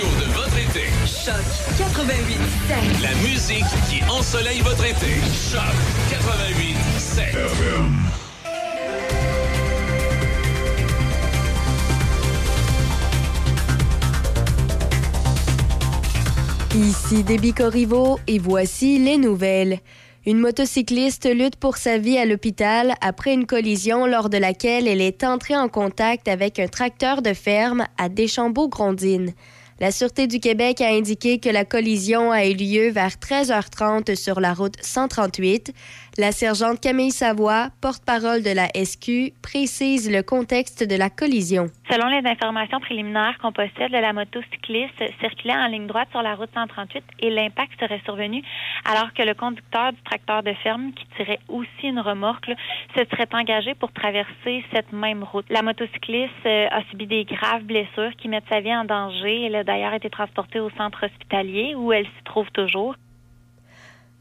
radio de votre été. Choc 88 La musique qui ensoleille votre été. Choc 88 Ici Déby Corriveau et voici les nouvelles. Une motocycliste lutte pour sa vie à l'hôpital après une collision lors de laquelle elle est entrée en contact avec un tracteur de ferme à Deschambault-Grondines. La Sûreté du Québec a indiqué que la collision a eu lieu vers 13h30 sur la route 138. La sergente Camille Savoie, porte-parole de la SQ, précise le contexte de la collision. Selon les informations préliminaires qu'on possède, la motocycliste circulait en ligne droite sur la route 138 et l'impact serait survenu alors que le conducteur du tracteur de ferme, qui tirait aussi une remorque, se serait engagé pour traverser cette même route. La motocycliste euh, a subi des graves blessures qui mettent sa vie en danger. Elle a d'ailleurs été transportée au centre hospitalier où elle s'y trouve toujours.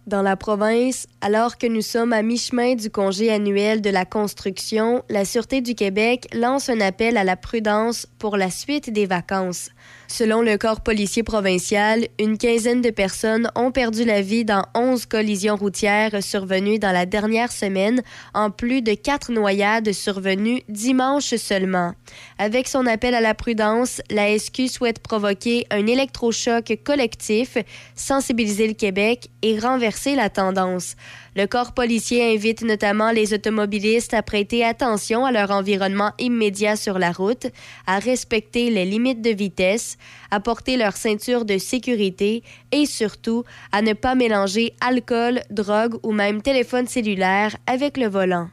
Dans la province, alors que nous sommes à mi-chemin du congé annuel de la construction, la Sûreté du Québec lance un appel à la prudence pour la suite des vacances. Selon le corps policier provincial, une quinzaine de personnes ont perdu la vie dans 11 collisions routières survenues dans la dernière semaine, en plus de quatre noyades survenues dimanche seulement. Avec son appel à la prudence, la SQ souhaite provoquer un électrochoc collectif, sensibiliser le Québec et renverser la tendance. Le corps policier invite notamment les automobilistes à prêter attention à leur environnement immédiat sur la route, à respecter les limites de vitesse, à porter leur ceinture de sécurité et surtout à ne pas mélanger alcool, drogue ou même téléphone cellulaire avec le volant.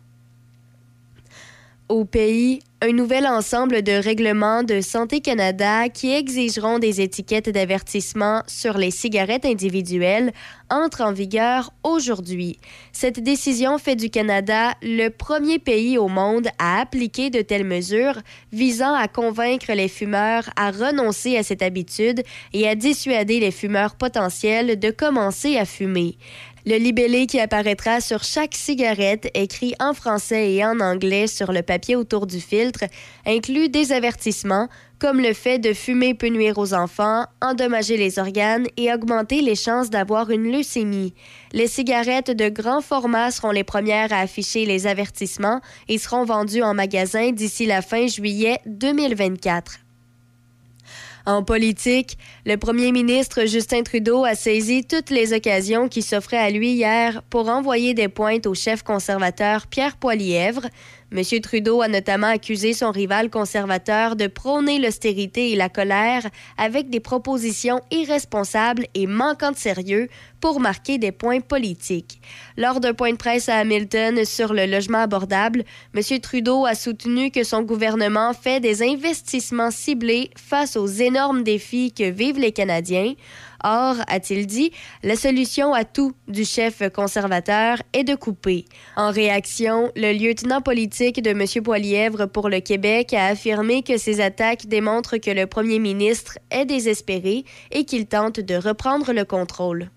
Au pays, un nouvel ensemble de règlements de Santé Canada qui exigeront des étiquettes d'avertissement sur les cigarettes individuelles entre en vigueur aujourd'hui. Cette décision fait du Canada le premier pays au monde à appliquer de telles mesures visant à convaincre les fumeurs à renoncer à cette habitude et à dissuader les fumeurs potentiels de commencer à fumer. Le libellé qui apparaîtra sur chaque cigarette, écrit en français et en anglais sur le papier autour du filtre, inclut des avertissements comme le fait de fumer peut nuire aux enfants, endommager les organes et augmenter les chances d'avoir une leucémie. Les cigarettes de grand format seront les premières à afficher les avertissements et seront vendues en magasin d'ici la fin juillet 2024. En politique, le premier ministre Justin Trudeau a saisi toutes les occasions qui s'offraient à lui hier pour envoyer des pointes au chef conservateur Pierre Poilièvre. M. Trudeau a notamment accusé son rival conservateur de prôner l'austérité et la colère avec des propositions irresponsables et manquant de sérieux pour marquer des points politiques. Lors d'un point de presse à Hamilton sur le logement abordable, M. Trudeau a soutenu que son gouvernement fait des investissements ciblés face aux énormes défis que vivent les Canadiens. Or, a-t-il dit, la solution à tout du chef conservateur est de couper. En réaction, le lieutenant politique de M. Poilièvre pour le Québec a affirmé que ces attaques démontrent que le premier ministre est désespéré et qu'il tente de reprendre le contrôle.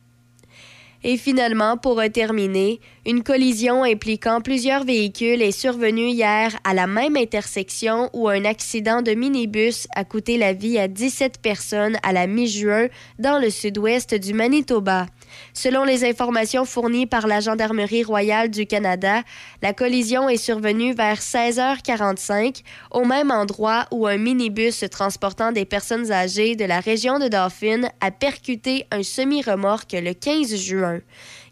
Et finalement, pour terminer, une collision impliquant plusieurs véhicules est survenue hier à la même intersection où un accident de minibus a coûté la vie à 17 personnes à la mi-juin dans le sud-ouest du Manitoba. Selon les informations fournies par la Gendarmerie royale du Canada, la collision est survenue vers 16h45 au même endroit où un minibus transportant des personnes âgées de la région de Dauphin a percuté un semi-remorque le 15 juin.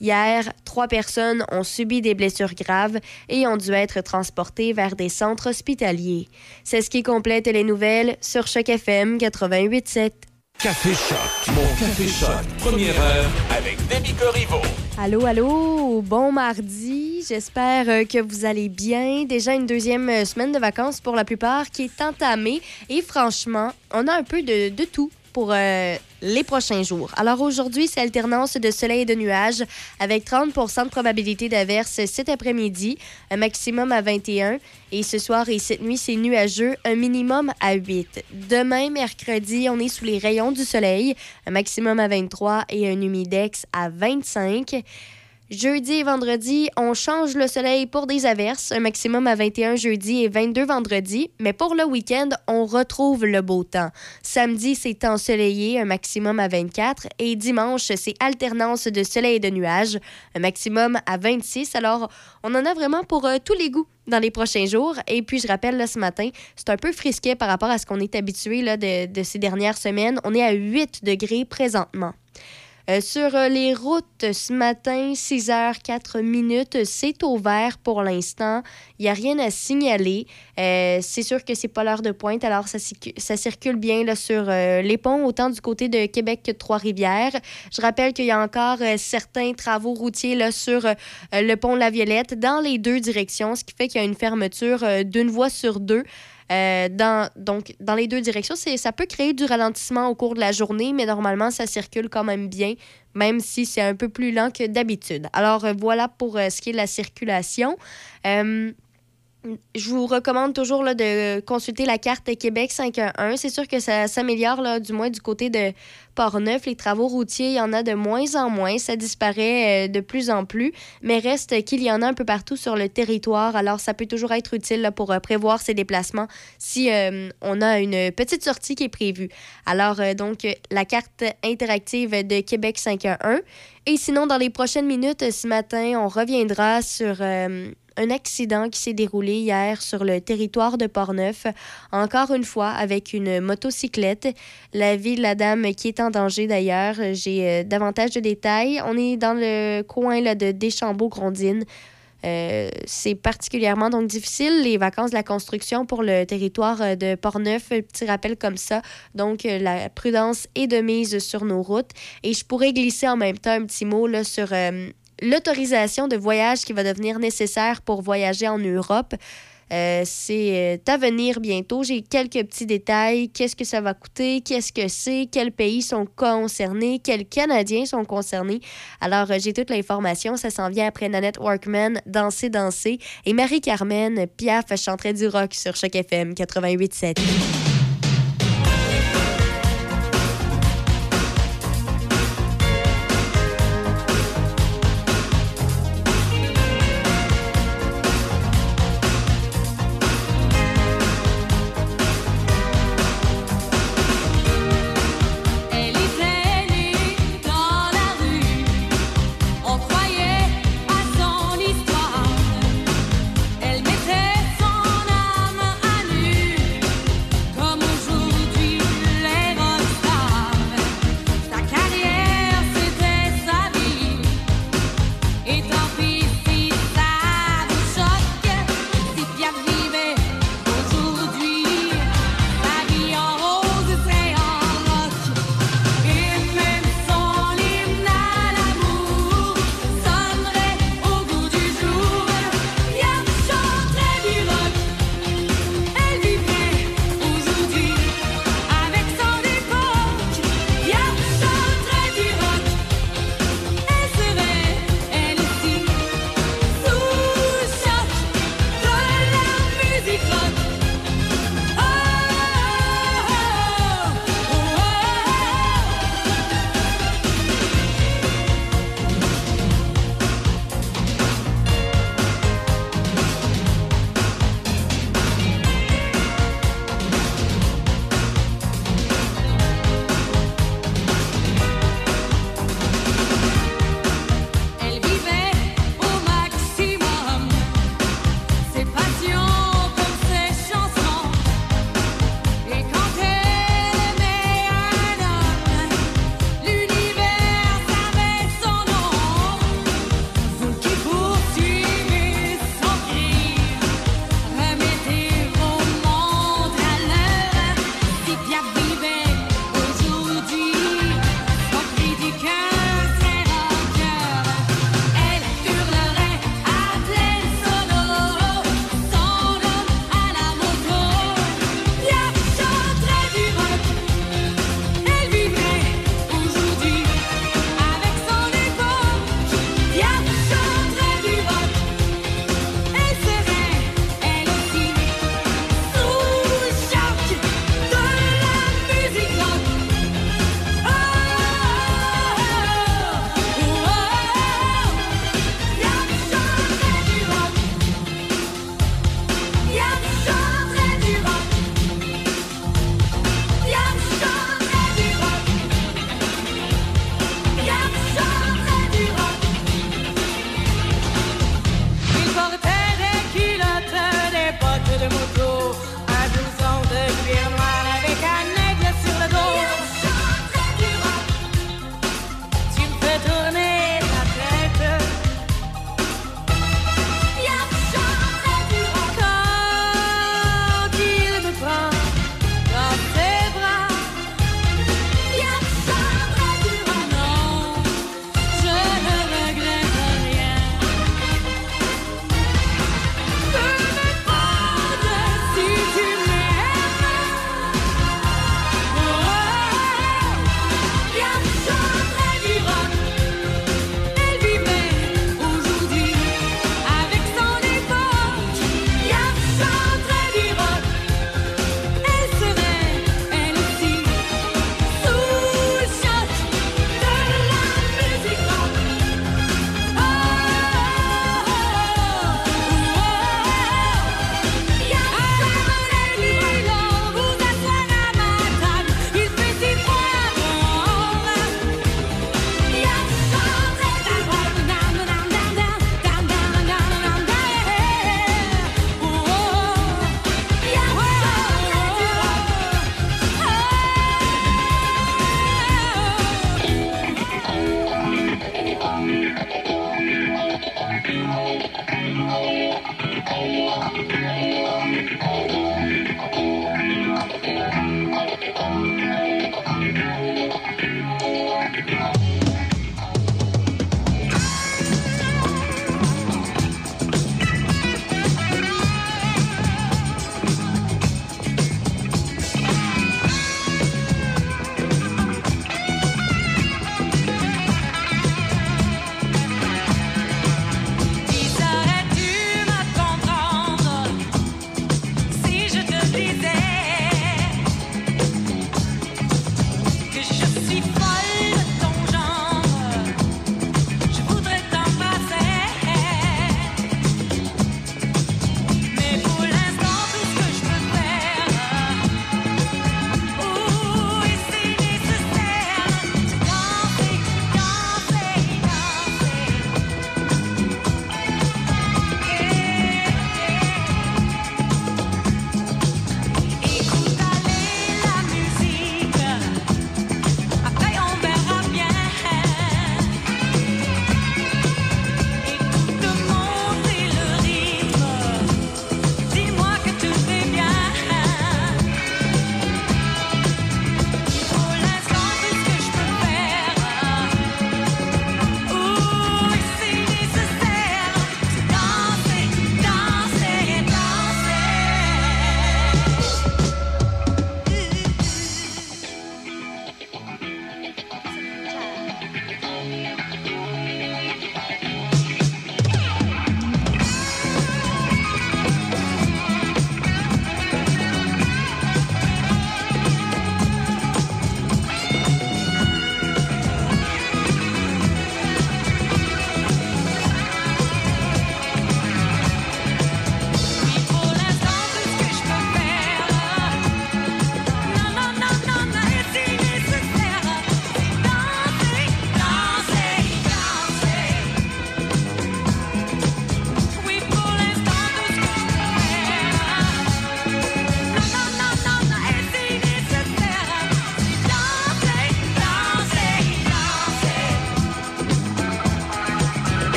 Hier, trois personnes ont subi des blessures graves et ont dû être transportées vers des centres hospitaliers. C'est ce qui complète les nouvelles sur Choc FM 88.7. Café Choc. Mon Café Choc. Première heure avec Demi Corriveau. Allô, allô, bon mardi. J'espère euh, que vous allez bien. Déjà une deuxième euh, semaine de vacances pour la plupart qui est entamée. Et franchement, on a un peu de, de tout pour euh, les prochains jours. Alors aujourd'hui, c'est alternance de soleil et de nuages avec 30 de probabilité d'averse cet après-midi, un maximum à 21. Et ce soir et cette nuit, c'est nuageux, un minimum à 8. Demain, mercredi, on est sous les rayons du soleil, un maximum à 23 et un humidex à 25. Jeudi et vendredi, on change le soleil pour des averses, un maximum à 21 jeudi et 22 vendredi, mais pour le week-end, on retrouve le beau temps. Samedi, c'est ensoleillé, un maximum à 24, et dimanche, c'est alternance de soleil et de nuages, un maximum à 26. Alors, on en a vraiment pour euh, tous les goûts dans les prochains jours. Et puis, je rappelle, là, ce matin, c'est un peu frisquet par rapport à ce qu'on est habitué là, de, de ces dernières semaines. On est à 8 degrés présentement. Euh, sur euh, les routes ce matin, 6 h 4 minutes, c'est au vert pour l'instant. Il n'y a rien à signaler. Euh, c'est sûr que c'est pas l'heure de pointe, alors ça, circule bien sur les ponts, autant du côté de Québec que Trois-Rivières. Je rappelle qu'il y a encore certains travaux routiers sur le pont La Violette dans les deux directions, ce qui fait qu'il y a une fermeture d'une voie sur deux. Euh, dans, donc, dans les deux directions, ça peut créer du ralentissement au cours de la journée, mais normalement, ça circule quand même bien, même si c'est un peu plus lent que d'habitude. Alors, euh, voilà pour euh, ce qui est de la circulation je vous recommande toujours là, de consulter la carte Québec 511. C'est sûr que ça s'améliore, du moins du côté de Port-Neuf. Les travaux routiers, il y en a de moins en moins. Ça disparaît euh, de plus en plus, mais reste qu'il y en a un peu partout sur le territoire. Alors, ça peut toujours être utile pour euh, prévoir ses déplacements si euh, on a une petite sortie qui est prévue. Alors, donc, la carte interactive de Québec 511. Et sinon, dans les prochaines minutes, ce matin, on reviendra sur un accident qui s'est déroulé hier sur le territoire de Portneuf, encore une fois avec une motocyclette. La vie de la dame qui est en danger d'ailleurs, j'ai euh, davantage de détails. On est dans le coin là, de Deschambault-Grondines. Euh, c'est particulièrement donc difficile, les vacances de la construction pour le territoire euh, de Portneuf. Petit rappel comme ça. Donc, la prudence est de mise sur nos routes. Et je pourrais glisser en même temps un petit mot là, sur l'autorisation de voyage qui va devenir nécessaire pour voyager en Europe. Euh, c'est euh, à venir bientôt. J'ai quelques petits détails. Qu'est-ce que ça va coûter? Qu'est-ce que c'est? Quels pays sont concernés? Quels Canadiens sont concernés? Alors, euh, j'ai toute l'information. Ça s'en vient après Nanette Workman, Danser, Danser. Et Marie-Carmen Piaf chanterait du rock sur chaque FM 88.7.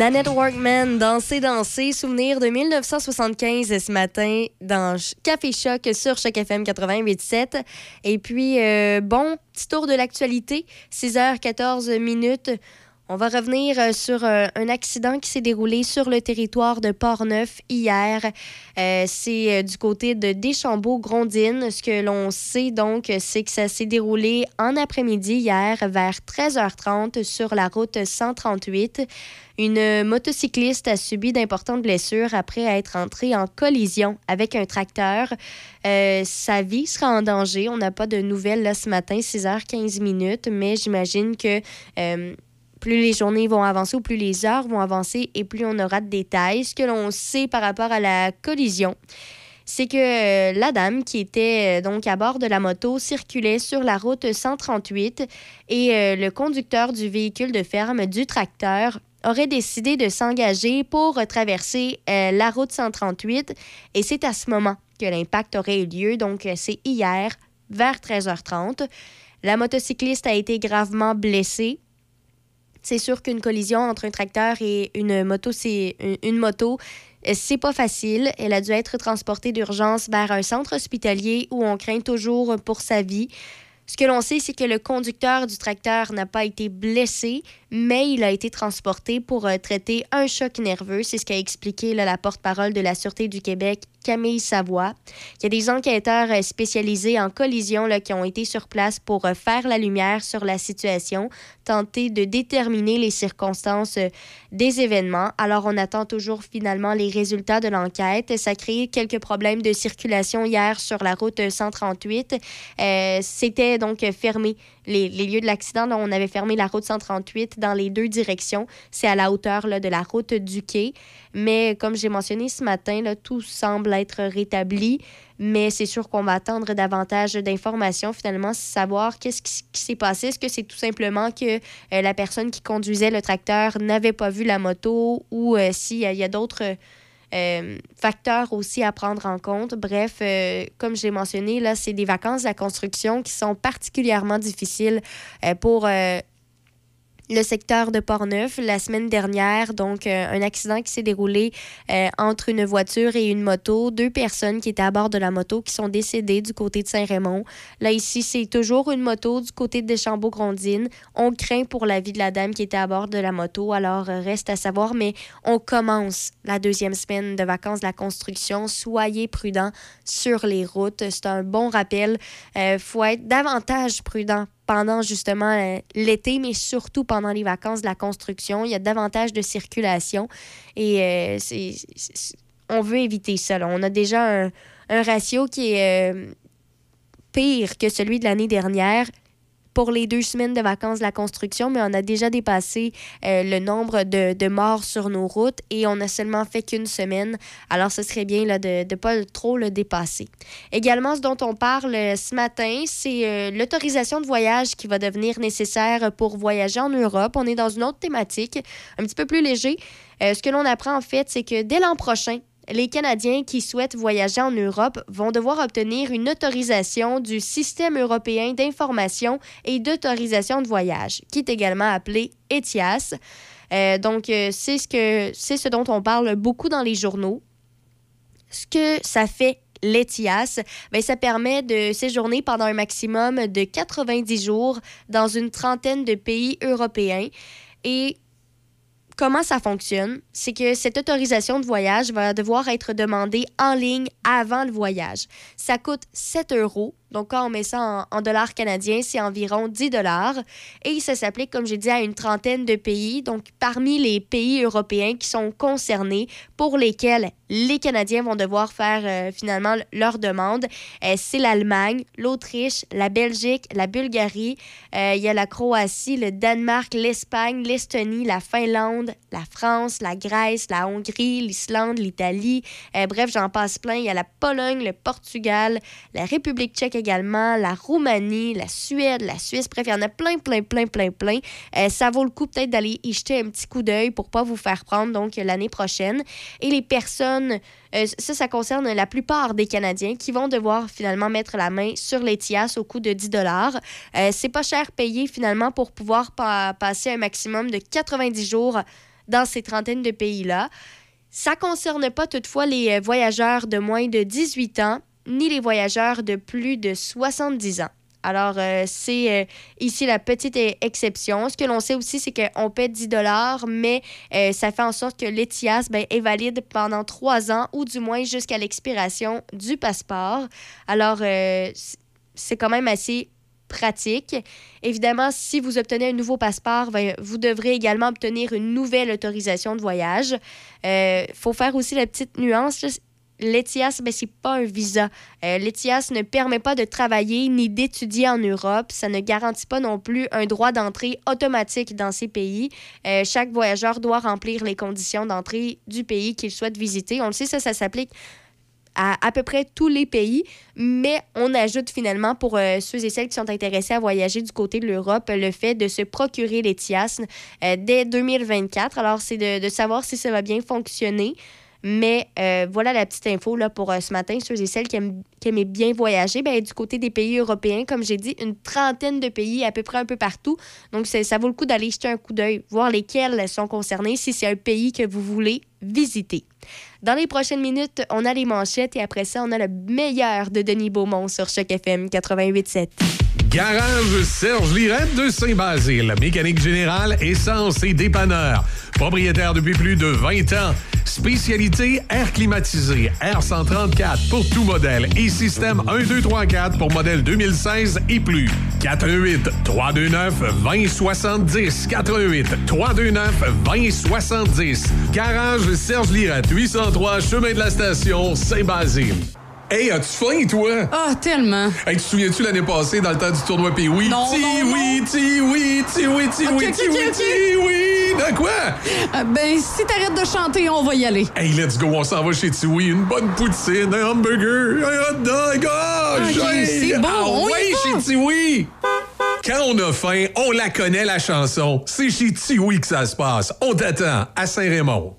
Nanette Workman, danser, danser, souvenir de 1975 ce matin dans Café Choc sur Choc FM 88.7. Et puis, euh, bon, petit tour de l'actualité, 6h14 minutes. On va revenir euh, sur euh, un accident qui s'est déroulé sur le territoire de Portneuf hier. Euh, c'est du côté de Deschambault-Grondines. Ce que l'on sait donc, c'est que ça s'est déroulé en après-midi hier vers 13h30 sur la route 138. Une motocycliste a subi d'importantes blessures après être entrée en collision avec un tracteur. sa vie sera en danger. On n'a pas de nouvelles là, ce matin, 6h15 minutes, mais j'imagine que plus les journées vont avancer ou plus les heures vont avancer et plus on aura de détails. Ce que l'on sait par rapport à la collision, c'est que euh, la dame qui était euh, donc à bord de la moto circulait sur la route 138 et euh, le conducteur du véhicule de ferme du tracteur aurait décidé de s'engager pour traverser la route 138 et c'est à ce moment que l'impact aurait eu lieu. Donc c'est hier vers 13h30. La motocycliste a été gravement blessée. C'est sûr qu'une collision entre un tracteur et une moto, c'est une, moto, euh, c'est pas facile. Elle a dû être transportée d'urgence vers un centre hospitalier où on craint toujours pour sa vie. Ce que l'on sait, c'est que le conducteur du tracteur n'a pas été blessé, mais il a été transporté pour euh, traiter un choc nerveux. C'est ce qu'a expliqué la porte-parole de la Sûreté du Québec, Camille Savoie. Il y a des enquêteurs euh, spécialisés en collision qui ont été sur place pour euh, faire la lumière sur la situation, tenter de déterminer les circonstances des événements. Alors, on attend toujours finalement les résultats de l'enquête. Ça a créé quelques problèmes de circulation hier sur la route 138. C'était donc fermé. Les, lieux de l'accident, on avait fermé la route 138 dans les deux directions. C'est à la hauteur de la route du quai. Mais comme j'ai mentionné ce matin, là, tout semble être rétabli. Mais c'est sûr qu'on va attendre davantage d'informations, finalement, savoir qu'est-ce qui, s'est passé. Est-ce que c'est tout simplement que euh, la personne qui conduisait le tracteur n'avait pas vu la moto ou euh, s'il y a, d'autres facteurs aussi à prendre en compte. Bref, comme j'ai mentionné, là, c'est des vacances de la construction qui sont particulièrement difficiles pour le secteur de Portneuf la semaine dernière. Donc, euh, un accident qui s'est déroulé euh, entre une voiture et une moto. Deux personnes qui étaient à bord de la moto qui sont décédées du côté de Saint-Raymond. Là, ici, c'est toujours une moto du côté de Deschambault-Grondines. On craint pour la vie de la dame qui était à bord de la moto. Alors, euh, reste à savoir. Mais on commence la deuxième semaine de vacances de la construction. Soyez prudents sur les routes. C'est un bon rappel. Il faut être davantage prudent pendant justement euh, l'été, mais surtout pendant les vacances de la construction. Il y a davantage de circulation et euh, on veut éviter ça. On a déjà un, ratio qui est euh, pire que celui de l'année dernière pour les deux semaines de vacances de la construction, mais on a déjà dépassé euh, le nombre de, morts sur nos routes et on n'a seulement fait qu'une semaine. Alors, ce serait bien là, de ne pas trop le dépasser. Également, ce dont on parle euh, ce matin, c'est euh, l'autorisation de voyage qui va devenir nécessaire pour voyager en Europe. On est dans une autre thématique, un petit peu plus léger. ce que l'on apprend, en fait, c'est que dès l'an prochain, les Canadiens qui souhaitent voyager en Europe vont devoir obtenir une autorisation du Système européen d'information et d'autorisation de voyage, qui est également appelé ETIAS. Euh, donc, euh, c'est ce, ce dont on parle beaucoup dans les journaux. Ce que ça fait l'ETIAS, ben, ça permet de séjourner pendant un maximum de 90 jours dans une trentaine de pays européens. Et comment ça fonctionne, c'est que cette autorisation de voyage va devoir être demandée en ligne avant le voyage. Ça coûte 7 euros donc, quand on met ça en, dollars canadiens, c'est environ 10 dollars. Et ça s'applique, comme j'ai dit, à une trentaine de pays. Donc, parmi les pays européens qui sont concernés, pour lesquels les Canadiens vont devoir faire euh, finalement leur demande, euh, c'est l'Allemagne, l'Autriche, la Belgique, la Bulgarie. Euh, il y a la Croatie, le Danemark, l'Espagne, l'Estonie, la Finlande, la France, la Grèce, la Hongrie, l'Islande, l'Italie. bref, j'en passe plein. Il y a la Pologne, le Portugal, la République tchèque également, la Roumanie, la Suède, la Suisse. Bref, il y en a plein, plein, plein, plein, plein. Euh, ça vaut le coup peut-être d'aller y jeter un petit coup d'œil pour pas vous faire prendre donc l'année prochaine. Et les personnes, euh, ça, ça concerne la plupart des Canadiens qui vont devoir finalement mettre la main sur les TIAS au coût de 10 dollars. Euh, c'est pas cher payé finalement pour pouvoir passer un maximum de 90 jours dans ces trentaines de pays-là. Ça ne concerne pas toutefois les euh, voyageurs de moins de 18 ans ni les voyageurs de plus de 70 ans. Alors, euh, c'est euh, ici la petite exception. Ce que l'on sait aussi, c'est qu'on paie 10 mais ça fait en sorte que l'ETIAS ben, est valide pendant trois ans ou du moins jusqu'à l'expiration du passeport. Alors, c'est quand même assez pratique. Évidemment, si vous obtenez un nouveau passeport, ben, vous devrez également obtenir une nouvelle autorisation de voyage. Il euh, faut faire aussi la petite nuance. L'ETIAS, ben, ce n'est pas un visa. Euh, L'ETIAS ne permet pas de travailler ni d'étudier en Europe. Ça ne garantit pas non plus un droit d'entrée automatique dans ces pays. Euh, chaque voyageur doit remplir les conditions d'entrée du pays qu'il souhaite visiter. On le sait, ça, ça s'applique à à peu près tous les pays, mais on ajoute finalement pour euh, ceux et celles qui sont intéressés à voyager du côté de l'Europe le fait de se procurer les TIAS euh, dès 2024. Alors, c'est de, de, savoir si ça va bien fonctionner. Mais euh, voilà la petite info là, pour ce matin, ceux et celles qui, aiment, bien voyager. Ben, du côté des pays européens, comme j'ai dit, une trentaine de pays à peu près un peu partout. Donc, ça vaut le coup d'aller jeter un coup d'œil, voir lesquels sont concernés, si c'est un pays que vous voulez visiter. Dans les prochaines minutes, on a les manchettes et après ça, on a le meilleur de Denis Beaumont sur Choc FM 88.7. Garage Serge Lirette de Saint-Basile. Mécanique générale, essence et dépanneur. Propriétaire depuis plus de 20 ans. Spécialité air climatisé, R134 pour tout modèle et système 1234 pour modèle 2016 et plus. 418 329 2070 418 329 2070. Garage Serge Lirette 803 chemin de la station Saint-Basile. Hey, as-tu faim, toi? Ah, tellement. Hey, tu te souviens-tu l'année passée dans le temps du tournoi Pee oui? Non, ti non, oui, ti oui, ti oui, ti oui, ti oui, ti oui. De quoi? Euh, ben, si t'arrêtes de chanter, on va y aller. Hey, let's go, on s'en va chez Tiwi. Une bonne poutine, un hamburger, un hot dog. Oh, c'est bon, Ah on y ouais, va. chez Tiwi. Quand on a faim, on la connaît, la chanson. C'est chez Tiwi que ça se passe. On t'attend à Saint-Raymond.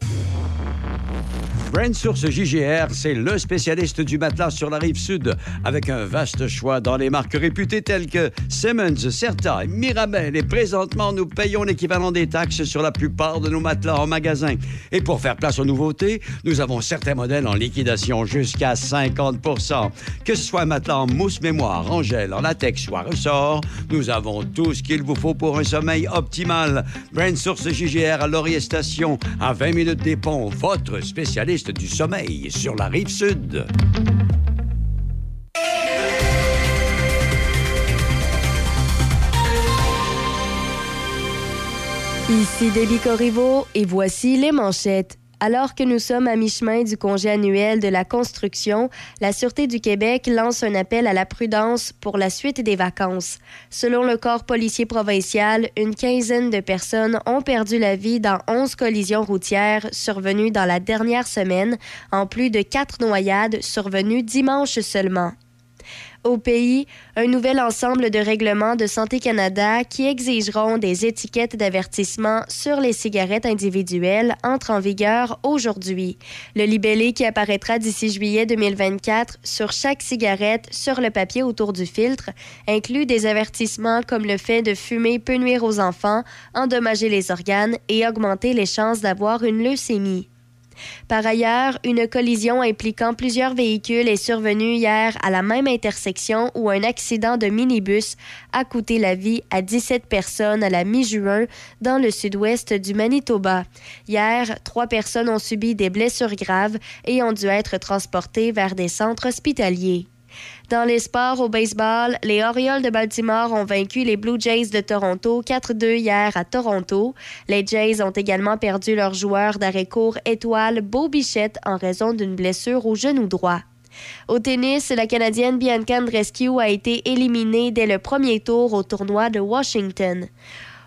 Brand Source JGR, c'est le spécialiste du matelas sur la rive sud, avec un vaste choix dans les marques réputées telles que Simmons, Certa, Mirabel. Et présentement, nous payons l'équivalent des taxes sur la plupart de nos matelas en magasin. Et pour faire place aux nouveautés, nous avons certains modèles en liquidation jusqu'à 50% Que ce soit un matelas en mousse mémoire, en gel, en latex ou à ressort, nous avons tout ce qu'il vous faut pour un sommeil optimal. Brand Source JGR à Laurier Station, à 20 minutes des ponts, votre spécialiste du sommeil sur la rive sud. Ici Déby Corriveau et voici les manchettes. Alors que nous sommes à mi-chemin du congé annuel de la construction, la Sûreté du Québec lance un appel à la prudence pour la suite des vacances. Selon le corps policier provincial, une quinzaine de personnes ont perdu la vie dans 11 collisions routières survenues dans la dernière semaine, en plus de quatre noyades survenues dimanche seulement. Au pays, un nouvel ensemble de règlements de Santé Canada qui exigeront des étiquettes d'avertissement sur les cigarettes individuelles entre en vigueur aujourd'hui. Le libellé qui apparaîtra d'ici juillet 2024 sur chaque cigarette sur le papier autour du filtre inclut des avertissements comme le fait de fumer peut nuire aux enfants, endommager les organes et augmenter les chances d'avoir une leucémie. Par ailleurs, une collision impliquant plusieurs véhicules est survenue hier à la même intersection où un accident de minibus a coûté la vie à 17 personnes à la mi-juin dans le sud-ouest du Manitoba. Hier, trois personnes ont subi des blessures graves et ont dû être transportées vers des centres hospitaliers. Dans les sports au baseball, les Orioles de Baltimore ont vaincu les Blue Jays de Toronto 4-2 hier à Toronto. Les Jays ont également perdu leur joueur d'arrêt-court étoile Beau Bichette en raison d'une blessure au genou droit. Au tennis, la Canadienne Bianca Andreescu a été éliminée dès le premier tour au tournoi de Washington.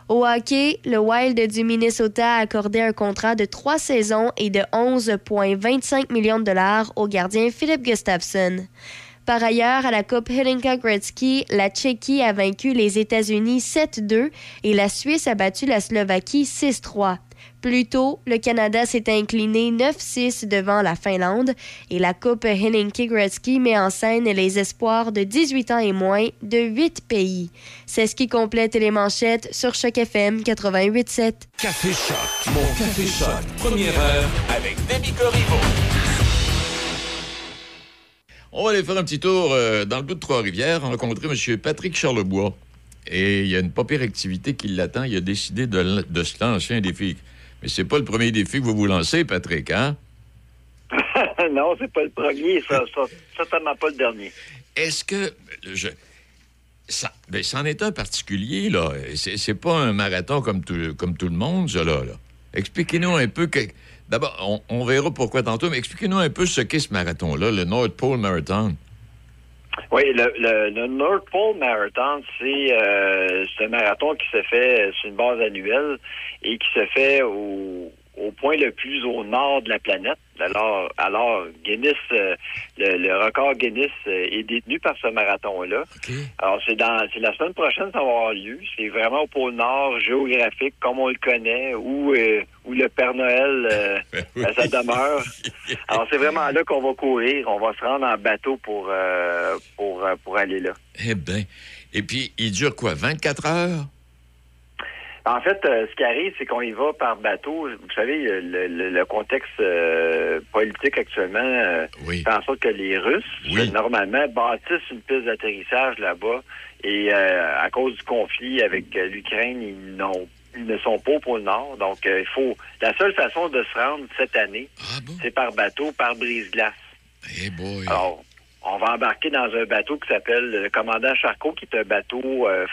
Au hockey, le Wild du Minnesota a accordé un contrat de trois saisons et de 11,25 millions de dollars au gardien Philip Gustafsson. Par ailleurs, à la Coupe Helenka Gretzky, la Tchéquie a vaincu les États-Unis 7-2 et la Suisse a battu la Slovaquie 6-3. Plus tôt, le Canada s'est incliné 9-6 devant la Finlande et la Coupe Helenki Gretzky met en scène les espoirs de 18 ans et moins de 8 pays. C'est ce qui complète les manchettes sur Choc FM 88.7. Café Choc, mon Café Choc, première heure avec Demi Corriveau. On va aller faire un petit tour euh, dans le bout de Trois-Rivières, rencontrer M. Patrick Charlebois. Et il y a une pas pire activité qui l'attend. Il a décidé de, se lancer un défi. Mais c'est pas le premier défi que vous vous lancez, Patrick, hein? non, c'est pas le premier, ça, ça, certainement pas le dernier. Est-ce que. Je, ça, ben, c'en est un particulier, là. C'est, c'est pas un marathon comme tout, comme tout le monde, ça, là. là. Expliquez-nous un peu. Que, d'abord, on, verra pourquoi tantôt, mais expliquez-nous un peu ce qu'est ce marathon-là, le North Pole Marathon. Oui, le, le, North Pole Marathon, c'est euh, un marathon qui se fait sur une base annuelle et qui se fait au, au point le plus au nord de la planète. Alors, alors Guinness, euh, le, le record Guinness euh, est détenu par ce marathon-là. Alors, c'est dans c'est la semaine prochaine, ça va avoir lieu. C'est vraiment au pôle Nord, géographique, comme on le connaît, où, euh, où le Père Noël, euh, Ben demeure. Alors, c'est vraiment là qu'on va courir. On va se rendre en bateau pour, pour, pour aller là. Eh bien. Et puis, il dure quoi, 24 heures? En fait, euh, ce qui arrive, c'est qu'on y va par bateau. Vous savez, euh, le, le- le contexte euh, politique actuellement euh, fait en sorte que les Russes, normalement, bâtissent une piste d'atterrissage là-bas. Et euh, à cause du conflit avec euh, l'Ukraine, ils n'ont ils ne sont pas au pôle Nord. Donc, euh, il faut. La seule façon de se rendre cette année, c'est par bateau, par brise-glace. Alors, on va embarquer dans un bateau qui s'appelle le commandant Charcot, qui est un bateau euh,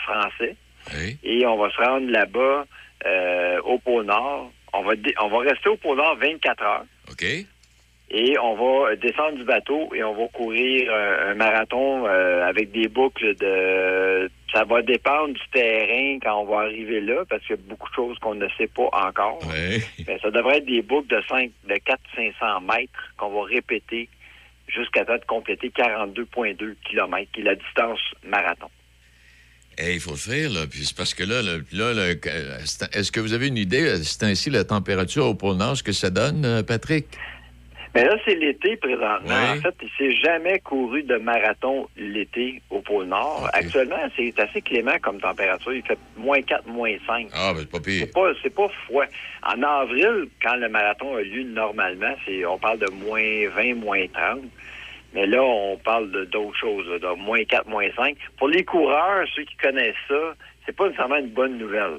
Et on va se rendre là-bas euh, au pôle Nord. On va, on va rester au pôle Nord 24 heures. OK. Et on va descendre du bateau et on va courir un, un marathon euh, avec des boucles de... Ça va dépendre du terrain quand on va arriver là, parce qu'il y a beaucoup de choses qu'on ne sait pas encore. Mais ça devrait être des boucles de 5, de 400-500 mètres qu'on va répéter jusqu'à temps de compléter 42,2 km, qui est la distance marathon. Eh, il faut le faire, là. Puis c'est parce que là, là, est-ce que vous avez une idée, euh, c'est ainsi la température au pôle Nord, ce que ça donne, euh, Patrick? Mais là, c'est l'été présentement. En fait, il s'est jamais couru de marathon l'été au pôle Nord. Actuellement, c'est assez clément comme température. Il fait moins 4, moins 5. Ah, ben, c'est pas pire. C'est pas, c'est pas froid. En avril, quand le marathon a lieu normalement, c'est, on parle de moins 20, moins 30. Mais là, on parle de, d'autres choses, là, de moins 4, moins 5. Pour les coureurs, ceux qui connaissent ça, c'est pas nécessairement une bonne nouvelle.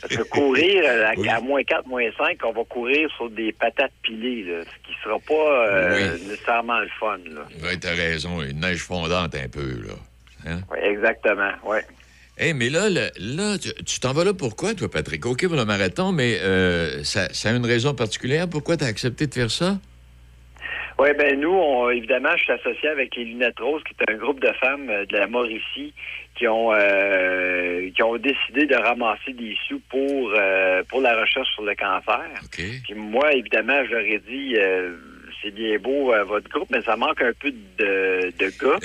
Parce que courir à, à moins 4, moins 5, on va courir sur des patates pilées, là, ce qui sera pas euh, nécessairement le fun. Là. Oui, t'as raison, une neige fondante un peu, là. Hein? Oui, exactement, oui. Eh, mais là, le- là, tu tu t'en vas là pourquoi, toi, Patrick? OK pour le marathon, mais euh, ça, ça a une raison particulière. Pourquoi t'as accepté de faire ça? Oui, ben nous, on, évidemment, je suis associé avec les Lunettes Roses, qui est un groupe de femmes euh, de la Mauricie qui ont euh, qui ont décidé de ramasser des sous pour euh, pour la recherche sur le cancer. Puis moi, évidemment, ai dit euh, c'est bien beau euh, votre groupe, mais ça manque un peu de, de gars.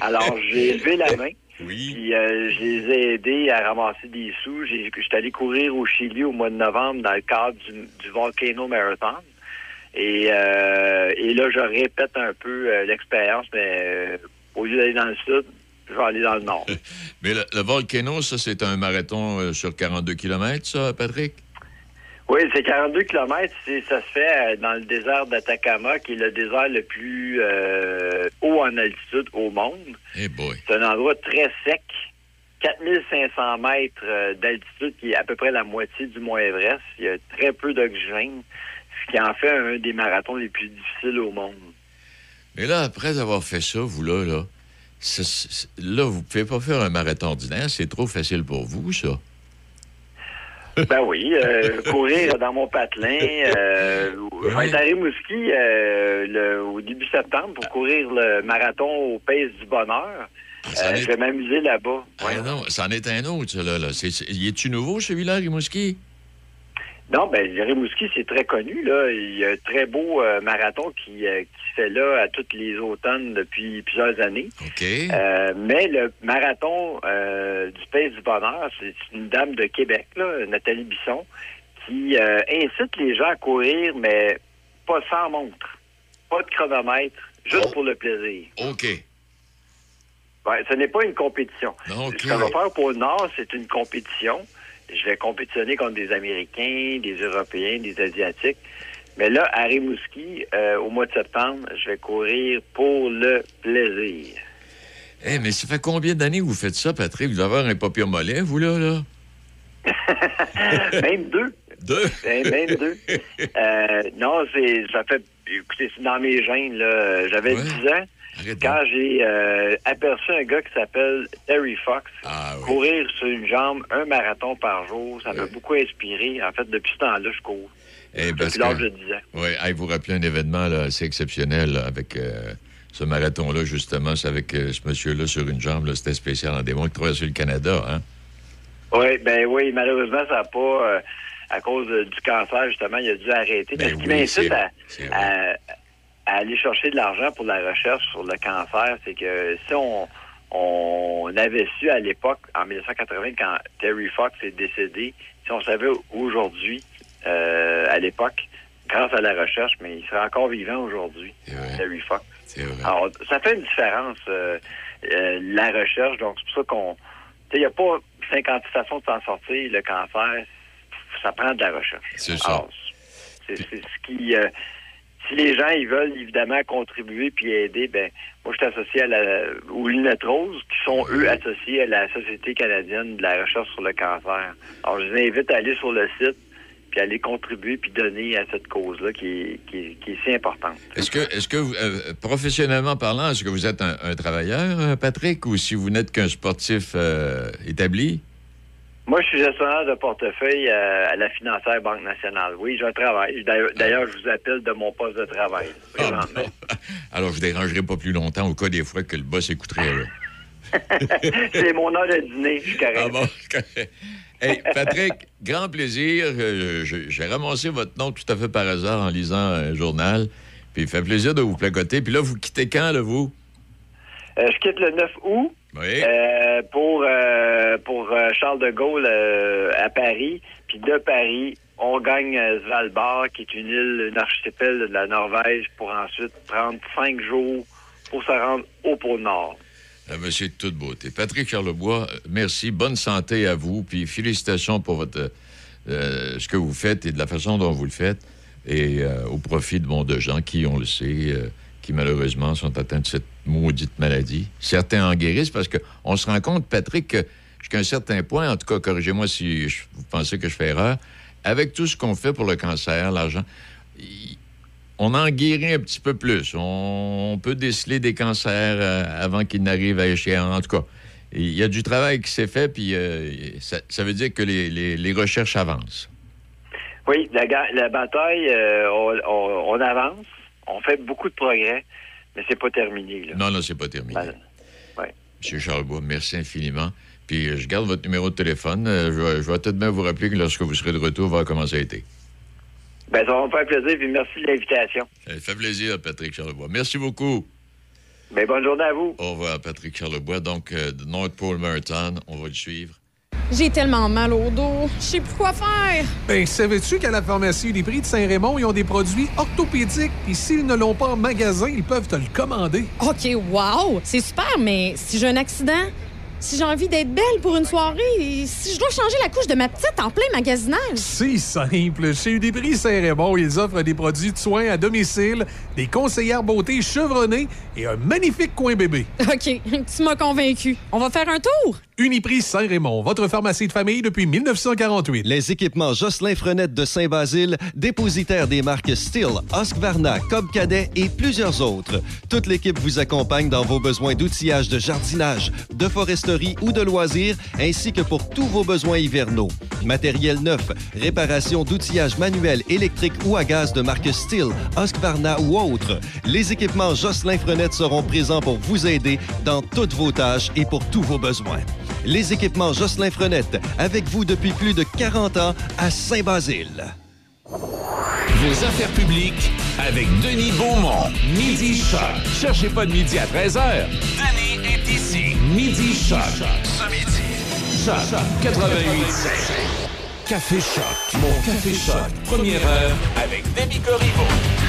Alors j'ai levé la main. Puis euh, je les ai aidés à ramasser des sous. Suis allé courir au Chili au mois de novembre dans le cadre du, du Volcano Marathon. Et, euh, et là, je répète un peu euh, l'expérience, mais euh, au lieu d'aller dans le sud, je vais aller dans le nord. Mais le, le Volcano, ça, c'est un marathon sur 42 km, ça, Patrick? Oui, c'est 42 km. Ça se fait dans le désert d'Atacama, qui est le désert le plus euh, haut en altitude au monde. Eh boy. C'est un endroit très sec. 4500 mètres d'altitude, qui est à peu près la moitié du Mont Everest. Il y a très peu d'oxygène, ce qui en fait un des marathons les plus difficiles au monde. Mais là, après avoir fait ça, vous, là, là, c'est- là, vous pouvez pas faire un marathon ordinaire. C'est trop facile pour vous, ça. Ben oui, euh, courir dans mon patelin. Euh, je vais être à Rimouski euh, le- au début septembre pour courir le marathon au Pays du Bonheur. Euh, n'est- je vais m'amuser là-bas. Ah non, c'en est un autre, ça, là. là. C'est- y est-tu nouveau, celui-là, Rimouski? Non, ben le Rimouski, c'est très connu. Là. Il y a un très beau euh, marathon qui, euh, qui fait là à toutes les automnes depuis plusieurs années. OK. Euh, mais le marathon du Pays du Bonheur, c'est une dame de Québec, là, Nathalie Bisson, qui incite les gens à courir, mais pas sans montre, pas de chronomètre, juste Oh. pour le plaisir. OK. Ouais, ce n'est pas une compétition. OK. Ce qu'on va faire pour le Nord, c'est une compétition. Je vais compétitionner contre des Américains, des Européens, des Asiatiques. Mais là, à Rimouski, euh, au mois de septembre, je vais courir pour le plaisir. Eh, mais ça fait combien d'années que vous faites ça, Patrick? Vous avez un papier mollet, vous, là, là? Même deux. Deux? Ben, Même deux. Euh, non, c'est ça fait écoutez, c'est dans mes gènes, là. J'avais Ouais. 10 ans Arrête quand j'ai euh, aperçu un gars qui s'appelle Terry Fox Ah, oui. courir sur une jambe un marathon par jour. Ça m'a Ouais. beaucoup inspiré. En fait, depuis ce temps-là, je cours. Eh, parce Depuis l'âge de 10 ans. Oui, hey, vous rappelez un événement là, assez exceptionnel là, avec euh, ce marathon-là, justement. C'est avec euh, ce monsieur-là sur une jambe. C'était spécial en démon qui traversait le Canada. Hein? Oui, ben oui, malheureusement, ça n'a pas, euh, à cause euh, du cancer, justement, il a dû arrêter. Ben Mais ce qui oui, m'incite à- à aller chercher de l'argent pour la recherche sur le cancer, c'est que si on, on avait su à l'époque, en 1980, quand Terry Fox est décédé, si on savait aujourd'hui, euh, à l'époque, grâce à la recherche, mais il serait encore vivant aujourd'hui. Terry Fox. Vrai. Alors, ça fait une différence, euh, euh, la recherche. Donc, c'est pour ça qu'on. Tu sais, il n'y a pas 56 façons de s'en sortir. Le cancer, ça prend de la recherche. C'est ça. C'est c'est ce qui. Si les gens ils veulent évidemment contribuer puis aider, ben moi je suis associé à la aux lunettes roses qui sont eux associés à la Société canadienne de la recherche sur le cancer. Alors je les invite à aller sur le site puis aller contribuer puis donner à cette cause-là qui qui, qui est si importante. Est-ce que, est-ce que vous, euh, professionnellement parlant, est-ce que vous êtes un, un travailleur, euh, Patrick, ou si vous n'êtes qu'un sportif euh, établi? Moi, je suis gestionnaire de portefeuille euh, à la financière Banque nationale. Oui, je travaille. D'ailleurs, je vous appelle de mon poste de travail. Ah, bon. Alors, je ne dérangerai pas plus longtemps au cas des fois que le boss écouterait. là. C'est mon heure de dîner, je suis correct. Ah bon? Hey, Patrick, grand plaisir. Euh, J'ai ramassé votre nom tout à fait par hasard en lisant un journal. Puis il fait plaisir de vous placoter. Puis là, vous quittez quand, là, vous? Euh, je quitte le 9 août Oui. euh, pour, euh, pour Charles de Gaulle à Paris. Puis de Paris, on gagne Svalbard, qui est une île, une archipel de la Norvège, pour ensuite prendre cinq jours pour se rendre au pôle Nord. Ah, Monsieur de toute beauté. Patrick Charlebois, merci. Bonne santé à vous. Puis félicitations pour votre, euh, ce que vous faites et de la façon dont vous le faites. Et euh, au profit de bon de gens qui, on le sait, euh, qui malheureusement sont atteints de cette maudite maladie. Certains en guérissent parce qu'on se rend compte, Patrick, que jusqu'à un certain point, en tout cas, corrigez-moi si je- vous pensez que je fais erreur, avec tout ce qu'on fait pour le cancer, l'argent, on en guérit un petit peu plus. On, peut déceler des cancers euh, avant qu'ils n'arrivent à échéance. En tout cas, il y a du travail qui s'est fait, puis euh, ça, veut dire que les, recherches avancent. Oui, la, bataille, euh, on avance, on fait beaucoup de progrès, mais c'est pas terminé. Là. Non, non, c'est pas terminé. Ben, ouais. Monsieur Charlebois, merci infiniment. Puis euh, je garde votre numéro de téléphone. Euh, je, vais, je vais tout de même vous rappeler que lorsque vous serez de retour, voir comment ça a été. Ben, ça va me faire plaisir, puis merci de l'invitation. Ça fait plaisir, Patrick Charlebois. Merci beaucoup. Ben, bonne journée à vous. Au revoir, Patrick Charlebois. Donc, euh, de North Pole Marathon, on va le suivre. J'ai tellement mal au dos. Je sais plus quoi faire. Ben, savais-tu qu'à la pharmacie des prix de Saint-Raymond, ils ont des produits orthopédiques, puis s'ils ne l'ont pas en magasin, ils peuvent te le commander. OK, wow! C'est super, mais si j'ai un accident, si j'ai envie d'être belle pour une soirée, si je dois changer la couche de ma petite en plein magasinage. C'est simple. Chez Uniprix Saint-Raymond, ils offrent des produits de soins à domicile, des conseillères beauté chevronnées et un magnifique coin bébé. OK, tu m'as convaincu. On va faire un tour? Uniprix Saint-Raymond, votre pharmacie de famille depuis 1948. Les équipements Jocelyn Frenette de Saint-Basile, dépositaire des marques Steel, Husqvarna, Cobb Cadet et plusieurs autres. Toute l'équipe vous accompagne dans vos besoins d'outillage de jardinage, de foresterie ou de loisirs, ainsi que pour tous vos besoins hivernaux. Matériel neuf, réparation d'outillage manuel, électrique ou à gaz de marque Steel, Husqvarna ou autres. Les équipements Jocelyn Frenette seront présents pour vous aider dans toutes vos tâches et pour tous vos besoins. Les équipements Jocelyn Frenette, avec vous depuis plus de 40 ans à Saint-Basile. Vos affaires publiques avec Denis Beaumont. Midi Choc. Cherchez pas de midi à 13h. Denis est ici. Midi Choc. Ce midi. Choc 88 Café Choc. Mon Café Choc. Première heure avec Demi Corriveau.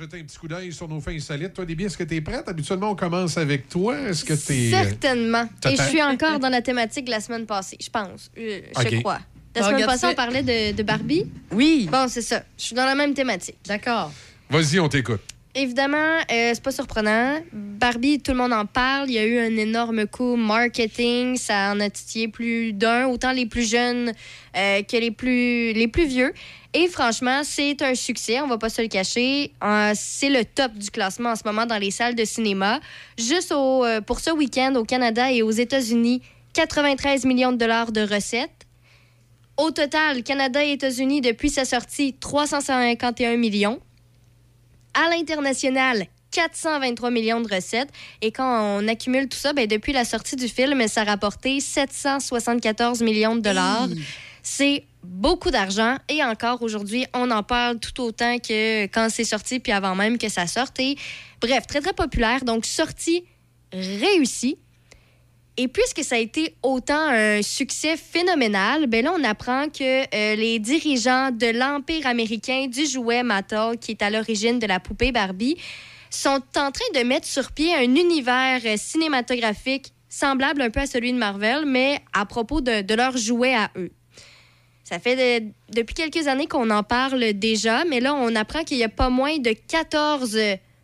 Jeter un petit coup d'œil sur nos fins insolites. Toi, Déby, est-ce que tu es prête? Habituellement, on commence avec toi. Est-ce que tu es. Certainement. T'as Et je suis encore dans la thématique de la semaine passée, je pense. Euh, je crois. La semaine passée, on parlait de, de Barbie. Oui. Bon, c'est ça. Je suis dans la même thématique. D'accord. Vas-y, on t'écoute. Évidemment, euh, c'est pas surprenant. Barbie, tout le monde en parle. Il y a eu un énorme coup marketing. Ça en a titillé plus d'un, autant les plus jeunes euh, que les plus, les plus vieux. Et franchement, c'est un succès, on va pas se le cacher. C'est le top du classement en ce moment dans les salles de cinéma. Juste euh, pour ce week-end au Canada et aux États-Unis, 93 millions de dollars de recettes. Au total, Canada et États-Unis, depuis sa sortie, 351 millions. À l'international, 423 millions de recettes. Et quand on accumule tout ça, ben, depuis la sortie du film, ça a rapporté 774 millions de dollars. C'est beaucoup d'argent. Et encore aujourd'hui, on en parle tout autant que quand c'est sorti, puis avant même que ça sorte. Et bref, très, très populaire. Donc, sortie réussie. Et puisque ça a été autant un succès phénoménal, ben là, on apprend que euh, les dirigeants de l'Empire américain du jouet Mattel, qui est à l'origine de la poupée Barbie, sont en train de mettre sur pied un univers euh, cinématographique semblable un peu à celui de Marvel, mais à propos de, de leurs jouets à eux. Ça fait de- depuis quelques années qu'on en parle déjà, mais là, on apprend qu'il y a pas moins de 14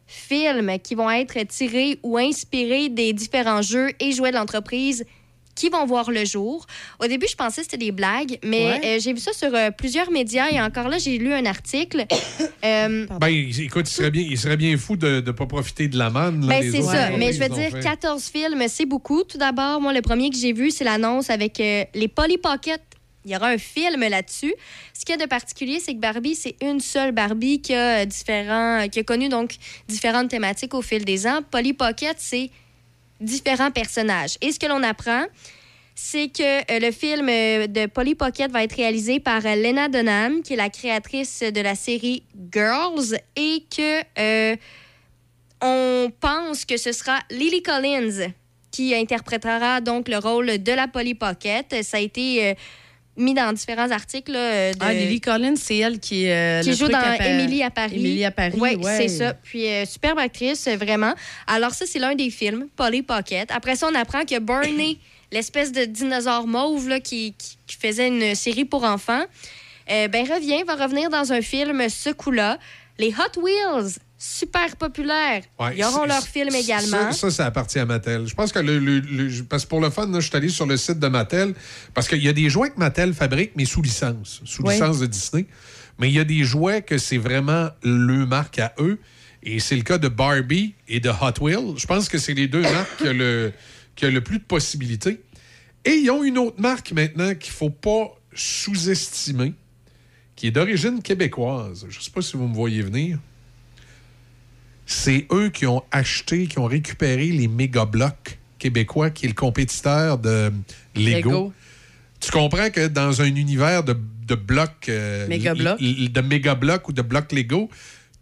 films qui vont être tirés ou inspirés des différents jeux et jouets de l'entreprise qui vont voir le jour. Au début, je pensais que c'était des blagues, mais Ouais. euh, j'ai vu ça sur euh, plusieurs médias et encore là, j'ai lu un article. Euh, Ben, écoute, il serait bien, il serait bien fou de ne pas profiter de la manne. ben, c'est ça. Mais je veux dire, fait. 14 films, c'est beaucoup. Tout d'abord, moi, le premier que j'ai vu, c'est l'annonce avec euh, les Polly Pocket. Il y aura un film là-dessus. Ce qu'il y a de particulier, c'est que Barbie, c'est une seule Barbie qui a, euh, différents, qui a connu donc différentes thématiques au fil des ans. Polly Pocket, c'est différents personnages. Et ce que l'on apprend, c'est que euh, le film euh, de Polly Pocket va être réalisé par euh, Lena Dunham, qui est la créatrice de la série Girls, et que euh, on pense que ce sera Lily Collins qui interprétera donc le rôle de la Polly Pocket. Ça a été euh, mis dans différents articles. là, euh, de- Ah, Lily Collins, c'est elle qui, euh, qui le joue truc dans à Émilie à Paris. Émilie à Paris, Oui, ouais. c'est ça. Puis, euh, superbe actrice, vraiment. Alors, ça, c'est l'un des films, Polly Pocket. Après ça, on apprend que Barney, l'espèce de dinosaure mauve là, qui, qui- qui faisait une série pour enfants, euh, ben, revient, va revenir dans un film ce coup-là. Les Hot Wheels, super populaires. Ouais, Ils auront leur film ça- également. Ça, ça appartient à Mattel. Je pense que le, le- le- parce que pour le fun, là, je suis allé sur le site de Mattel parce qu'il y a des jouets que Mattel fabrique, mais sous licence, sous Oui. licence de Disney. Mais il y a des jouets que c'est vraiment le marque à eux. Et c'est le cas de Barbie et de Hot Wheels. Je pense que c'est les deux marques qui ont le, qui ont le plus de possibilités. Et ils ont une autre marque maintenant qu'il ne faut pas sous-estimer, qui est d'origine québécoise. Je ne sais pas si vous me voyez venir. C'est eux qui ont acheté, qui ont récupéré les méga blocs québécois, qui est le compétiteur de Lego. Lego. Tu comprends que dans un univers de, de blocs. euh, De méga blocs ou de blocs Lego,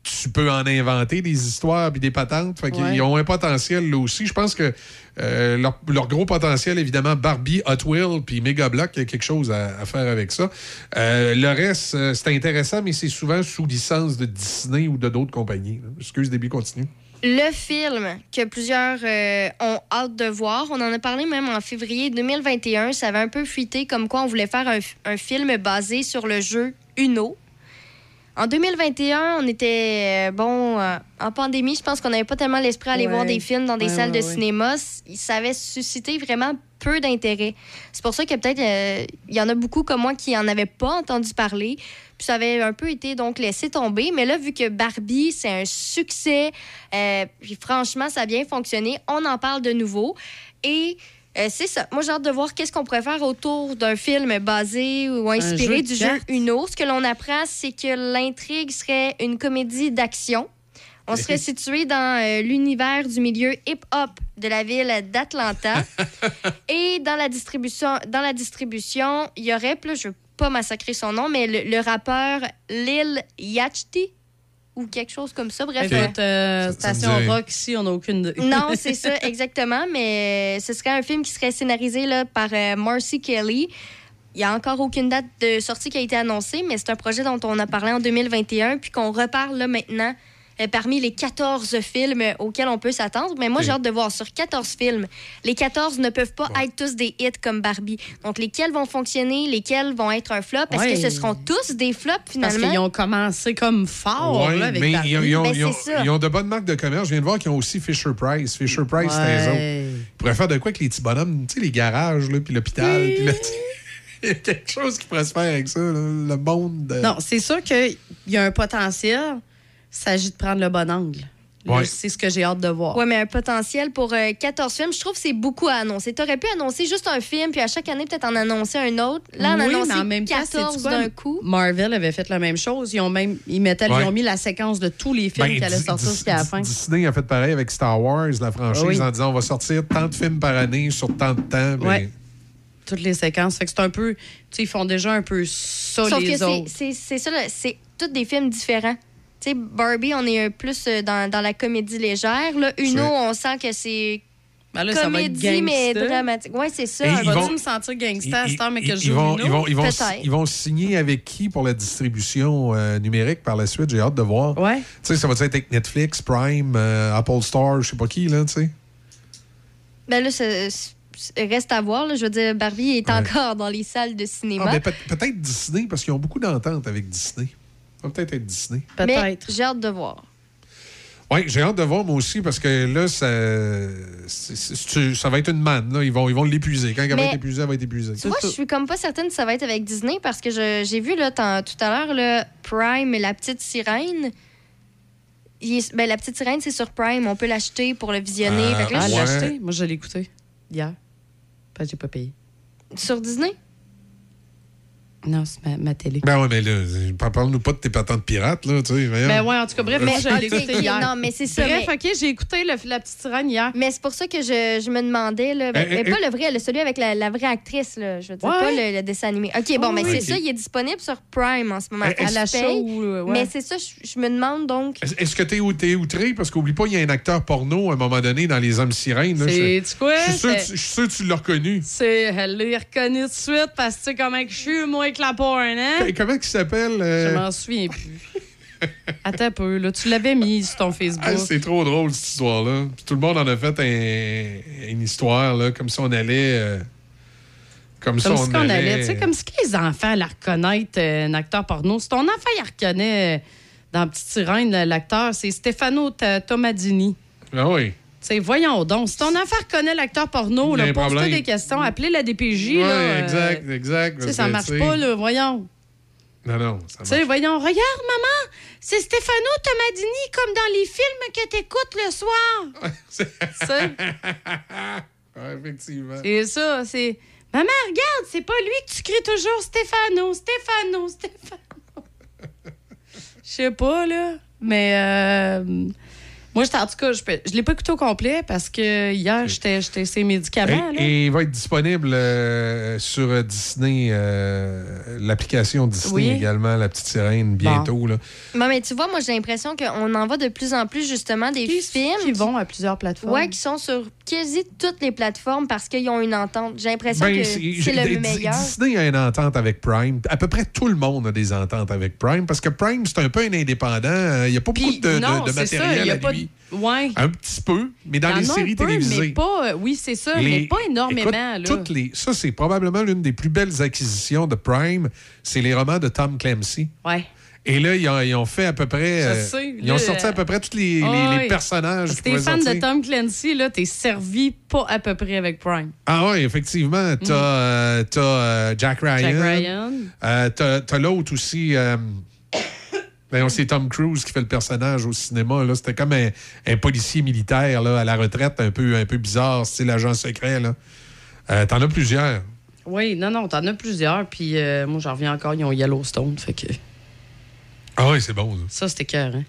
tu peux en inventer des histoires puis des patentes. Fait qu'ils Ouais. ils ont un potentiel là aussi. Je pense que euh, leur, leur gros potentiel, évidemment, Barbie, Hot Wheels puis Mega Block, il y a quelque chose à, à faire avec ça. Euh, le reste, euh, c'est intéressant, mais c'est souvent sous licence de Disney ou de d'autres compagnies. là. Excuse, début, continue. Le film que plusieurs euh, ont hâte de voir, on en a parlé même en février 2021, ça avait un peu fuité comme quoi on voulait faire un film basé sur le jeu Uno. En 2021, on était, euh, bon, euh, en pandémie, je pense qu'on n'avait pas tellement l'esprit à aller Ouais. voir des films dans des Ouais, salles ouais, de cinéma. Ça avait suscité vraiment peu d'intérêt. C'est pour ça que peut-être euh, il y en a beaucoup comme moi qui n'en avaient pas entendu parler. Puis ça avait un peu été donc laissé tomber. Mais là, vu que Barbie, c'est un succès, puis franchement, ça a bien fonctionné, on en parle de nouveau. Et euh, c'est ça. Moi, j'ai hâte de voir qu'est-ce qu'on pourrait faire autour d'un film basé ou inspiré jeu du jeu. Uno. Ce que l'on apprend, c'est que l'intrigue serait une comédie d'action. On serait situé dans euh, l'univers du milieu hip-hop de la ville d'Atlanta. Et dans la distribution, dans la distribution, il y aurait, là, je veux pas massacrer son nom, mais le, le rappeur Lil Yachty ou quelque chose comme ça. Bref, euh, Écoute, euh, station dit rien. rock ici, on n'a aucune idée. non, c'est ça, exactement. Mais euh, ce serait un film qui serait scénarisé là, par euh, Marcy Kelly. Il n'y a encore aucune date de sortie qui a été annoncée, mais c'est un projet dont on a parlé en 2021, puis qu'on reparle là maintenant euh, parmi les 14 films auxquels on peut s'attendre. Mais moi, j'ai hâte de voir sur 14 films. Les 14 ne peuvent pas être tous des hits comme Barbie. Donc, lesquels vont fonctionner, lesquels vont être un flop? Est-ce Ouais. que ce seront tous des flops Parce finalement? qu'ils ont commencé comme fort Ouais, là, avec mais Barbie. ils ont, ils ont- Ben, ils ont- c'est ça. ils ont de bonnes marques de commerce. Je viens de voir qu'ils ont aussi Fisher Price. Fisher Price, c'est eux autres. Ouais. Ils pourraient faire de quoi avec les petits bonhommes, tu sais, les garages, là, puis l'hôpital. puis là, Il y a quelque chose qui pourrait se faire avec ça, là, le monde. de- Non, c'est sûr qu'il y a un potentiel. Il s'agit de prendre le bon angle. Ouais. C'est ce que j'ai hâte de voir. Oui, mais un potentiel pour euh, 14 films, je trouve que c'est beaucoup à annoncer. Tu aurais pu annoncer juste un film, puis à chaque année, peut-être en annoncer un autre. Là, on a Oui, annoncé mais en même temps, 14 sais-tu quoi? d'un coup. Marvel avait fait la même chose. Ils ont même ils mettaient, Ouais. ils ont mis la séquence de tous les films Ben, qui allaient sortir jusqu'à la fin. Disney a fait pareil avec Star Wars, la franchise, Oui. en disant on va sortir tant de films par année sur tant de temps. Ouais. Toutes les séquences. Fait que c'est un peu. Tu sais, ils font déjà un peu ça, Sauf les que c'est- autres. c'est c'est ça, c'est tous des films différents. Tu sais, Barbie, on est plus euh, dans, dans la comédie légère. Là, Uno, on sent que c'est Ben là, ça va être comédie, mais dramatique. Oui, c'est ça. Ils vont- Vas-tu me sentir gangsta à Ils, cette heure, mais que je ils vont, Uno? ils, vont, ils, vont, ils vont signer avec qui pour la distribution euh, numérique par la suite? J'ai hâte de voir. Ouais. Tu sais, ça va être avec Netflix, Prime, euh, Apple Store, je sais pas qui, là, tu sais? Ben là, c'est- reste à voir. là. Je veux dire, Barbie est Ouais. encore dans les salles de cinéma. Ah, ben, peut- peut-être Disney, parce qu'ils ont beaucoup d'ententes avec Disney. Va peut-être être Disney. mais Peut-être. j'ai hâte de voir. Oui, j'ai hâte de voir moi aussi, parce que là, ça, ça va être une manne. Là. Ils vont ils vont l'épuiser. Quand elle va être épuisée, elle va être épuisée. Moi, je suis comme pas certaine que ça va être avec Disney parce que j'ai vu là, tout à l'heure le Prime, la petite sirène. Il est- ben, la petite sirène, c'est sur Prime. On peut l'acheter pour le visionner. Ah, Fait que là, Ah, Ouais. l'a acheté? Moi, je l'ai écouté hier. Parce que j'ai pas payé. sur Disney? Non, c'est ma, ma télé. Ben ouais, mais là, parle-nous pas de tes patentes pirates, là, tu sais. Ben ouais, en tout cas, bref, je l'ai ok, écouté hier. Non, mais c'est ça. Bref, mais OK, j'ai écouté le- la petite sirène hier. mais c'est pour ça que je, je me demandais. Là, ben, Eh, eh, mais pas le vrai, le celui avec la, la vraie actrice. Là, je veux dire, Ouais. pas le, le dessin animé. OK, bon, Oui, mais oui. c'est ça. Il est disponible sur Prime en ce moment. Eh, À que la je paye. show. euh, ouais. Mais c'est ça, je, je me demande donc. Est-ce que t'es ou- t'es outré? Parce qu'oublie pas, il y a un acteur porno à un moment donné dans Les Hommes Sirènes. C'est tu quoi? je suis sûr, que tu- l'as reconnu. C'est, elle l'a reconnu tout de suite parce que tu sais comment que je suis, moi, avec la porn, hein? Et Comment il s'appelle? euh? Je m'en souviens plus. Attends un peu, là. Tu l'avais mis sur ton Facebook. Ah, c'est trop drôle, cette histoire-là. Tout le monde en a fait un- une histoire, là, comme si on allait. euh, comme, comme si si on allait. allait, tu sais, comme si que les enfants la reconnaissent, euh, un acteur porno. Si ton enfant, il reconnaît euh, dans Petite Sirène, l'acteur, c'est Stefano Tomadini. Ah oui. Sais, voyons donc. Si ton enfant reconnaît l'acteur porno, là, pose-toi des questions, appelez la DPJ. Là, euh, exact, exact. Ça marche pas, là. Voyons. Non, non, ça Tu sais, marche. voyons, regarde, maman, c'est Stefano Tomadini comme dans les films que t'écoutes le soir. Ouais, effectivement. c'est ça, c'est... Maman, regarde, c'est pas lui que tu cries toujours Stefano, Stefano, Stefano. Je sais pas, là, mais... euh, moi, en tout cas, je, peux- je l'ai pas écouté au complet parce que hier, j'étais j'étais ces médicaments, là. Et, et il va être disponible euh, sur euh, Disney, euh, l'application Disney Oui. également, La Petite Sirène, bientôt. Là. Bon, mais tu vois, moi, j'ai l'impression qu'on en voit de plus en plus, justement, des Qui- films. qui vont à plusieurs plateformes. Ouais, qui sont sur quasi toutes les plateformes parce qu'ils ont une entente. J'ai l'impression Ben, que c'est- le meilleur. Disney a une entente avec Prime. À peu près tout le monde a des ententes avec Prime parce que Prime, c'est un peu un indépendant. Euh, Il n'y a pas beaucoup de, de- non, de c'est ça, matériel il y a à pas lui. de- Ouais. Un petit peu, mais dans les séries peu, télévisées. Mais pas, euh, oui, c'est ça, Les- mais pas énormément. Écoute, là. toutes les, ça, c'est probablement l'une des plus belles acquisitions de Prime. C'est les romans de Tom Clancy. Ouais. Et là, ils ont, ils ont fait à peu près. Je euh, sais, ils ont sorti à peu près tous les, les- Ah les personnages. Si t'es fan sortir. de Tom Clancy, là, t'es servi pas à peu près avec Prime. Ah oui, effectivement. T'as euh, t'as, euh, Jack Ryan. Mm. Jack Ryan. T'as l'autre aussi. ben, c'est Tom Cruise qui fait le personnage au cinéma. C'était comme un, un policier militaire là, à la retraite, un peu, un peu bizarre, c'est l'agent secret. là. Euh, T'en as plusieurs. Oui, non, non, t'en as plusieurs. Puis euh, moi, j'en reviens encore, ils ont Yellowstone. Fait que Ah oui, c'est bon. ça. ça, c'était cœur. Hein?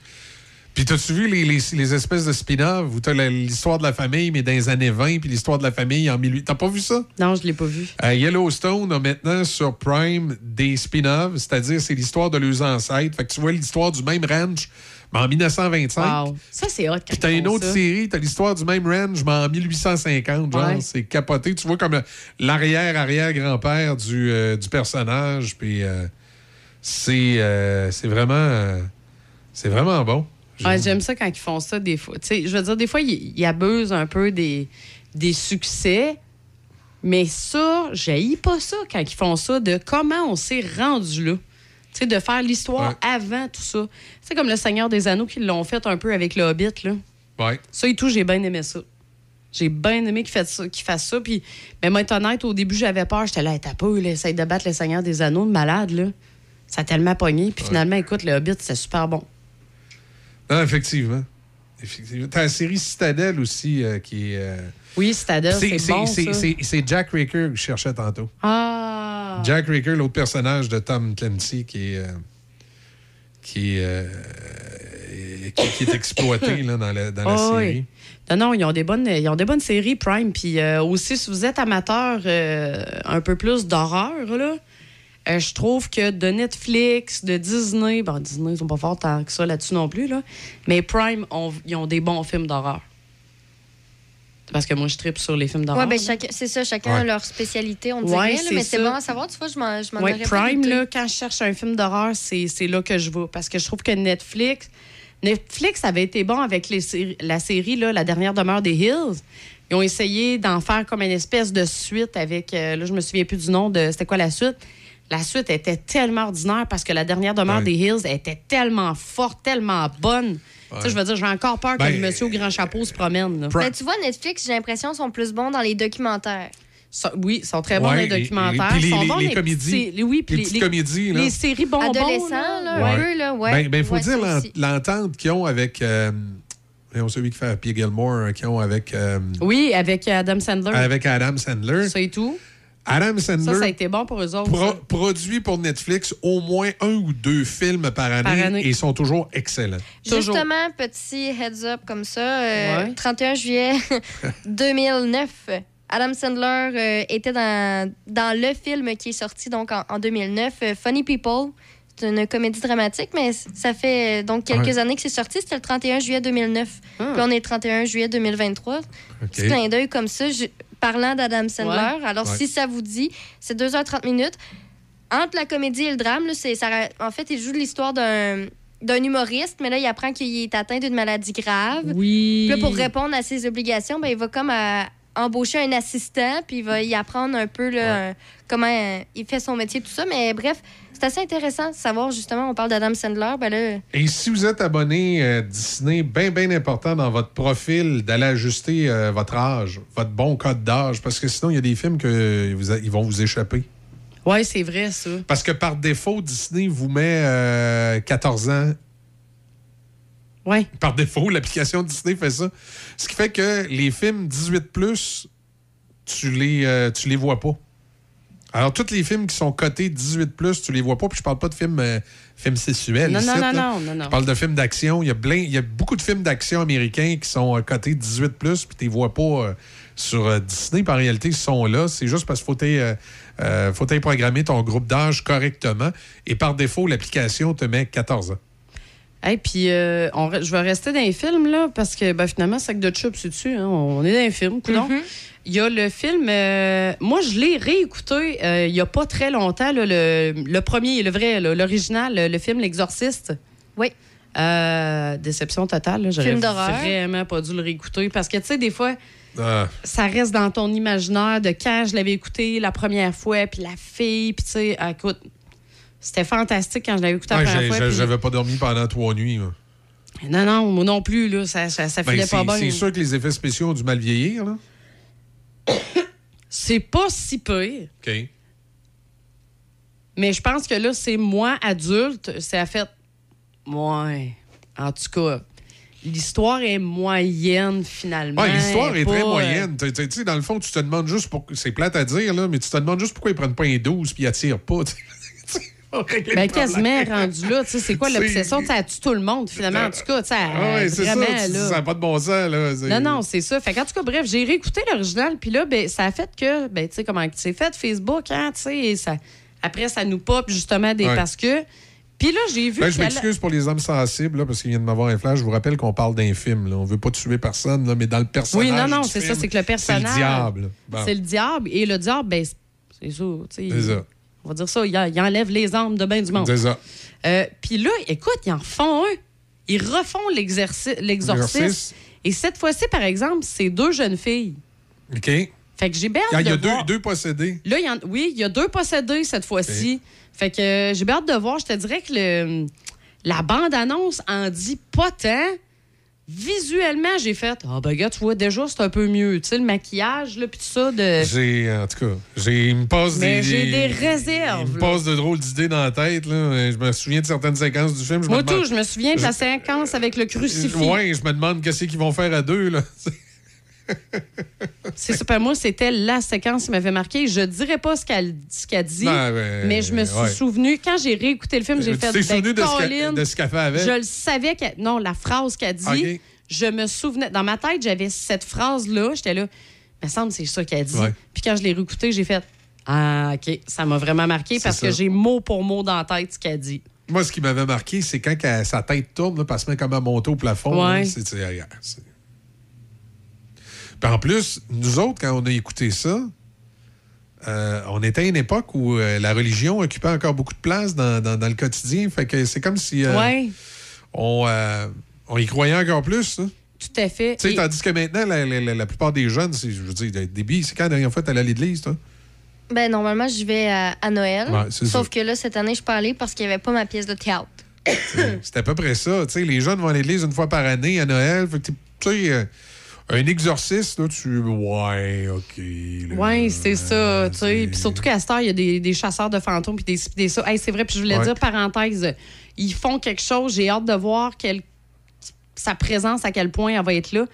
Puis t'as-tu vu les, les, les espèces de spin-off où t'as l'histoire de la famille, mais dans les années 20, puis l'histoire de la famille en 1800. T'as pas vu ça? Non, je l'ai pas vu. Euh, Yellowstone a maintenant sur Prime des spin-offs, c'est-à-dire c'est l'histoire de leurs ancêtres. Fait que tu vois l'histoire du même ranch, mais en 1925. Wow. Ça, c'est hot quand Puis t'as une autre ça. série, t'as l'histoire du même ranch, mais en 1850. Genre, Ouais. c'est capoté. Tu vois comme l'arrière-arrière-grand-père du, euh, du personnage. Puis euh, c'est euh, c'est vraiment, c'est vraiment bon. Ouais, J'aime ça quand ils font ça des fois. Tu sais, je veux dire, des fois, ils, ils abusent un peu des, des succès. Mais ça, j'haïs pas ça quand ils font ça, de comment on s'est rendu là. Tu sais, de faire l'histoire Ouais. avant tout ça. C'est comme le Seigneur des Anneaux qui l'ont fait un peu avec le Hobbit, là. Ouais. Ça et tout, j'ai bien aimé ça. J'ai bien aimé qu'il fasse ça. qu'il fasse ça. Puis, mais moi, être honnête, au début, j'avais peur. J'étais là, t'as pas eu essaye de battre le Seigneur des Anneaux, de malade, là. Ça a tellement pogné. Puis finalement, écoute, le Hobbit, c'était super bon. Non, effectivement. effectivement. T'as la série Citadel aussi euh, qui est. euh, Oui, Citadel, c'est bon, c'est- c'est- c'est Jack Ricker que je cherchais tantôt. Ah! Jack Ricker, l'autre personnage de Tom Clancy qui est. euh, qui, est, qui, qui est exploité là, dans la, dans la Ah série. oui. Non, non, ils ont des bonnes, ils ont des bonnes séries Prime. Puis aussi, si vous êtes amateur un peu plus d'horreur, là, euh, je trouve que de Netflix, de Disney, bon, Disney, ils sont pas forts tant que ça là-dessus non plus, là, mais Prime, ont- ils ont des bons films d'horreur. Parce que moi, je tripe sur les films d'horreur. Ouais, ben, c'est ça, chacun a leur spécialité, on dirait. Ouais, là, c'est mais c'est bon à savoir, tu vois, je m'en je Ouais, pas Prime, là, quand je cherche un film d'horreur, c'est c'est là que je vais. Parce que je trouve que Netflix. Netflix avait été bon avec les séries- la série là, La dernière demeure des Hills. Ils ont essayé d'en faire comme une espèce de suite avec. euh, là, je me souviens plus du nom de. C'était quoi la suite? La suite était tellement ordinaire parce que la dernière demeure Ouais. des Hills était tellement forte, tellement bonne. Tu sais, je veux dire, j'ai encore peur que Ben, le monsieur au grand chapeau se promène. là. Mais tu vois, Netflix, j'ai l'impression, sont plus bons dans les documentaires. Ça- oui, ils sont très bons Ouais, dans les documentaires. les- Ils sont les- bons les comédies. sé- oui, Les petites comédies, là. Les séries bonbons. Adolescents, là. ouais. Ben, ben, faut Ouais, dire l'entente qu'ils ont avec. Euh, voyons, celui qui fait Happy Gilmore, euh, qu'ils ont avec, euh, Oui, avec Adam Sandler. avec Adam Sandler. Ça et tout. Adam Sandler ça a été bon pour eux autres. pro- ça. produit pour Netflix au moins un ou deux films par année, Par année. et ils sont toujours excellents. Toujours. Justement, petit heads up comme ça, euh, Ouais. 31 juillet 2009, Adam Sandler euh, était dans, dans le film qui est sorti donc en, en 2009, euh, Funny People. C'est une comédie dramatique, mais ça fait euh, donc quelques Ouais. années que c'est sorti. C'était le 31 juillet 2009. Ah. Puis on est le 31 juillet 2023. Petit clin d'œil comme ça, je- parlant d'Adam Sandler. Alors, Ouais. si ça vous dit, c'est 2h30 minutes. Entre la comédie et le drame, là, ça, en fait, il joue de l'histoire d'un, d'un humoriste, mais là, il apprend qu'il est atteint d'une maladie grave. Oui. Puis là, pour répondre à ses obligations, ben, il va comme à embaucher un assistant, puis il va y apprendre un peu là, euh, comment euh, il fait son métier, tout ça. Mais bref, c'est assez intéressant de savoir, justement, on parle d'Adam Sandler. Ben là, Et si vous êtes abonné euh, Disney, bien, bien important dans votre profil d'aller ajuster euh, votre âge, votre bon code d'âge, parce que sinon, il y a des films que vous a- ils vont vous échapper. Oui, c'est vrai, ça. Parce que par défaut, Disney vous met euh, 14 ans. Oui. Par défaut, l'application Disney fait ça. Ce qui fait que les films 18+, tu les, euh, tu les vois pas. Alors, tous les films qui sont cotés 18+, tu les vois pas. Puis je parle pas de films, euh, films sexuels. Non, ici, non, non, non, non, non. Je parle de films d'action. Il y a, plein- il y a beaucoup de films d'action américains qui sont euh, cotés 18+, puis tu les vois pas euh, sur euh, Disney. Puis en réalité, ils sont là. C'est juste parce qu'il faut t'aies, faut programmer ton groupe d'âge correctement. Et par défaut, l'application te met 14 ans. Et puis, euh, on je vais rester dans les films, là, parce que ben, finalement, sac de chips, c'est dessus. hein. On est dans les films, coudonc. Il y a le film. euh, moi, je l'ai réécouté euh, il n'y a pas très longtemps, là, le, le premier, le vrai, l'original, le, le film L'Exorciste. Oui. Euh, déception totale. J'aurais Film d'horreur. vraiment pas dû le réécouter parce que, tu sais, des fois, Ah. ça reste dans ton imaginaire de quand je l'avais écouté la première fois, puis la fille, puis tu sais, ah, écoute, c'était fantastique quand je l'avais écouté la Ouais, première fois. J'avais pas dormi pendant trois nuits. moi. Non, non, moi non plus, là, ça, ça, ça Ben, filait pas bien. c'est sûr que les effets spéciaux ont dû mal vieillir. Là. C'est pas si peu, OK. mais je pense que là, c'est moi, adulte, ça a fait. Ouais. En tout cas, l'histoire est moyenne, finalement. Ouais, L'histoire est très euh, moyenne. Dans le fond, tu te demandes juste pourquoi. C'est plate à dire, là, mais tu te demandes juste pourquoi ils prennent pas un 12 puis ils attirent pas. régler Ben, quasiment rendu là. Tu sais, c'est quoi l'obsession? Elle tue tout le monde, finalement. En tout cas, Ah ouais, c'est ça. Ça n'a pas de bon sens, là. Non, non, c'est ça. Fait qu'en tout cas, bref, j'ai réécouté l'original, puis là, ben, ça a fait que, ben, tu sais, comment c'est fait, Facebook, hein, tu sais, ça, après, ça nous pop justement des Ouais. parce que. Puis là, j'ai vu Ben, je m'excuse pour les hommes sensibles, là, parce qu'il vient de m'avoir un flash. Je vous rappelle qu'on parle d'un film. Là. On veut pas tuer personne, là, mais dans le personnage. Oui, non, non, c'est ça, c'est que le personnage. C'est le diable. Bon. C'est le diable. Et le diable, ben, c'est- ça. C'est ça. On va dire ça, il, il enlève les âmes de bien du monde. C'est ça. Euh, Puis là, écoute, ils en font un. Ils refont l'exorcisme. Et cette fois-ci, par exemple, c'est deux jeunes filles. OK. Il Fait que j'ai bien y hâte a de deux, voir- deux possédés. Là, il y en- oui, il y a deux possédés cette fois-ci. Fait que euh, j'ai bien hâte de voir. Je te dirais que le, la bande-annonce en dit pas tant. Visuellement, j'ai fait Ah, ben, gars, tu vois, déjà, c'est un peu mieux. Tu sais, le maquillage, là, puis tout ça. De... J'ai, en tout cas, j'ai, il me passe Mais des. j'ai des Il réserves. me là. passe de drôles d'idées dans la tête. Là. Je me souviens de certaines séquences du film. Je Moi, me demande- tout, je me souviens de la séquence avec le crucifix. Ouais, je me demande qu'est-ce qu'ils vont faire à deux. Là. C'est super. Moi, c'était la séquence qui m'avait marqué. Je dirais pas ce qu'elle qu'elle dit, mais je me suis ouais. souvenu. Quand j'ai réécouté le film, j'ai Tu fait t'es souvenu de ce ben, de ce qu'elle fait avec? Je le savais. qu'elle- Non, la phrase qu'elle dit, je me souvenais. Dans ma tête, j'avais cette phrase-là. J'étais là, il me semble que c'est ça qu'elle dit. Ouais. Puis quand je l'ai réécouté, j'ai fait Ah, OK, ça m'a vraiment marqué parce ça. que j'ai mot pour mot dans la tête ce qu'elle dit. Moi, ce qui m'avait marqué, c'est quand qu'elle- sa tête tourne, là, puis elle se met comme à monter au plafond. Ouais. c'est- Puis en plus, nous autres, quand on a écouté ça, euh, on était à une époque où euh, la religion occupait encore beaucoup de place dans, dans- dans le quotidien. Fait que c'est comme si euh, ouais, on, euh, on y croyait encore plus. hein. tout à fait. Et- Tandis que maintenant, la, la- la- la plupart des jeunes, c'est- je veux dire, des débits, c'est quand la dernière fois que tu allé à l'église, toi? Ben, normalement, je vais à, à Noël. Ouais, sauf ça. que là, cette année, je parlais parce qu'il n'y avait pas ma pièce de théâtre. C'est à peu près ça. Tu sais, les jeunes vont à l'église une fois par année à Noël. Fait que, tu sais, euh, un exorciste, là, tu. Ouais, OK. là. Oui, c'est ça. tu sais. Puis surtout qu'à cette heure, il y a des, des chasseurs de fantômes puis des, des ça. Hey, c'est vrai, puis je voulais Ouais. dire, parenthèse, ils font quelque chose. J'ai hâte de voir quelle- sa présence, à quel point elle va être là.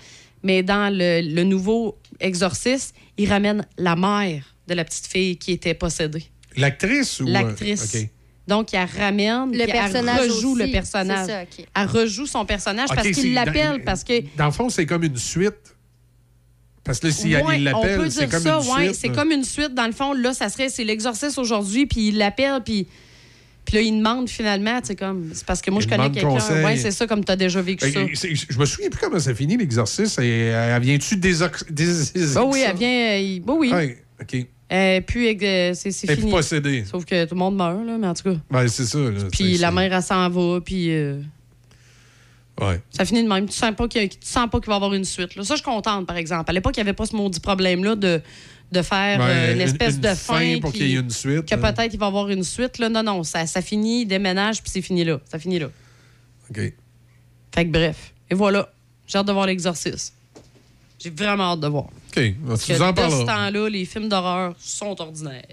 Mais dans le, le nouveau exorcisme, ils ramènent la mère de la petite fille qui était possédée. L'actrice ou. euh, L'actrice. OK. Donc, elle ramène, Le personnage elle rejoue aussi. le personnage. Ça, OK. Elle rejoue son personnage parce qu'il l'appelle, dans- parce que Dans le fond, c'est comme une suite. Parce que là, si Ouais, il on peut l'appelle, c'est dire comme ça, une ouais, suite. c'est comme une suite. Dans le fond, là, ça serait, c'est l'exorcisme aujourd'hui, puis il l'appelle, puis, puis là, il demande finalement, c'est comme, c'est parce que moi, Il je connais quelqu'un. Ouais, c'est ça, comme tu as déjà vécu ça. Euh, c'est- Je me souviens plus comment ça finit, l'exorcisme. Et, euh, Elle vient-tu des. des... Bah oui, elle vient. euh, il- bah oui. Ouais, OK. Euh, puis, euh, c'est, fini. plus. Sauf que tout le monde meurt, là, mais en tout cas. Ouais, c'est ça. là, Puis la mère, elle s'en va, puis euh, Ouais. ça finit de même. Tu sens pas qu'il y a- tu sens pas qu'il va y avoir une suite. Là. Ça, je suis contente, par exemple. À l'époque, il n'y avait pas ce maudit problème-là de, de faire Ouais, euh, une espèce une de fin pour qui- qu'il y ait une suite, Que hein. peut-être il va y avoir une suite. Là. Non, non, ça, ça finit, il déménage, puis c'est fini là. Ça finit là. OK. Fait que bref. Et voilà. J'ai hâte de voir l'exorcisme. J'ai vraiment hâte de voir. OK. Tu Parce que nous en de ce temps-là, les films d'horreur sont ordinaires.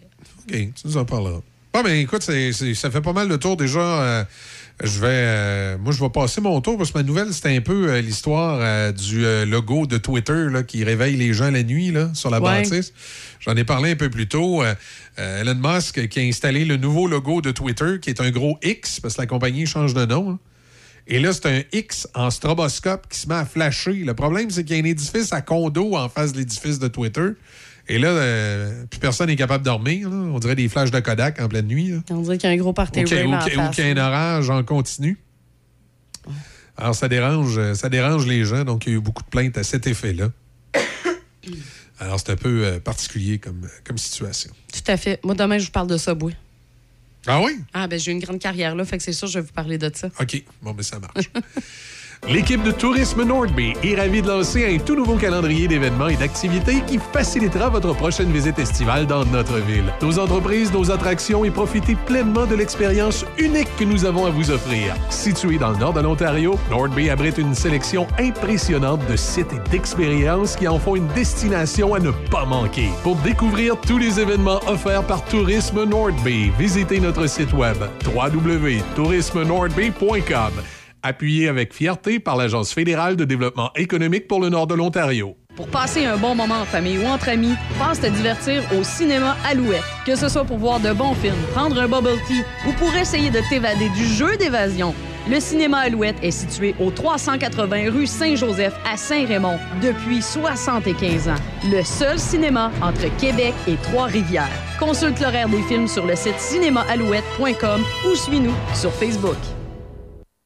OK, tu nous en parleras. Bon, ben écoute, ça fait pas mal de tour déjà. euh, je vais, euh, moi, je vais passer mon tour parce que ma nouvelle, c'était un peu euh, l'histoire euh, du logo de Twitter là, qui réveille les gens la nuit là, sur la Ouais. bâtisse. J'en ai parlé un peu plus tôt. Elon Musk qui a installé le nouveau logo de Twitter, qui est un gros X parce que la compagnie change de nom. hein. Et là, c'est un X en stroboscope qui se met à flasher. Le problème, c'est qu'il y a un édifice à condo en face de l'édifice de Twitter. Et là, euh, plus personne n'est capable de dormir. là. On dirait des flashs de Kodak en pleine nuit. là. On dirait qu'il y a un gros party Ou qu'il y a- y un orage en continu. Alors, ça dérange, euh, ça dérange les gens. Donc, il y a eu beaucoup de plaintes à cet effet-là. Alors, c'est un peu euh, particulier comme, comme situation. Tout à fait. Moi, demain, je vous parle de Subway. Ah oui? Ah, ben j'ai une grande carrière là, fait que c'est sûr, je vais vous parler de ça. OK. Bon, mais ça marche. L'équipe de Tourisme Nordby est ravie de lancer un tout nouveau calendrier d'événements et d'activités qui facilitera votre prochaine visite estivale dans notre ville. Nos entreprises, nos attractions et profitez pleinement de l'expérience unique que nous avons à vous offrir. Situé dans le nord de l'Ontario, Nordby abrite une sélection impressionnante de sites et d'expériences qui en font une destination à ne pas manquer. Pour découvrir tous les événements offerts par Tourisme Nordby, visitez notre site web www.tourismenordby.com appuyé avec fierté par l'Agence fédérale de développement économique pour le nord de l'Ontario. Pour passer un bon moment en famille ou entre amis, passe te divertir au cinéma Alouette. Que ce soit pour voir de bons films, prendre un bubble tea ou pour essayer de t'évader du jeu d'évasion, le cinéma Alouette est situé au 380 rue Saint-Joseph à Saint-Raymond depuis 75 ans. Le seul cinéma entre Québec et Trois-Rivières. Consulte l'horaire des films sur le site cinémaalouette.com ou suis-nous sur Facebook.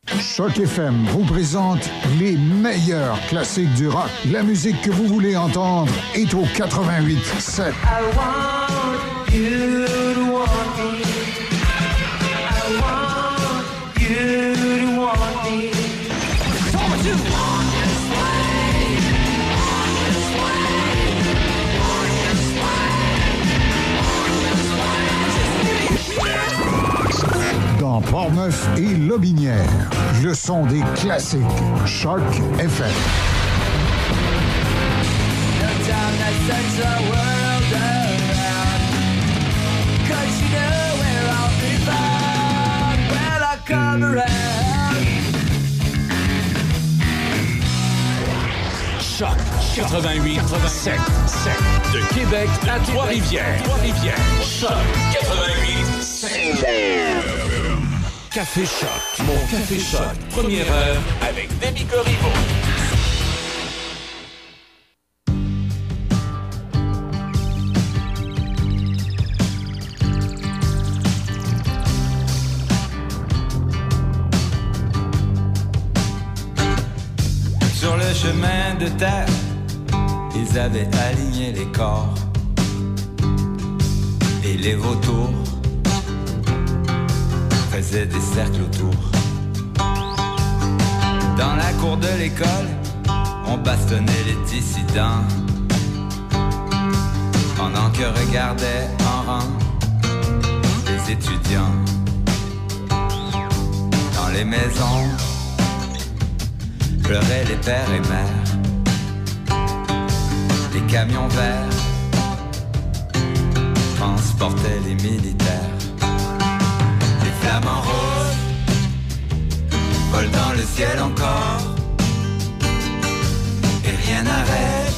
Choc FM vous présente les meilleurs classiques du rock. La musique que vous voulez entendre est au 88 7. Dans Portneuf et Lobinière, le son des classiques. Choc FM. Choc 88 7 7 de Québec à Trois-Rivières. Trois-Rivières. Choc 88 7 Café Choc. Mon Café Choc. Première heure avec Demi Corriveau. Sur le chemin de terre, ils avaient aligné les corps et les vautours faisaient des cercles autour. Dans la cour de l'école, on bastonnait les dissidents pendant que regardaient en rang les étudiants dans les maisons pleuraient les pères et mères. Les camions verts transportaient les militaires. Flamants roses volent dans le ciel encore. Et rien n'arrête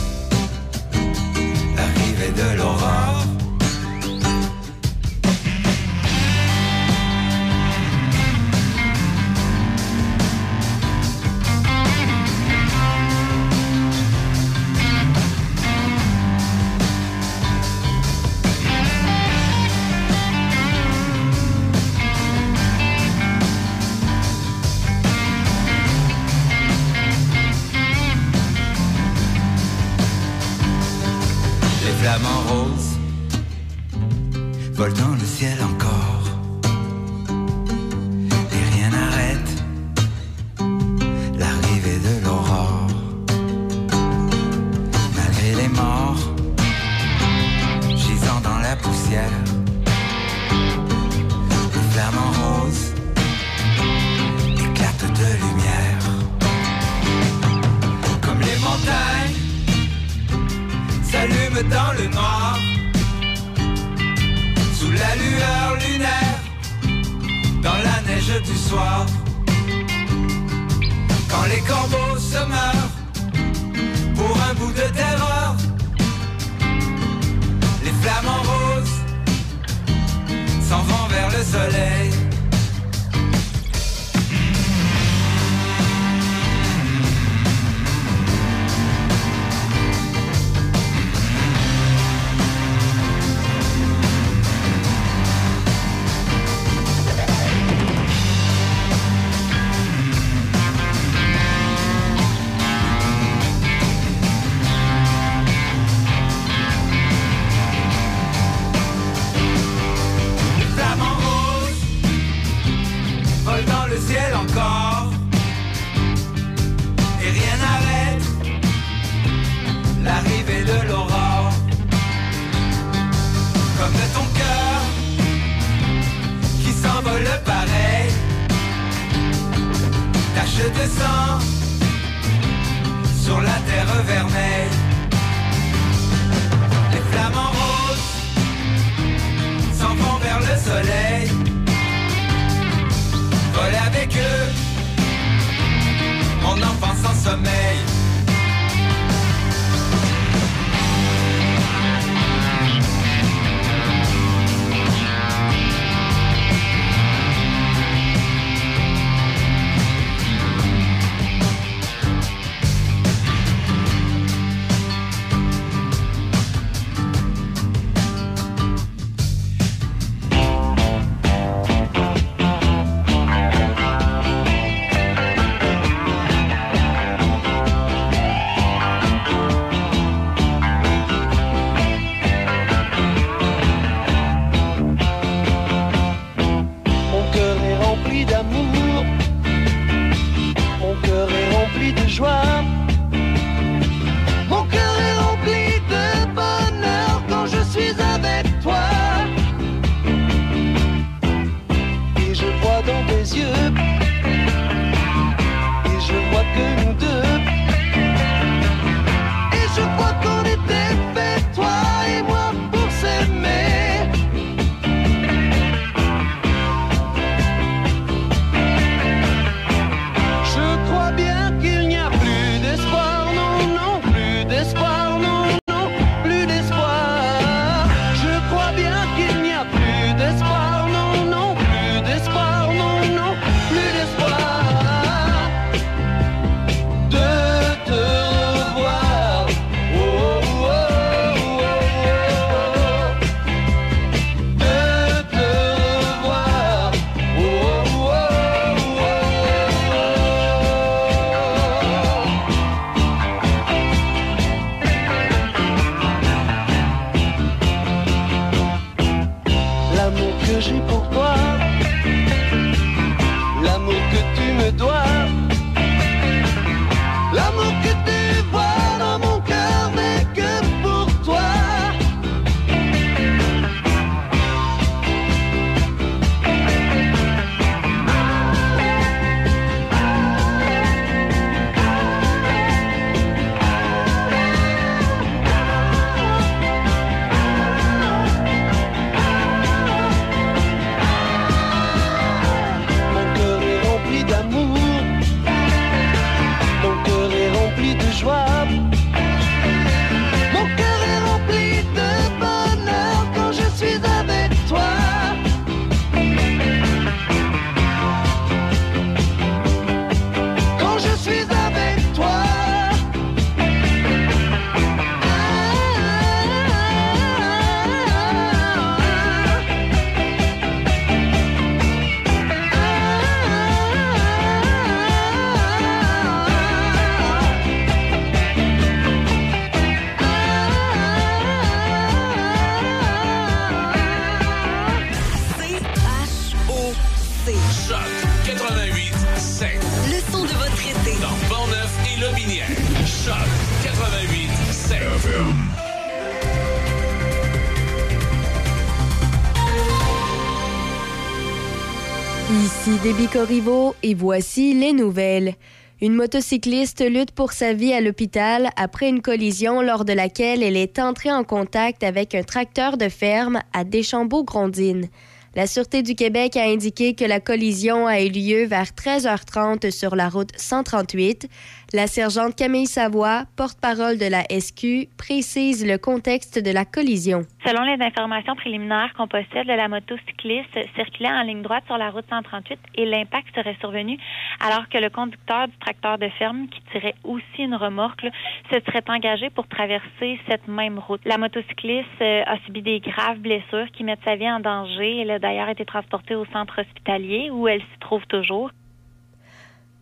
Ici Déby Corriveau et voici les nouvelles. Une motocycliste lutte pour sa vie à l'hôpital après une collision lors de laquelle elle est entrée en contact avec un tracteur de ferme à Deschambault-Grondines. La Sûreté du Québec a indiqué que la collision a eu lieu vers 13h30 sur la route 138. La sergente Camille Savoie, porte-parole de la SQ, précise le contexte de la collision. Selon les informations préliminaires qu'on possède, la motocycliste circulait en ligne droite sur la route 138 et l'impact serait survenu alors que le conducteur du tracteur de ferme, qui tirait aussi une remorque, se serait engagé pour traverser cette même route. La motocycliste euh, a subi des graves blessures qui mettent sa vie en danger. Elle a d'ailleurs été transportée au centre hospitalier où elle s'y trouve toujours.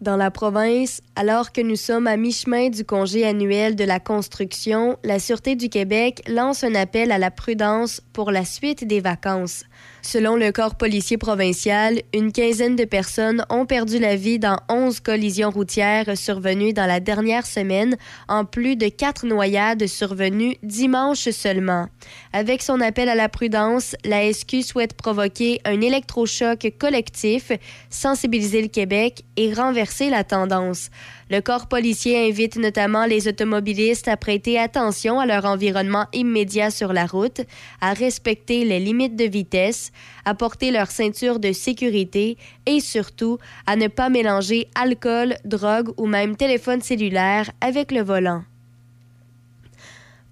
Dans la province, alors que nous sommes à mi-chemin du congé annuel de la construction, la Sûreté du Québec lance un appel à la prudence pour la suite des vacances. Selon le corps policier provincial, une quinzaine de personnes ont perdu la vie dans 11 collisions routières survenues dans la dernière semaine, en plus de quatre noyades survenues dimanche seulement. Avec son appel à la prudence, la SQ souhaite provoquer un électrochoc collectif, sensibiliser le Québec et renverser la tendance. Le corps policier invite notamment les automobilistes à prêter attention à leur environnement immédiat sur la route, à respecter les limites de vitesse, à porter leur ceinture de sécurité et surtout à ne pas mélanger alcool, drogue ou même téléphone cellulaire avec le volant.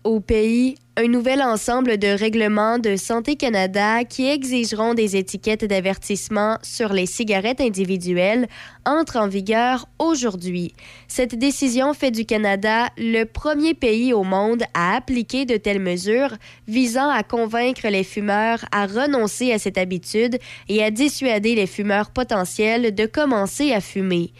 Au pays, un nouvel ensemble de règlements de Santé Canada qui exigeront des étiquettes d'avertissement sur les cigarettes individuelles entre en vigueur aujourd'hui. Cette décision fait du Canada le premier pays au monde à appliquer de telles mesures visant à convaincre les fumeurs à renoncer à cette habitude et à dissuader les fumeurs potentiels de commencer à fumer.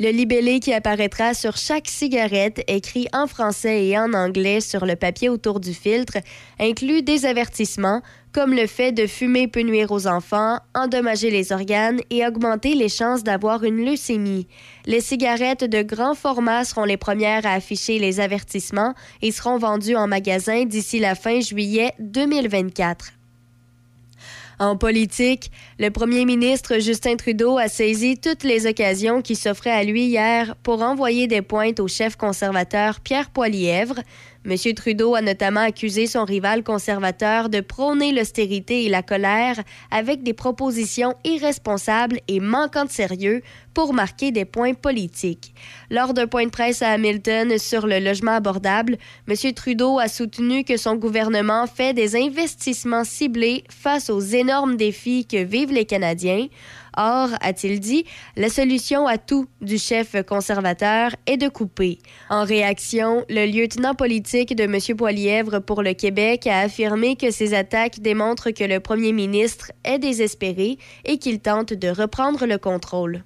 Le libellé qui apparaîtra sur chaque cigarette, écrit en français et en anglais sur le papier autour du filtre, inclut des avertissements comme le fait de fumer peut nuire aux enfants, endommager les organes et augmenter les chances d'avoir une leucémie. Les cigarettes de grand format seront les premières à afficher les avertissements et seront vendues en magasin d'ici la fin juillet 2024. En politique, le premier ministre Justin Trudeau a saisi toutes les occasions qui s'offraient à lui hier pour envoyer des pointes au chef conservateur Pierre Poilièvre. M. Trudeau a notamment accusé son rival conservateur de prôner l'austérité et la colère avec des propositions irresponsables et manquant de sérieux pour marquer des points politiques. Lors d'un point de presse à Hamilton sur le logement abordable, M. Trudeau a soutenu que son gouvernement fait des investissements ciblés face aux énormes défis que vivent les Canadiens. Or, a-t-il dit, la solution à tout du chef conservateur est de couper. En réaction, le lieutenant politique de M. Poilièvre pour le Québec a affirmé que ces attaques démontrent que le premier ministre est désespéré et qu'il tente de reprendre le contrôle.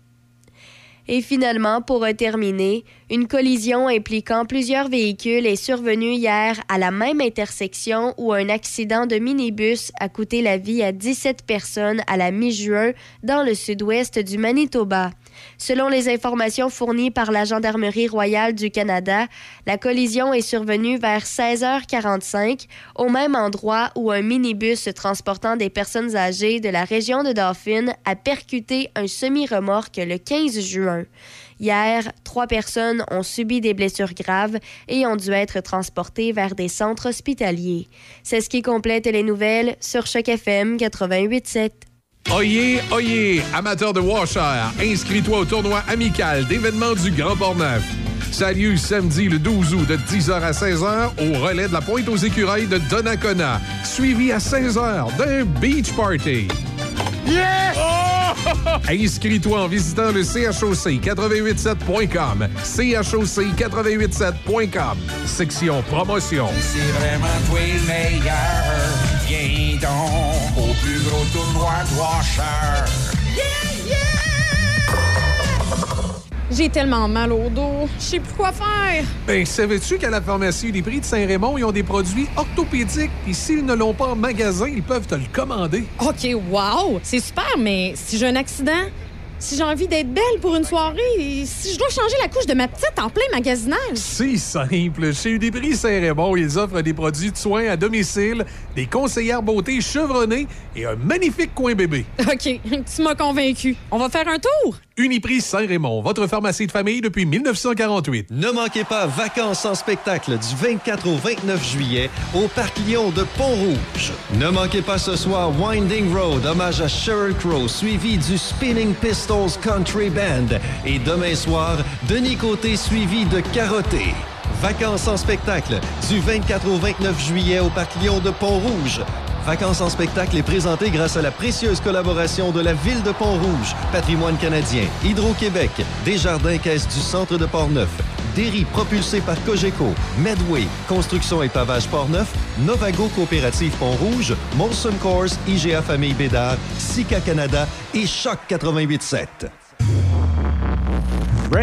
Et finalement, pour terminer, une collision impliquant plusieurs véhicules est survenue hier à la même intersection où un accident de minibus a coûté la vie à 17 personnes à la mi-juin dans le sud-ouest du Manitoba. Selon les informations fournies par la Gendarmerie royale du Canada, la collision est survenue vers 16h45 au même endroit où un minibus transportant des personnes âgées de la région de Dauphin a percuté un semi-remorque le 15 juin. Hier, trois personnes ont subi des blessures graves et ont dû être transportées vers des centres hospitaliers. C'est ce qui complète les nouvelles sur Choc FM 88.7. Oyez, oyez, amateur de washer, inscris-toi au tournoi amical d'événements du Grand Port-Neuf. Ça lieu samedi le 12 août de 10h à 16h au relais de la Pointe aux Écureuils de Donnacona, suivi à 16h d'un beach party. Yes! Inscris-toi en visitant le choc887.com. choc887.com. Section promotion. C'est vraiment toi le meilleur. Viens donc plus gros tournoi de Washer. J'ai tellement mal au dos. Je sais plus quoi faire. Ben, savais-tu qu'à la pharmacie des prix de Saint-Raymond, ils ont des produits orthopédiques, et s'ils ne l'ont pas en magasin, ils peuvent te le commander. OK, wow! C'est super, mais si j'ai un accident, si j'ai envie d'être belle pour une soirée, si je dois changer la couche de ma petite en plein magasinage. C'est simple. Chez Uniprix Saint-Raymond, ils offrent des produits de soins à domicile, des conseillères beauté chevronnées et un magnifique coin bébé. OK, tu m'as convaincu. On va faire un tour? Uniprix Saint-Raymond, votre pharmacie de famille depuis 1948. Ne manquez pas Vacances en spectacle du 24 au 29 juillet au Parc Lyon de Pont-Rouge. Ne manquez pas ce soir Winding Road, hommage à Sheryl Crow, suivi du Spinning Pistols Country Band. Et demain soir, Denis Côté suivi de Carotté. Vacances en spectacle du 24 au 29 juillet au Parc Lyon de Pont-Rouge. Vacances en spectacle est présenté grâce à la précieuse collaboration de la Ville de Pont-Rouge, Patrimoine canadien, Hydro-Québec, Desjardins Caisse du Centre de Portneuf, Derry propulsé par Cogeco, Medway, Construction et Pavage Portneuf, Novago Coopérative Pont-Rouge, Molson Course, IGA Famille Bédard, Sika Canada et Choc 88.7.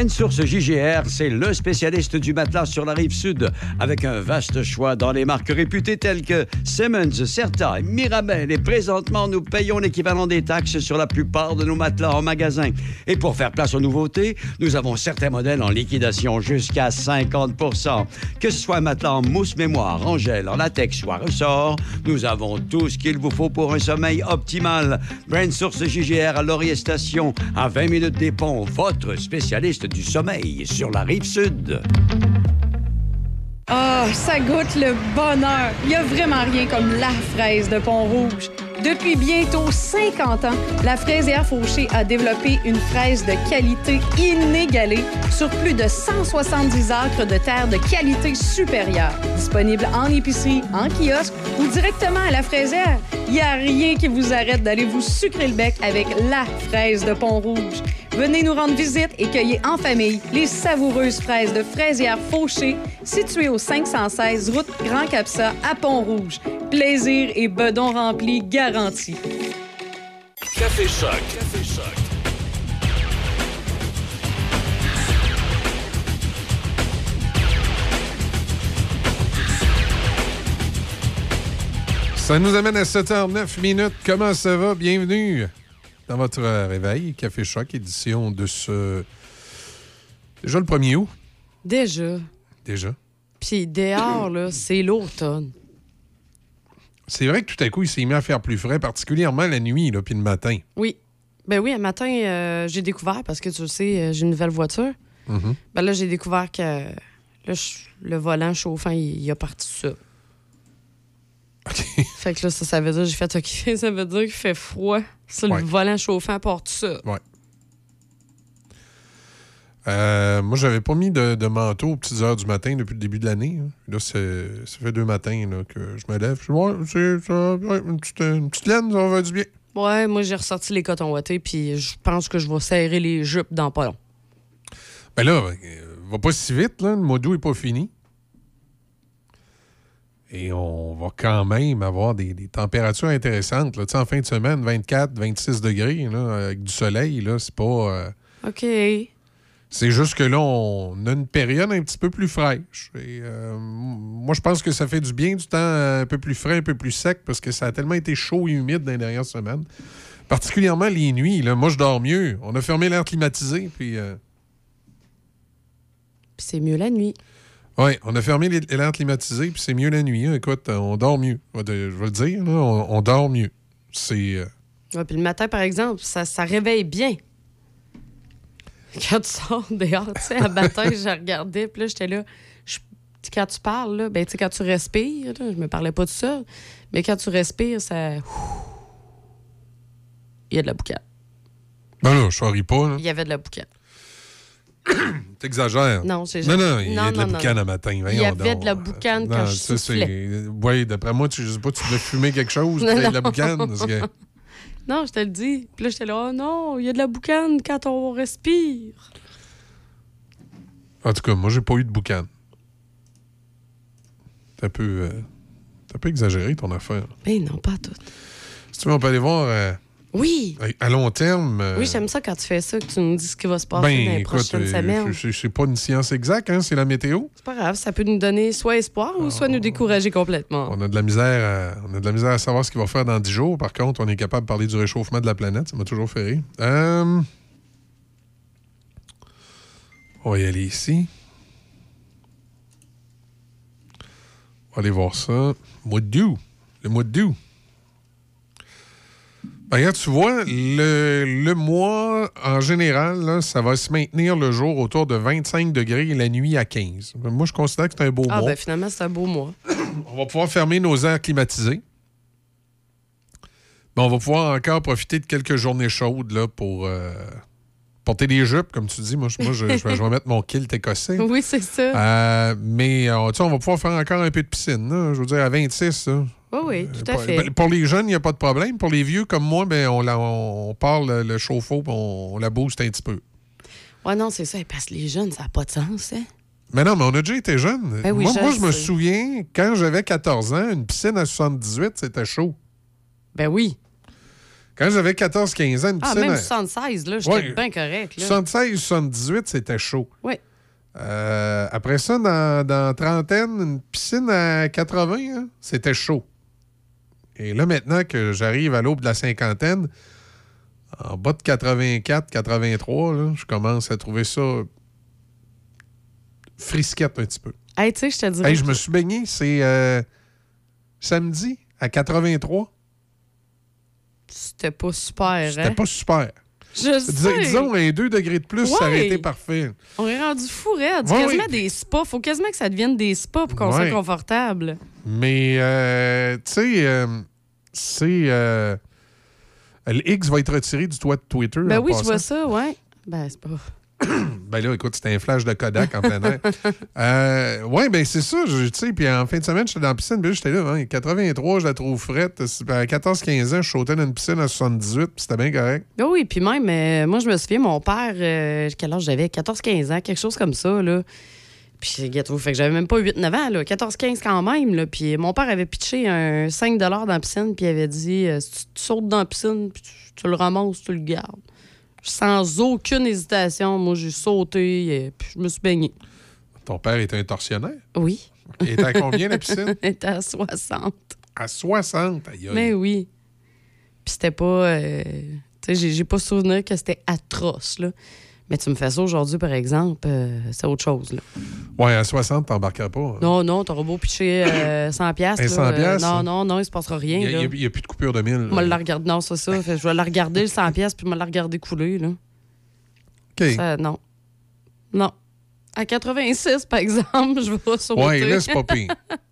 Source JGR, c'est le spécialiste du matelas sur la rive sud, avec un vaste choix dans les marques réputées telles que Simmons, Certa Mirabel. Et présentement, nous payons l'équivalent des taxes sur la plupart de nos matelas en magasin. Et pour faire place aux nouveautés, nous avons certains modèles en liquidation jusqu'à 50% Que ce soit matelas en mousse mémoire, en gel, en latex ou à ressort, nous avons tout ce qu'il vous faut pour un sommeil optimal. Brand Source JGR à Laurier Station, à 20 minutes des ponts, votre spécialiste du sommeil sur la rive sud. Ah, ça goûte le bonheur. Il n'y a vraiment rien comme la fraise de Pont-Rouge. Depuis bientôt 50 ans, la fraisière Fauché a développé une fraise de qualité inégalée sur plus de 170 acres de terre de qualité supérieure. Disponible en épicerie, en kiosque ou directement à la fraisière, il n'y a rien qui vous arrête d'aller vous sucrer le bec avec la fraise de Pont-Rouge. Venez nous rendre visite et cueillez en famille les savoureuses fraises de fraisière Fauché, situées au 516 route Grand Capsa à Pont-Rouge. Plaisir et bedon rempli garanti. Café Choc. Café Choc. Ça nous amène à 7h09 minutes. Comment ça va? Bienvenue dans votre réveil. Café Choc, édition de ce. Déjà le 1er août. Déjà. Déjà. Puis dehors, là, c'est l'automne. C'est vrai que tout à coup, il s'est mis à faire plus frais, particulièrement la nuit, là, puis le matin. Oui. Ben oui, un matin, euh, j'ai découvert, parce que tu le sais, euh, j'ai une nouvelle voiture. Mhm. Ben là, j'ai découvert que là, le volant chauffant, il, il a parti ça. Fait que là, ça, ça veut dire, j'ai fait OK, ça veut dire qu'il fait froid. Ça, Ouais. le volant chauffant porte ça. Ouais. Euh, moi, j'avais pas mis de, de manteau aux petites heures du matin depuis le début de l'année. hein. Là, ça fait deux matins là, que je me lève. Je ouais, c'est- ça, ouais, une, petite, une petite laine, ça va du bien. Ouais, moi, j'ai ressorti les cotons wattés, puis je pense que je vais serrer les jupes dans pas long. Ben là, euh, va pas si vite, là. Le mois d'août est pas fini. Et on va quand même avoir des, des températures intéressantes. Là. En fin de semaine, 24, 26 degrés, là, avec du soleil, là, c'est pas. euh, OK. C'est juste que là, on a une période un petit peu plus fraîche. Et, euh, moi, je pense que ça fait du bien du temps un peu plus frais, un peu plus sec, parce que ça a tellement été chaud et humide dans les dernières semaines. Particulièrement les nuits. Là. Moi, je dors mieux. On a fermé l'air climatisé, puis... euh, Puis c'est mieux la nuit. Oui, on a fermé les- l'air climatisé, puis c'est mieux la nuit. hein. Écoute, on dort mieux. Je vais le dire, là, on, on dort mieux. C'est... euh, Ouais, puis le matin, par exemple, ça, ça réveille bien. Quand tu sors dehors, tu sais, à matin, je regardais, puis là, j'étais là. je- quand tu parles, là, ben, tu sais, quand tu respires, là, je me parlais pas tout seul, mais quand tu respires, ça. Il y a de la boucane. Ben là, je charrie pas. là. Il y avait de la boucane. T'exagères. Non, c'est Non, non, il y a de la boucane à matin. Il y avait de la boucane quand je soufflais. Oui, d'après moi, tu, je sais pas, tu devais fumer quelque chose, il y a de la boucane. parce que- Non, je te le dis. Puis là, j'étais là, oh non, il y a de la boucane quand on respire. En tout cas, moi, j'ai pas eu de boucan. C'est un peu, euh, un peu exagéré, ton affaire. Mais non, pas tout. Si tu veux, on peut aller voir euh, Oui. à long terme. euh, Oui, j'aime ça quand tu fais ça, que tu nous dis ce qui va se passer ben, dans les écoute, prochaines euh, semaines. c'est pas une science exacte, hein, c'est la météo. C'est pas grave, ça peut nous donner soit espoir ou soit nous décourager complètement. On a de la misère à, on a de la misère à savoir ce qu'il va faire dans 10 jours. Par contre, on est capable de parler du réchauffement de la planète. Ça m'a toujours fait rire. Euh, On va y aller ici. On va aller voir ça. Mois d'août. Le mois d'août. Ben, regarde, tu vois, le, le mois, en général, là, ça va se maintenir le jour autour de 25 degrés et la nuit à 15. Moi, je considère que c'est un beau Ah, mois. ben finalement, c'est un beau mois. On va pouvoir fermer nos airs climatisés. Mais on va pouvoir encore profiter de quelques journées chaudes là, pour euh, porter des jupes, comme tu dis. Moi, je, moi, je- je vais, je vais mettre mon kilt écossais. Oui, c'est ça. Euh, mais euh, tu sais, on va pouvoir faire encore un peu de piscine. là. Je veux dire, à 26, là. Oui, oui, tout à Pour- fait. Pour les jeunes, il n'y a pas de problème. Pour les vieux comme moi, ben, on, la, on, part le, chauffe-eau on, on la booste un petit peu. Ouais, non, c'est ça. Parce que les jeunes, ça n'a pas de sens, hein? Mais non, mais on a déjà été jeunes. Ben oui, moi, je moi, je me souviens, quand j'avais 14 ans, une piscine à 78, c'était chaud. Ben oui. Quand j'avais 14-15 ans, une Ah, piscine même à 76, là, j'étais Ouais. bien correct. Là. 76-78, c'était chaud. Oui. Euh, après ça, dans, dans trentaine, une piscine à 80, hein, c'était chaud. Et là, maintenant que j'arrive à l'aube de la cinquantaine, en bas de 84, 83, là, je commence à trouver ça frisquette un petit peu. Hey, tu sais, je te dirais. Hey, je me suis baigné, c'est euh, samedi à 83. C'était pas super, C'était hein? pas super. Je sais. disons, un 2 degrés de plus, ça aurait été parfait. On est rendu fou, raide. Ouais, quasiment oui. des spas. Faut quasiment que ça devienne des spas pour qu'on Ouais. soit confortable. Mais, euh, tu sais, euh, c'est. euh, le X va être retiré du toit de Twitter. Ben en oui, je vois ça, ouais. Ben, c'est pas. Ben là, écoute, c'était un flash de Kodak en plein air. Euh, ouais, ben c'est ça. Tu sais, puis en fin de semaine, j'étais dans la piscine, puis j'étais là, hein, 83, je la trouve frette. À 14-15 ans, je sautais dans une piscine à 78, puis c'était bien correct. Ben oui, puis même, euh, moi, je me souviens, mon père, euh, quel âge j'avais? 14-15 ans, quelque chose comme ça, là. Puis, gâteau, fait que j'avais même pas 8-9 ans, là. 14-15 quand même, là. Puis, mon père avait pitché un 5 dans la piscine, puis il avait dit euh, si tu, sautes dans la piscine, puis tu, tu le ramasses, tu le gardes. Sans aucune hésitation, moi, j'ai sauté, et puis je me suis baigné. Ton père était un tortionnaire? Oui. Il était à combien, la piscine? Il était à 60. À 60, aïe. Mais oui. Puis c'était pas. euh, tu sais, j'ai pas souvenir que c'était atroce, là. Mais tu me fais ça aujourd'hui, par exemple, euh, c'est autre chose, là. Ouais, à 60, t'embarqueras pas. hein. Non, non, t'auras beau pitcher euh, 100 piastres. Un là, 100 euh, piastres, non, hein? non, non, il se passera rien, Il n'y a, plus de coupure de 1000. Moi, la regarde, non, c'est ça. Fait je vais la regarder, le 100 piastres, puis je vais la regarder couler, là. OK. Ça, non. Non. À 86, par exemple, je vais sauter. Ouais, là, c'est pas pire.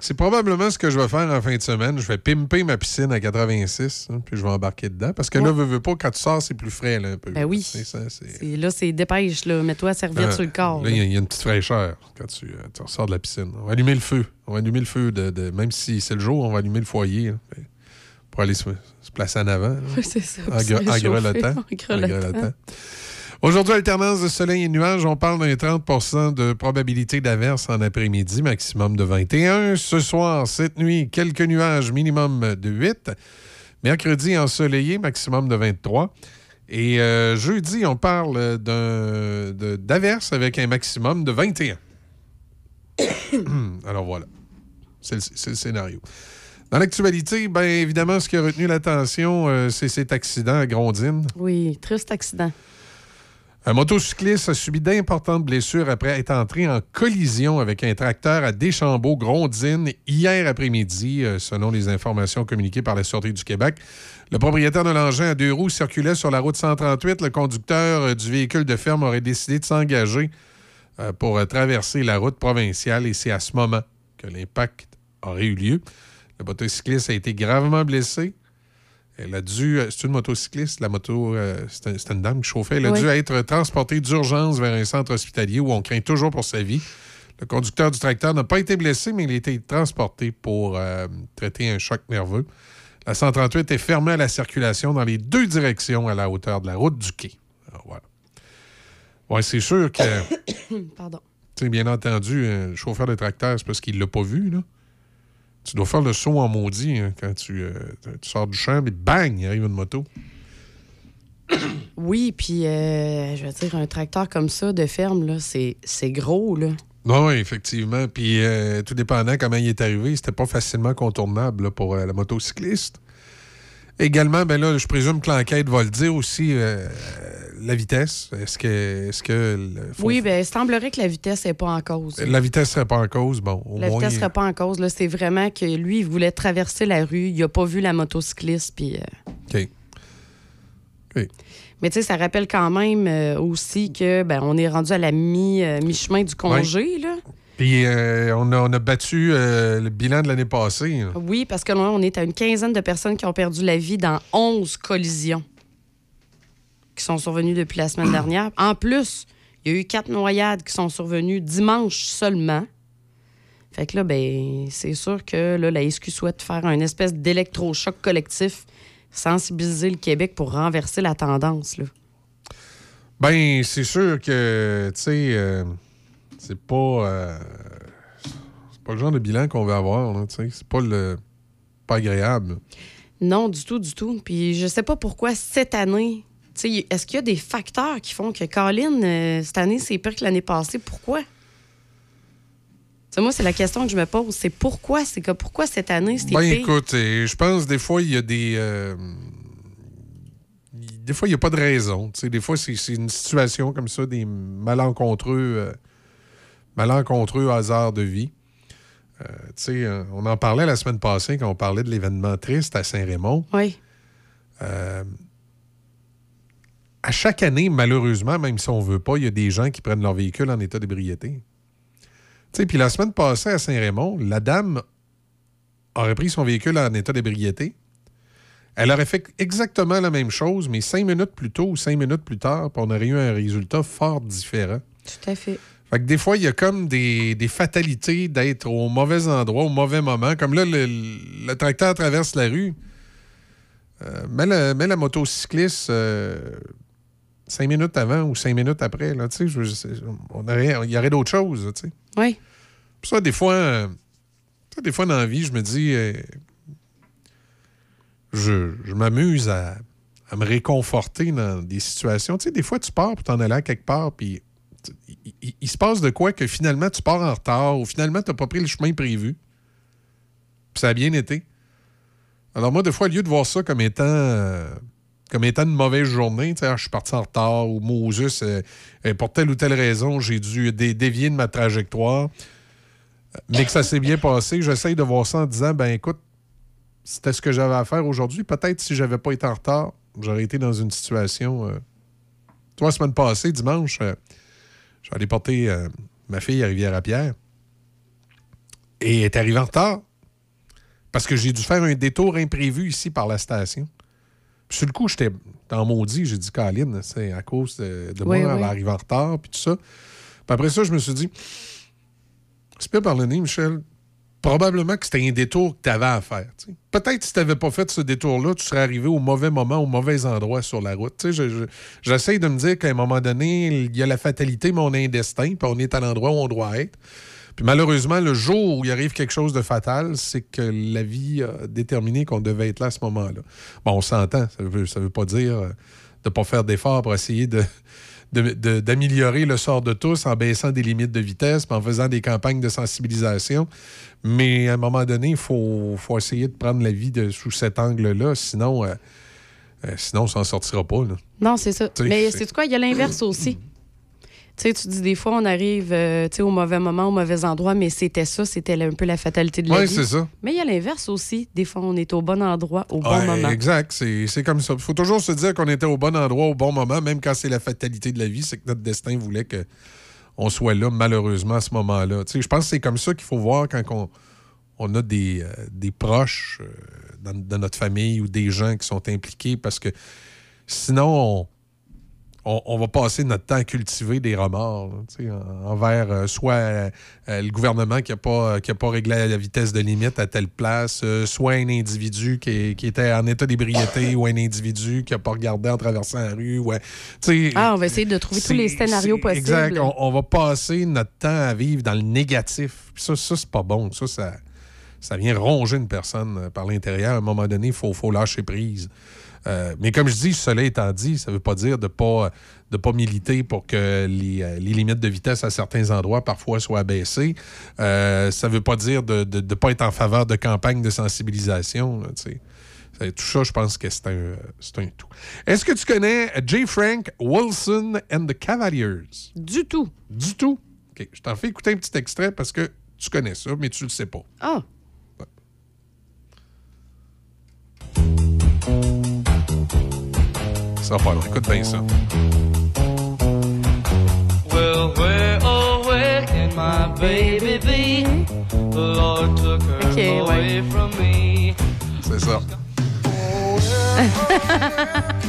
C'est probablement ce que je vais faire en fin de semaine. Je vais pimper ma piscine à 86, hein, puis je vais embarquer dedans. Parce que là, veux, veux pas, quand tu sors, c'est plus frais, là, un peu. Ben oui. Ça, Là, c'est dépêche, là. Mets-toi à serviette Ah, sur le corps. Là, il y, a- il y a une petite fraîcheur quand tu, euh, tu ressors de la piscine. On va allumer le feu. On va allumer le feu, de, de- même si c'est le jour, on va allumer le foyer là, pour aller se, se placer en avant. Oui, c'est ça. En, en grelottant. Aujourd'hui, alternance de soleil et nuages. On parle d'un 30% de probabilité d'averse en après-midi, maximum de 21. Ce soir, cette nuit, quelques nuages, minimum de 8. Mercredi, ensoleillé, maximum de 23. Et euh, jeudi, on parle d'averse avec un maximum de 21. Alors voilà. C'est le, c'est le scénario. Dans l'actualité, bien évidemment, ce qui a retenu l'attention, euh, c'est cet accident à Grondine. Oui, triste accident. Un motocycliste a subi d'importantes blessures après être entré en collision avec un tracteur à Deschambault-Grondines hier après-midi, euh, selon les informations communiquées par la Sûreté du Québec. Le propriétaire de l'engin à deux roues circulait sur la route 138. Le conducteur euh, du véhicule de ferme aurait décidé de s'engager euh, pour traverser la route provinciale et c'est à ce moment que l'impact aurait eu lieu. Le motocycliste a été gravement blessé. Elle a dû. euh, C'est une motocycliste, la moto, euh, c'était une dame qui chauffait. Elle a Oui. dû être transportée d'urgence vers un centre hospitalier où on craint toujours pour sa vie. Le conducteur du tracteur n'a pas été blessé, mais il a été transporté pour euh, traiter un choc nerveux. La 138 est fermée à la circulation dans les deux directions à la hauteur de la route du quai. Alors, voilà. Ouais, c'est sûr que. Pardon. Tu bien entendu, un le chauffeur de tracteur, c'est parce qu'il l'a pas vu, là. Tu dois faire le saut en maudit hein, quand tu, euh, tu sors du champ, et bang, il arrive une moto. Oui, puis euh, je veux dire, un tracteur comme ça de ferme, là, c'est c'est gros, là. Non, oui, effectivement. Puis, euh, tout dépendant comment il est arrivé, c'était pas facilement contournable là, pour la motocycliste. Également, ben là, je présume que l'enquête va le dire aussi. euh, la vitesse, est-ce que. Est-ce que le- faut- Oui, bien, il semblerait que la vitesse n'est pas en cause. la vitesse serait pas en cause? Bon, au La moins. vitesse serait pas en cause. là. C'est vraiment que lui, il voulait traverser la rue. Il n'a pas vu la motocycliste. Puis, euh, OK. Mais tu sais, ça rappelle quand même euh, aussi que ben, on est rendu à la mi, mi-chemin du congé. Là. Puis euh, on, a, on a battu euh, le bilan de l'année passée. Oui, parce que là, on est à une quinzaine de personnes qui ont perdu la vie dans 11 collisions qui sont survenues depuis la semaine dernière. En plus, il y a eu quatre noyades qui sont survenues dimanche seulement. Fait que là, ben, c'est sûr que là, la SQ souhaite faire un espèce d'électrochoc collectif, sensibiliser le Québec pour renverser la tendance. Là. Ben, c'est sûr que, tu sais, euh, c'est pas. euh, c'est pas le genre de bilan qu'on veut avoir, là, tu sais. C'est pas le. pas agréable. Non, du tout, du tout. Puis je sais pas pourquoi cette année, tu sais, est-ce qu'il y a des facteurs qui font que Colin, euh, cette année, c'est pire que l'année passée? Pourquoi? Tu sais, moi, c'est la question que je me pose. C'est pourquoi? C'est que pourquoi cette année, c'était Ben, pire? écoute, je pense des fois, il y a des. euh, des fois, il n'y a pas de raison. Des fois, c'est c'est une situation comme ça, des malencontreux, euh, malencontreux hasards de vie. Euh, tu sais, euh, on en parlait la semaine passée quand on parlait de l'événement triste à Saint-Raymond. Oui. Euh, à chaque année, malheureusement, même si on veut pas, il y a des gens qui prennent leur véhicule en état d'ébriété. Tu sais, puis la semaine passée à Saint-Raymond, la dame aurait pris son véhicule en état d'ébriété. Elle aurait fait exactement la même chose, mais cinq minutes plus tôt ou cinq minutes plus tard, puis on aurait eu un résultat fort différent. Tout à fait. Fait que des fois, il y a comme des, des fatalités d'être au mauvais endroit, au mauvais moment. Comme là, le, le tracteur traverse la rue. Euh, mets, la, motocycliste euh, cinq minutes avant ou cinq minutes après. Là, je- on aurait- il y aurait d'autres choses. sais. Oui. Puis ça, des fois, euh, ça, des fois dans la vie, je me dis, euh, je, je m'amuse à, à me réconforter dans des situations. Tu sais, des fois, tu pars pour t'en aller à quelque part, puis il, se passe de quoi que finalement, tu pars en retard ou finalement, tu n'as pas pris le chemin prévu. Puis ça a bien été. Alors moi, des fois, au lieu de voir ça comme étant... euh, comme étant une mauvaise journée, Ah, je suis parti en retard ou Moses, euh, euh, pour telle ou telle raison, j'ai dû dé- dévier de ma trajectoire, mais que ça s'est bien passé, j'essaye de voir ça en disant, ben écoute, c'était ce que j'avais à faire aujourd'hui. Peut-être si j'avais pas été en retard, j'aurais été dans une situation. Toi, la semaine passée, dimanche, euh, j'allais porter euh, ma fille à Rivière-à-Pierre et elle est arrivée en retard parce que j'ai dû faire un détour imprévu ici par la station. Puis sur le coup, j'étais dans maudit. J'ai dit, Caroline, c'est à cause de, de moi, Oui, elle va arriver en retard, puis tout ça. Puis après ça, je me suis dit, c'est pas par le nez, Michel. Probablement que c'était un détour que tu avais à faire. Peut-être si tu n'avais pas fait ce détour-là, tu serais arrivé au mauvais moment, au mauvais endroit sur la route. Je- je- J'essaie de me dire qu'à un moment donné, il y a la fatalité, mais on puis on est à l'endroit où on doit être. Puis malheureusement, le jour où il arrive quelque chose de fatal, c'est que la vie a déterminé qu'on devait être là à ce moment-là. Bon, on s'entend. Ça veut, ça veut pas dire euh, de ne pas faire d'efforts pour essayer de- d'améliorer le sort de tous en baissant des limites de vitesse, en faisant des campagnes de sensibilisation. Mais à un moment donné, il faut, faut essayer de prendre la vie de, sous cet angle-là, sinon, euh, euh, sinon on s'en sortira pas. là. Non, c'est ça. Mais c'est- c'est quoi? Il y a l'inverse aussi. Tu sais, tu dis des fois, on arrive euh, au mauvais moment, au mauvais endroit, mais c'était ça, c'était un peu la fatalité de la Ouais, vie. c'est ça. Mais il y a l'inverse aussi. Des fois, on est au bon endroit, au bon Ouais, moment. Exact, c'est comme ça. Il faut toujours se dire qu'on était au bon endroit au bon moment, même quand c'est la fatalité de la vie, c'est que notre destin voulait que on soit là, malheureusement, à ce moment-là. Tu sais, Je pense que c'est comme ça qu'il faut voir quand on, on a des, euh, des proches euh, dans, dans notre famille ou des gens qui sont impliqués, parce que sinon, on, on, on va passer notre temps à cultiver des remords là, envers euh, soit euh, le gouvernement qui n'a pas, qui a pas réglé la vitesse de limite à telle place, euh, soit un individu qui, est- qui était en état d'ébriété ou un individu qui n'a pas regardé en traversant la rue. Ouais. Ah, on va essayer de trouver tous les scénarios possibles. Exact. On, on va passer notre temps à vivre dans le négatif. Puis ça, ça c'est pas bon. Ça, ça, ça vient ronger une personne par l'intérieur. À un moment donné, il faut, faut lâcher prise. Euh, mais comme je dis, cela étant dit, ça ne veut pas dire de ne pas, de pas militer pour que les, euh, les limites de vitesse à certains endroits parfois soient abaissées. Euh, ça ne veut pas dire de ne pas être en faveur de campagnes de sensibilisation. là, Tout ça, je pense que c'est un, c'est un tout. Est-ce que tu connais J. Frank Wilson and the Cavaliers? Du tout. Du tout? OK. Je t'en fais écouter un petit extrait parce que tu connais ça, mais tu le sais pas. Ah. Ça pas. Écoute bien ça. Well, where, oh, where can my baby be? The Lord took her Okay, away ouais. from me. C'est ça.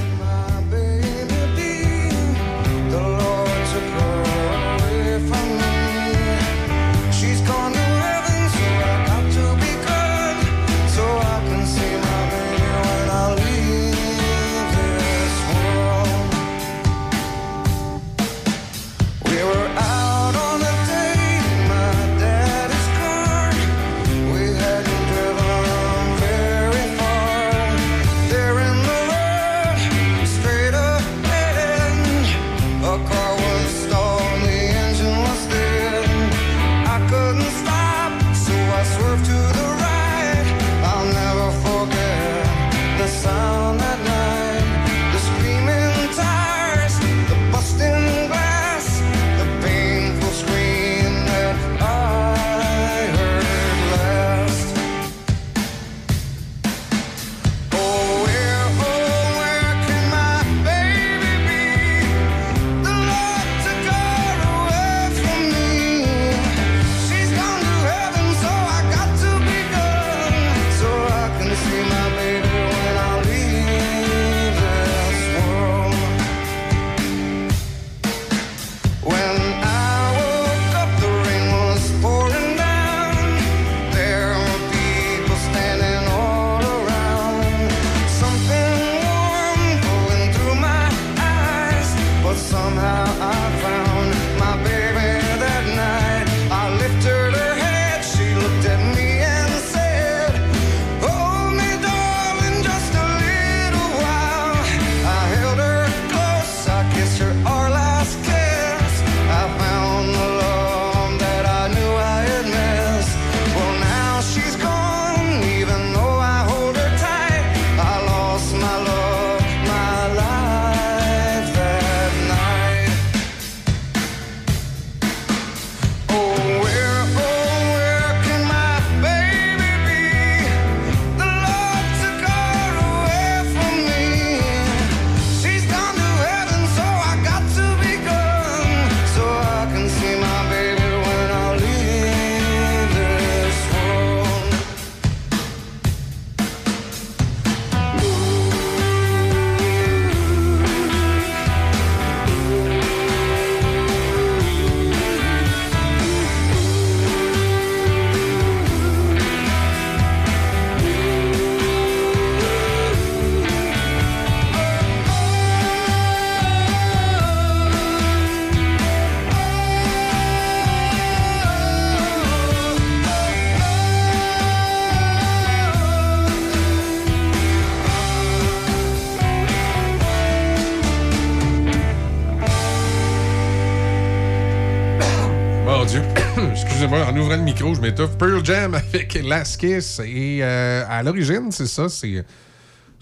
micro, je m'étouffe. Pearl Jam avec Last Kiss. Et euh, à l'origine, c'est ça, c'est.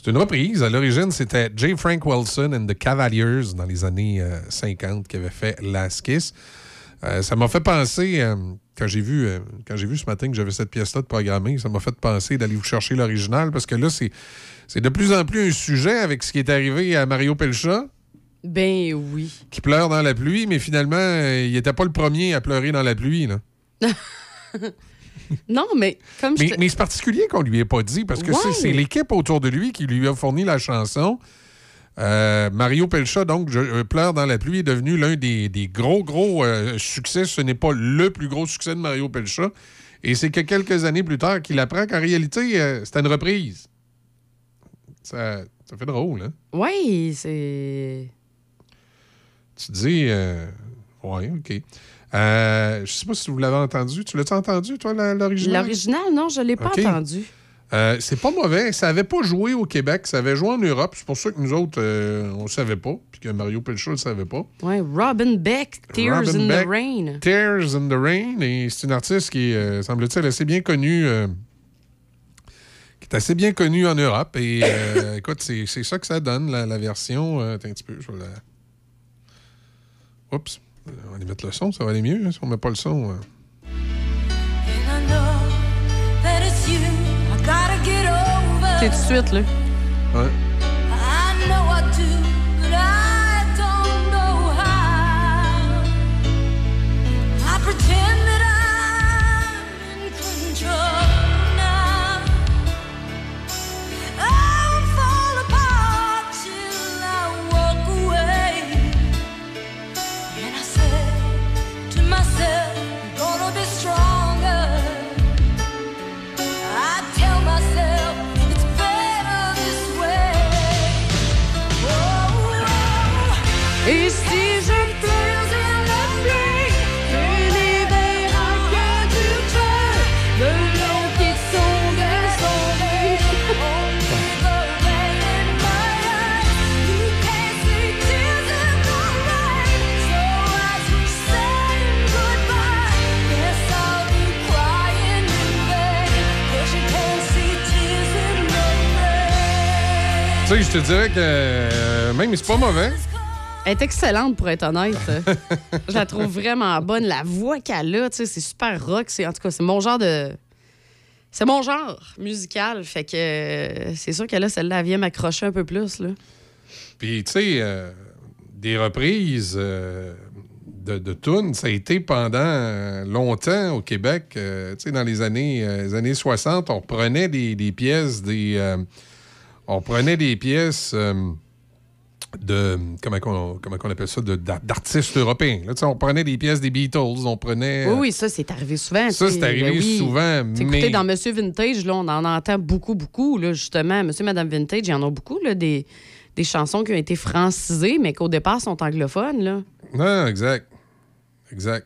Une reprise. À l'origine, c'était J. Frank Wilson and the Cavaliers dans les années euh, 50 qui avait fait Last Kiss. Euh, ça m'a fait penser, euh, quand j'ai vu, euh, quand j'ai vu ce matin que j'avais cette pièce-là de programmée, ça m'a fait penser d'aller vous chercher l'original parce que là, c'est, c'est de plus en plus un sujet avec ce qui est arrivé à Mario Pelcha Ben oui. qui pleure dans la pluie, mais finalement, euh, il n'était pas le premier à pleurer dans la pluie. Là. non, mais comme je Mais, te- mais c'est particulier qu'on lui ait pas dit, parce que c'est- Ouais. c'est l'équipe autour de lui qui lui a fourni la chanson. Euh, Mario Pelcha, donc, je, euh, Pleure dans la pluie est devenu l'un des, des gros, gros euh, succès. Ce n'est pas le plus gros succès de Mario Pelcha. Et c'est que quelques années plus tard qu'il apprend qu'en réalité, c'était une reprise. Ça, ça fait drôle, hein? Oui, c'est. Tu dis, ouais, OK. Euh, je sais pas si vous l'avez entendu. Tu l'as-tu entendu, toi, l'original? L'original, non, je l'ai pas entendu. Euh, c'est pas mauvais. Ça avait pas joué au Québec, ça avait joué en Europe. C'est pour ça que nous autres, euh, on le savait pas, puis que Mario Pelcha le savait pas. Ouais, Robin Beck, Tears Robin in Beck, the Rain. Tears in the Rain. Et c'est une artiste qui euh, semble-t-il, assez bien connue, qui est assez bien connu en Europe. Et écoute, c'est ça que ça donne, la, la version. attends un petit peu, je vais la. Oups. On va aller mettre le son, ça va aller mieux hein, si on met pas le son. euh. C'est tout de suite, là. Ouais. Tu sais, je te dirais que euh, même, c'est pas mauvais. Elle est excellente, pour être honnête. je la trouve vraiment bonne. La voix qu'elle a, tu sais, c'est super rock. C'est, en tout cas, c'est mon genre de. C'est mon genre musical. Fait que euh, c'est sûr que là, celle-là, elle vient m'accrocher un peu plus. Là. Puis, tu sais, euh, des reprises euh, de, de tunes, ça a été pendant longtemps au Québec. tu sais, dans les années, les années 60, on reprenait des, des pièces, des. On prenait des pièces. euh, de comment on, comment on appelle ça d'artistes européens là, on prenait des pièces des Beatles on prenait Oui, oui, ça, c'est arrivé souvent. Ça, c'est arrivé Ben oui. souvent, mais- Écoutez, dans Monsieur Vintage, là, on en entend beaucoup, beaucoup, là, justement. Monsieur et Madame Vintage, il y en a beaucoup, là, des, des chansons qui ont été francisées, mais qu'au départ sont anglophones, là. Non, exact. Exact.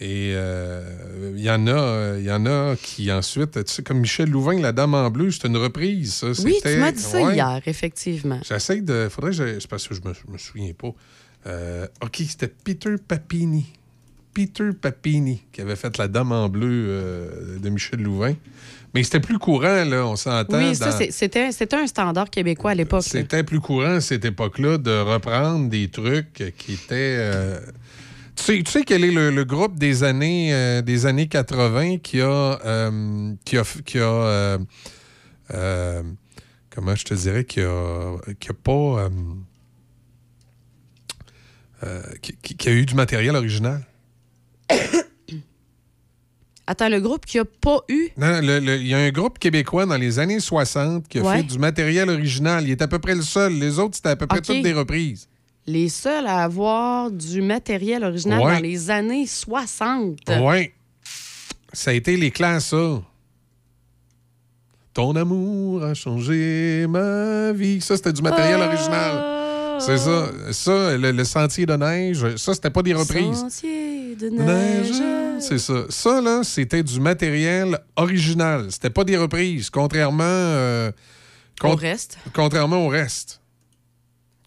Et euh, il y en a, il y en a qui ensuite, tu sais, comme Michel Louvain, La Dame en bleu, c'est une reprise. Ça. Oui, tu m'as dit ça ouais. hier, effectivement. J'essaie de. Faudrait je. Parce que je me, je me souviens pas. Euh, OK, c'était Peter Papini. Peter Papini qui avait fait La Dame en bleu euh, de Michel Louvain. Mais c'était plus courant, là, on s'entend. Oui, ça, dans- c'était c'était un standard québécois à l'époque. C'était plus courant à cette époque-là de reprendre des trucs qui étaient. Tu, sais, tu sais quel est le, le groupe des années, euh, des années 80 qui a. euh, qui a. Qui a euh, comment je te dirais Qui a, qui a pas. qui, a eu du matériel original? Attends, le groupe qui a pas eu? Non, il y a un groupe québécois dans les années 60 qui a Ouais. fait du matériel original. Il est à peu près le seul. Les autres, c'était à peu près toutes des reprises. Les seuls à avoir du matériel original Ouais. dans les années 60. Oui. Ça a été les classes, ça. Ton amour a changé ma vie. Ça, c'était du matériel Ah. original. C'est ça. Ça, le, le Sentier de neige, ça, c'était pas des reprises. Sentier de Neige, neige. c'est ça. Ça, là, c'était du matériel original. C'était pas des reprises, contrairement... euh, Au reste. Contrairement au reste.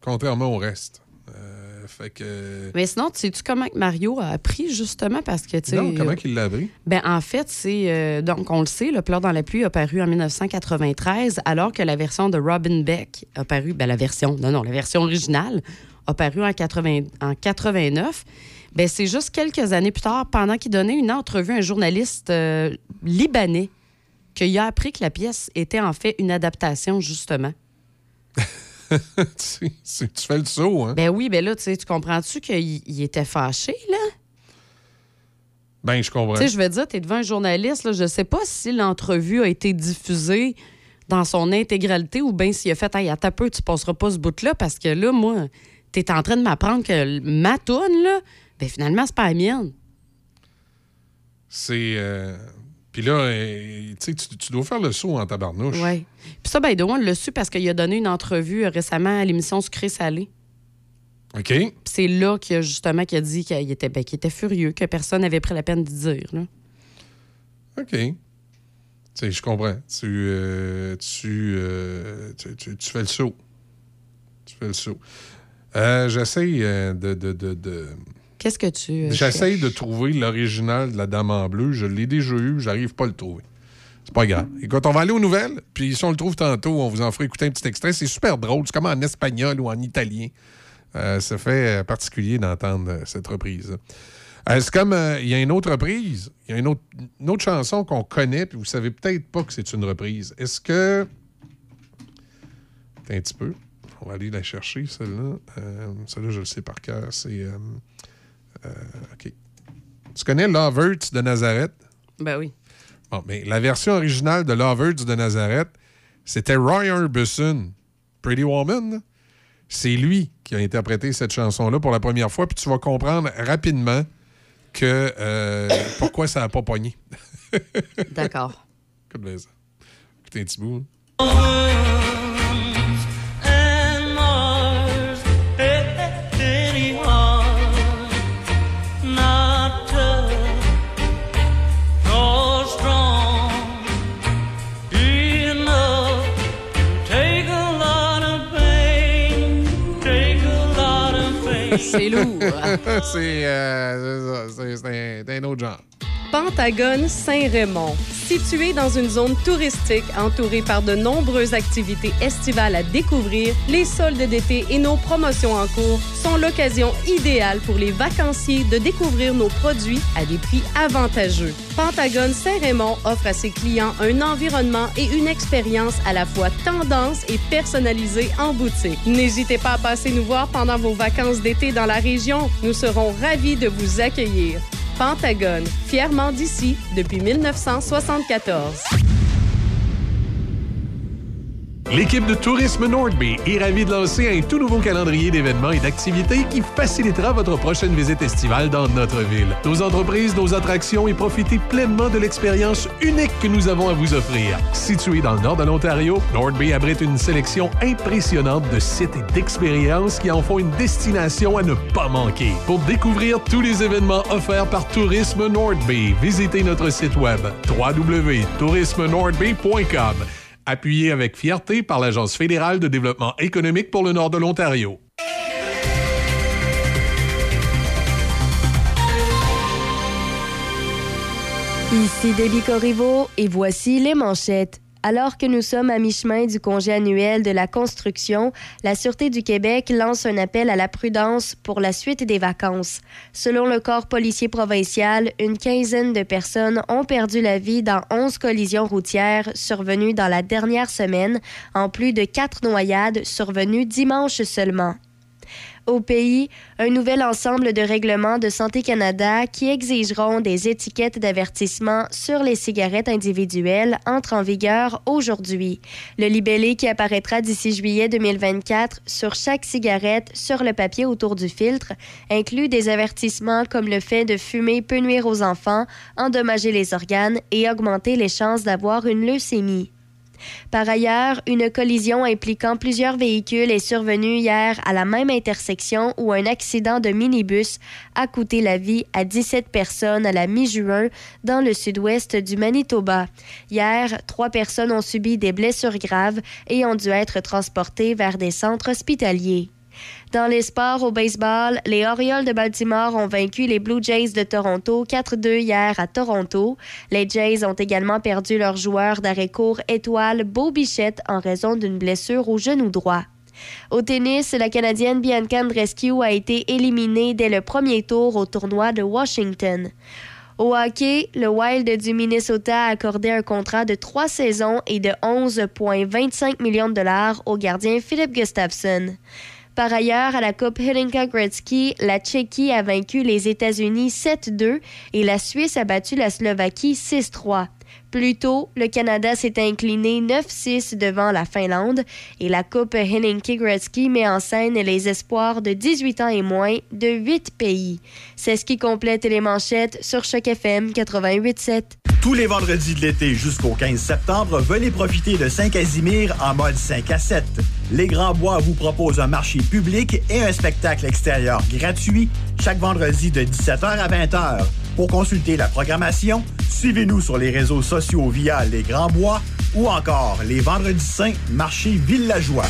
Contrairement au reste. Euh, fait que... Mais sinon, tu sais-tu comment que Mario a appris, justement, parce que, tu. Non, comment qu'il l'a appris? Ben, en fait, c'est. euh, donc, on le sait, Le Pleur dans la pluie a paru en 1993, alors que la version de Robin Beck a paru. Ben, la version. Non, non, la version originale a paru en, 80, en 89. Ben, c'est juste quelques années plus tard, pendant qu'il donnait une entrevue à un journaliste euh, libanais, qu'il a appris que la pièce était en fait une adaptation, justement. tu, fais le saut, hein? Ben oui, ben là, tu sais, tu comprends-tu qu'il il était fâché, là? Ben, je comprends. Tu sais, je veux dire, tu es devant un journaliste, là, je sais pas si l'entrevue a été diffusée dans son intégralité ou bien s'il a fait Hey, attends un peu, tu passeras pas ce bout-là parce que là, moi, tu es en train de m'apprendre que ma toune, là, ben finalement, c'est pas la mienne. C'est. euh, Puis là, euh, tu sais, tu dois faire le saut en tabarnouche. Ouais. Puis ça, ben, de on l'a su parce qu'il a donné une entrevue euh, récemment à l'émission Sucré-Salé. OK? Puis c'est là qu'il a justement qu'il a dit qu'il était, ben, qu'il était furieux, que personne n'avait pris la peine de dire. Là. OK. Tu sais, je comprends. Tu, euh, tu, euh, tu, tu- tu fais le saut. Tu fais le saut. Euh, J'essaie euh, de. de, de, de- Qu'est-ce que tu. euh, cherches? de trouver l'original de la Dame en bleu. Je l'ai déjà eu, j'arrive pas à le trouver. C'est pas grave. Écoute, on va aller aux nouvelles, puis si on le trouve tantôt, on vous en fera écouter un petit extrait. C'est super drôle. C'est comme en espagnol ou en italien. Euh, ça fait euh, particulier d'entendre cette reprise. Euh, c'est comme, euh, il y a une autre reprise, il y a une autre, une autre chanson qu'on connaît, puis vous savez peut-être pas que c'est une reprise. Est-ce que... Attends un petit peu. On va aller la chercher, celle-là. Celle-là, je le sais par cœur. C'est... euh, OK. Tu connais Love Hurts de Nazareth? Ben oui. Bon, mais la version originale de Love Hurts de Nazareth, c'était Roy Orbison, Pretty Woman. C'est lui qui a interprété cette chanson-là pour la première fois, puis tu vas comprendre rapidement que euh, pourquoi ça n'a pas pogné. D'accord. Écoute bien ça. Écoutez un petit bout. hein. C'est lourd. c'est euh, un autre genre. Pentagone Saint-Raymond. Situé dans une zone touristique entourée par de nombreuses activités estivales à découvrir, les soldes d'été et nos promotions en cours sont l'occasion idéale pour les vacanciers de découvrir nos produits à des prix avantageux. Pentagone Saint-Raymond offre à ses clients un environnement et une expérience à la fois tendance et personnalisée en boutique. N'hésitez pas à passer nous voir pendant vos vacances d'été dans la région. Nous serons ravis de vous accueillir. Pentagone, fièrement d'ici depuis 1974. L'équipe de Tourisme Nordby est ravie de lancer un tout nouveau calendrier d'événements et d'activités qui facilitera votre prochaine visite estivale dans notre ville. Nos entreprises, nos attractions et profitez pleinement de l'expérience unique que nous avons à vous offrir. Situé dans le nord de l'Ontario, Nordby abrite une sélection impressionnante de sites et d'expériences qui en font une destination à ne pas manquer. Pour découvrir tous les événements offerts par Tourisme Nordby, visitez notre site web www.tourismenordby.com appuyé avec fierté par l'Agence fédérale de développement économique pour le nord de l'Ontario. Ici Déby Corriveau et voici les manchettes. Alors que nous sommes à mi-chemin du congé annuel de la construction, la Sûreté du Québec lance un appel à la prudence pour la suite des vacances. Selon le corps policier provincial, une quinzaine de personnes ont perdu la vie dans 11 collisions routières survenues dans la dernière semaine, en plus de quatre noyades survenues dimanche seulement au pays un nouvel ensemble de règlements de Santé Canada qui exigeront des étiquettes d'avertissement sur les cigarettes individuelles entre en vigueur aujourd'hui. Le libellé qui apparaîtra d'ici juillet 2024 sur chaque cigarette sur le papier autour du filtre inclut des avertissements comme le fait de fumer peut nuire aux enfants, endommager les organes et augmenter les chances d'avoir une leucémie. Par ailleurs, une collision impliquant plusieurs véhicules est survenue hier à la même intersection où un accident de minibus a coûté la vie à 17 personnes à la mi-juin dans le sud-ouest du Manitoba. Hier, trois personnes ont subi des blessures graves et ont dû être transportées vers des centres hospitaliers. Dans les sports au baseball, les Orioles de Baltimore ont vaincu les Blue Jays de Toronto 4-2 hier à Toronto. Les Jays ont également perdu leur joueur d'arrêt-court étoile Beau Bichette en raison d'une blessure au genou droit. Au tennis, la Canadienne Bianca Andreescu a été éliminée dès le premier tour au tournoi de Washington. Au hockey, le Wild du Minnesota a accordé un contrat de trois saisons et de 11,25 millions de dollars au gardien Philip Gustafsson. Par ailleurs, à la Coupe Helinka Gretzky, la Tchéquie a vaincu les États-Unis 7-2 et la Suisse a battu la Slovaquie 6-3. Plus tôt, le Canada s'est incliné 9-6 devant la Finlande et la Coupe Helinki Gretzky met en scène les espoirs de 18 ans et moins de 8 pays. C'est ce qui complète les manchettes sur Choc FM 88.7. Tous les vendredis de l'été jusqu'au 15 septembre, venez profiter de Saint-Casimir en mode 5 à 7. Les Grands Bois vous proposent un marché public et un spectacle extérieur gratuit chaque vendredi de 17h à 20h. Pour consulter la programmation, suivez-nous sur les réseaux sociaux via Les Grands Bois ou encore les Vendredis Saints Marché Villageois.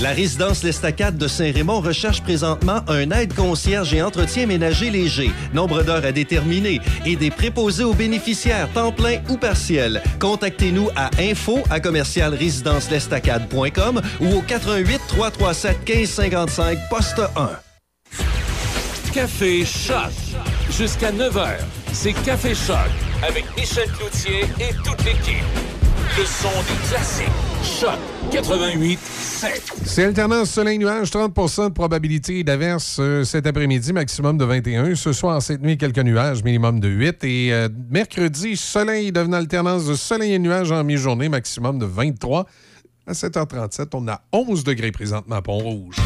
La résidence L'Estacade de Saint-Raymond recherche présentement un aide concierge et entretien ménager léger, nombre d'heures à déterminer et des préposés aux bénéficiaires temps plein ou partiel. Contactez-nous à info à commercial résidencelestacade.com ou au 88 337 1555 poste 1. Café Choc. Jusqu'à 9h, c'est Café Choc avec Michel Cloutier et toute l'équipe. Le son des classiques. Choc 88 7. C'est alternance soleil-nuage, 30% de probabilité d'averse euh, cet après-midi, maximum de 21. Ce soir, cette nuit, quelques nuages, minimum de 8. Et euh, mercredi, soleil devenant alternance de soleil et nuages en mi-journée, maximum de 23. À 7h37, on a 11 degrés présentement à Pont-Rouge.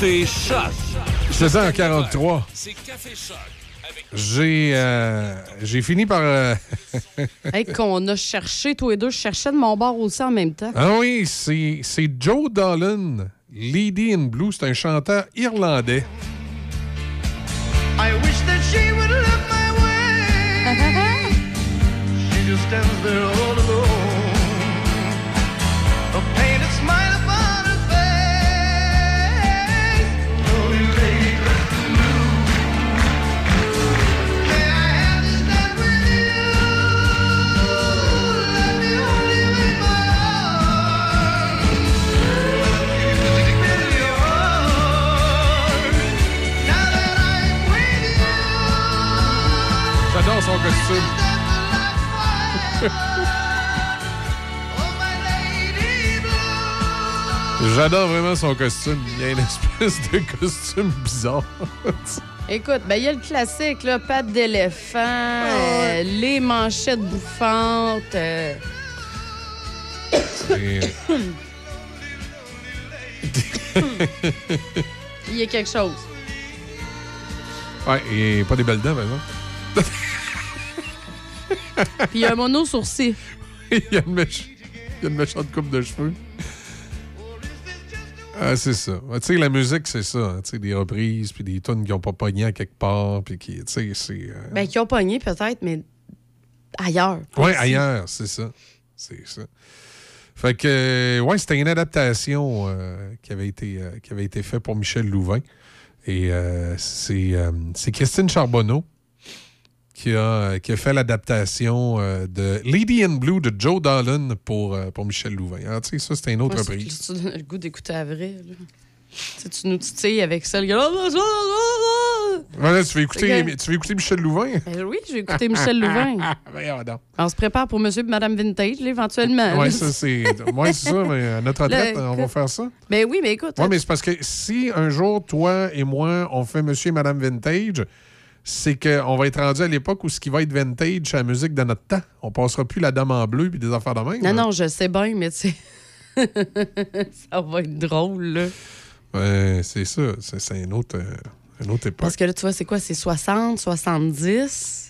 Café Choc. 16h43. C'est Café Choc. J'ai euh, j'ai fini par. euh, Hey, qu'on a cherché, tous les deux, je cherchais de mon bord aussi en même temps. ah oui, c'est c'est Joe Dolan, Lady in Blue. C'est un chanteur irlandais. J'adore vraiment son costume. Il y a une espèce de costume bizarre. Écoute, ben il y a le classique, là, pattes d'éléphant, euh, les manchettes bouffantes. euh, Il y a quelque chose. ouais, et pas des belles dents, par exemple. Puis il y a un mono sourcil. il, y a une méch- il y a une méchante coupe de cheveux. Ah, c'est ça. Ouais, Tu sais, la musique, c'est ça. hein, Tu sais, des reprises, puis des tunes qui n'ont pas pogné à quelque part, puis qui, tu sais, c'est... euh, Ben, qui ont pogné peut-être, mais ailleurs. ici. ailleurs, c'est ça. C'est ça. Fait que, ouais, c'était une adaptation euh, qui, avait été, euh, qui avait été faite pour Michel Louvain. Et c'est c'est Christine Charbonneau qui a, qui a fait l'adaptation euh, de Lady in Blue de Joe Dolan pour, euh, pour Michel Louvain. Alors, tu sais, ça, c'était une autre reprise. Tu donnes le goût d'écouter Avril. Tu tu nous titilles avec ça. Le. Voilà, tu, veux écouter, tu veux écouter Michel Louvain? Ben oui, j'ai écouté Michel Louvain. On se prépare pour Monsieur et Madame Vintage, là, éventuellement. Là. ça, c'est ouais, ça, mais à notre retraite, Là, on va faire ça. Ben oui, mais écoute. Oui, mais c'est parce que si un jour, toi et moi, on fait Monsieur et Madame Vintage, c'est qu'on va être rendu à l'époque où ce qui va être vintage, c'est la musique de notre temps. On passera plus la dame en bleu puis des affaires de même. Non, hein. non, je sais bien, mais tu ça va être drôle, là. Ouais, c'est ça. C'est c'est une autre, euh, une autre époque. Parce que là, tu vois, c'est quoi? C'est 60, 70?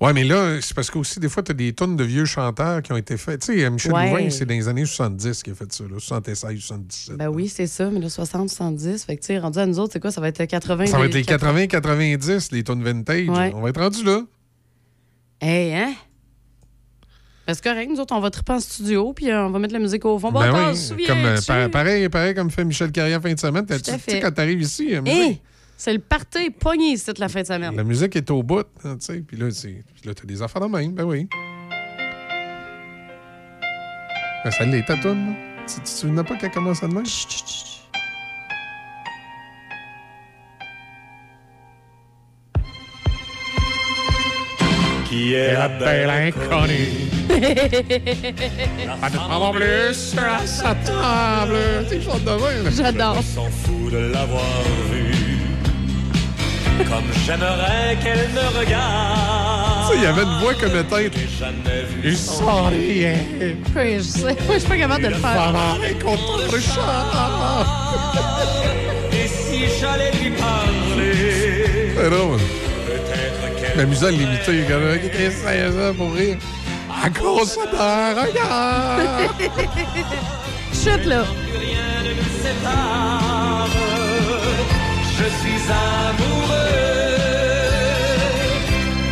Ouais, mais là, c'est parce que aussi, des fois, tu as des tonnes de vieux chanteurs qui ont été faits. Tu sais, Michel Ouais. Louvain, c'est dans les années 70 qu'il a fait ça, là, 76, 77. Ben oui, c'est ça, mais là, 60, 70. Fait que, tu sais, rendu à nous autres, c'est quoi? Ça va être 80. Ça va être les 80, 90, les tonnes vintage. Ouais. On va être rendu là. Hey, hein? Ben, c'est correct, nous autres, on va triper en studio, puis euh, on va mettre la musique au fond. Bon, Ben oui, comme, euh, pa- pareil, pareil comme fait Michel Carrière fin de semaine. Tu sais, quand tu arrives ici, la Hey, musique, c'est le party pogné ici la fin de semaine. la musique est au bout. hein, tu sais. Puis là, c'est- puis là, tu as des affaires de même. Ben oui. Ben, ça l'est, ta toune. Tu te souviens pas qu'elle commence à demain? Qui est la belle inconnue? Pas de prendre plus sur sa table. Même. J'adore. s'en fout de l'avoir vue. Comme j'aimerais qu'elle me regarde. Tu sais, il y avait une voix comme tête. Jamais vu Il souriait. Oui, je sais. Moi, je suis pas capable de le faire. contre le chat. Et si j'allais lui parler, C'est drôle. peut-être qu'elle M'amusant à l'imiter, quand même. Qu'est-ce que c'est ça pour rire? À cause d'un regard. Chute, là. plus rien ne nous sépare. Je suis amoureux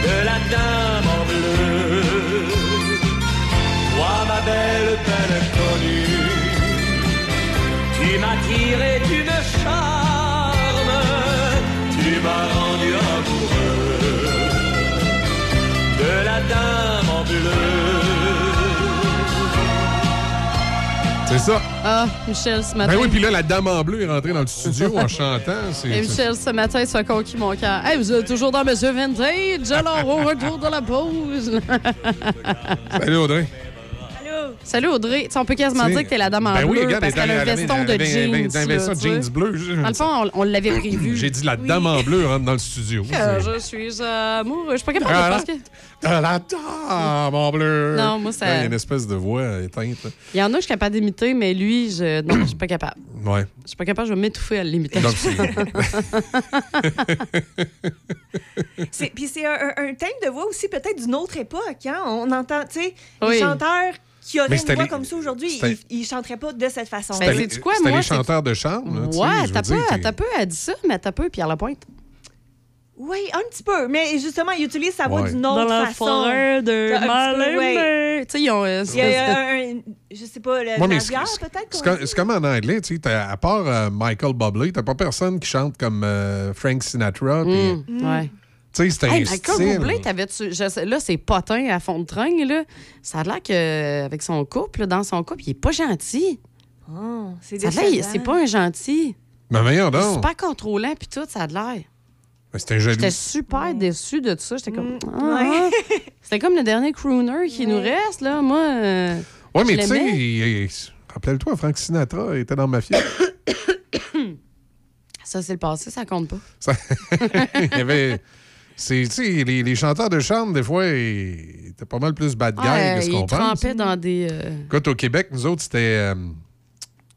de la dame en bleu. Toi, ma belle belle inconnue, tu m'as tiré du charme, tu m'as rendu amoureux de la dame en bleu. C'est ça. Ah, Michel, ce matin. Ben oui, puis là, la dame en bleu est rentrée dans le studio en chantant. Et Michel, ce matin, ça a conquis mon cœur. Hey, vous êtes toujours dans Monsieur Vintage, alors au retour de la pause. Salut, Audrey. Salut Audrey. Tu sais, on peut quasiment T'sais, dire que t'es la dame en ben oui, bleu regarde, parce qu'elle a un veston de jeans. un veston tu jeans bleu. Dans le fond, on, on l'avait prévu. J'ai dit la dame en bleu rentre dans le studio. Je suis amoureux. Je suis pas capable Ah, de là. parce que... Ah, La dame en bleu. Non, moi, ça- Il y a une espèce de voix éteinte. Il y en a que je suis capable d'imiter, mais lui, je... non, je suis pas capable. Ouais. Je suis pas capable, je vais m'étouffer à l'imiter. Puis c'est un, un- un thème de voix aussi peut-être d'une autre époque. Hein? On entend, tu sais, Oui. les chanteurs qui Mais auraient une voix les- comme ça aujourd'hui, ils, ils chanteraient pas de cette façon. Les, Ben, sais-tu quoi, c'était moi, les c'est- chanteurs de sais, Ouais, t'as peu, t'as peu, elle dit ça, mais t'as peu, Pierre Lapointe. Oui, un petit peu. Mais justement, ils utilisent sa voix Ouais. d'une autre Dans la façon. forêt de ouais. Tu sais, ils ont... euh, Il y a un, un- je sais pas, le Ouais, mais c'est- peut-être? C'est comme, c'est en anglais, tu sais, à part euh, Michael Bublé, t'as pas personne qui chante comme euh, Frank Sinatra. Mm, ouais. Tu sais, c'est un Hey, style. Je là, c'est potin à fond de train, là. Ça a l'air qu'avec son couple, dans son couple, il est pas gentil. Oh, c'est Ça a l'air, il- décevant. c'est pas un gentil. Mais voyons Il est donc. super contrôlant, puis tout, ça a l'air. C'est un jaloux. J'étais super déçue de ça. J'étais comme. Ah, Mm. Ouais. ah. C'était comme le dernier crooner qui nous reste, là. Moi. euh, Ouais, mais tu sais, rappelle-toi, Frank Sinatra était dans Mafia. Ça, c'est le passé, ça compte pas. Ça- il y avait. C'est- Tu sais, les, les chanteurs de chambre, des fois, ils étaient pas mal plus bad guys Ah, que ce qu'on pense. trempait dans des. euh, Écoute, au Québec, nous autres, c'était euh,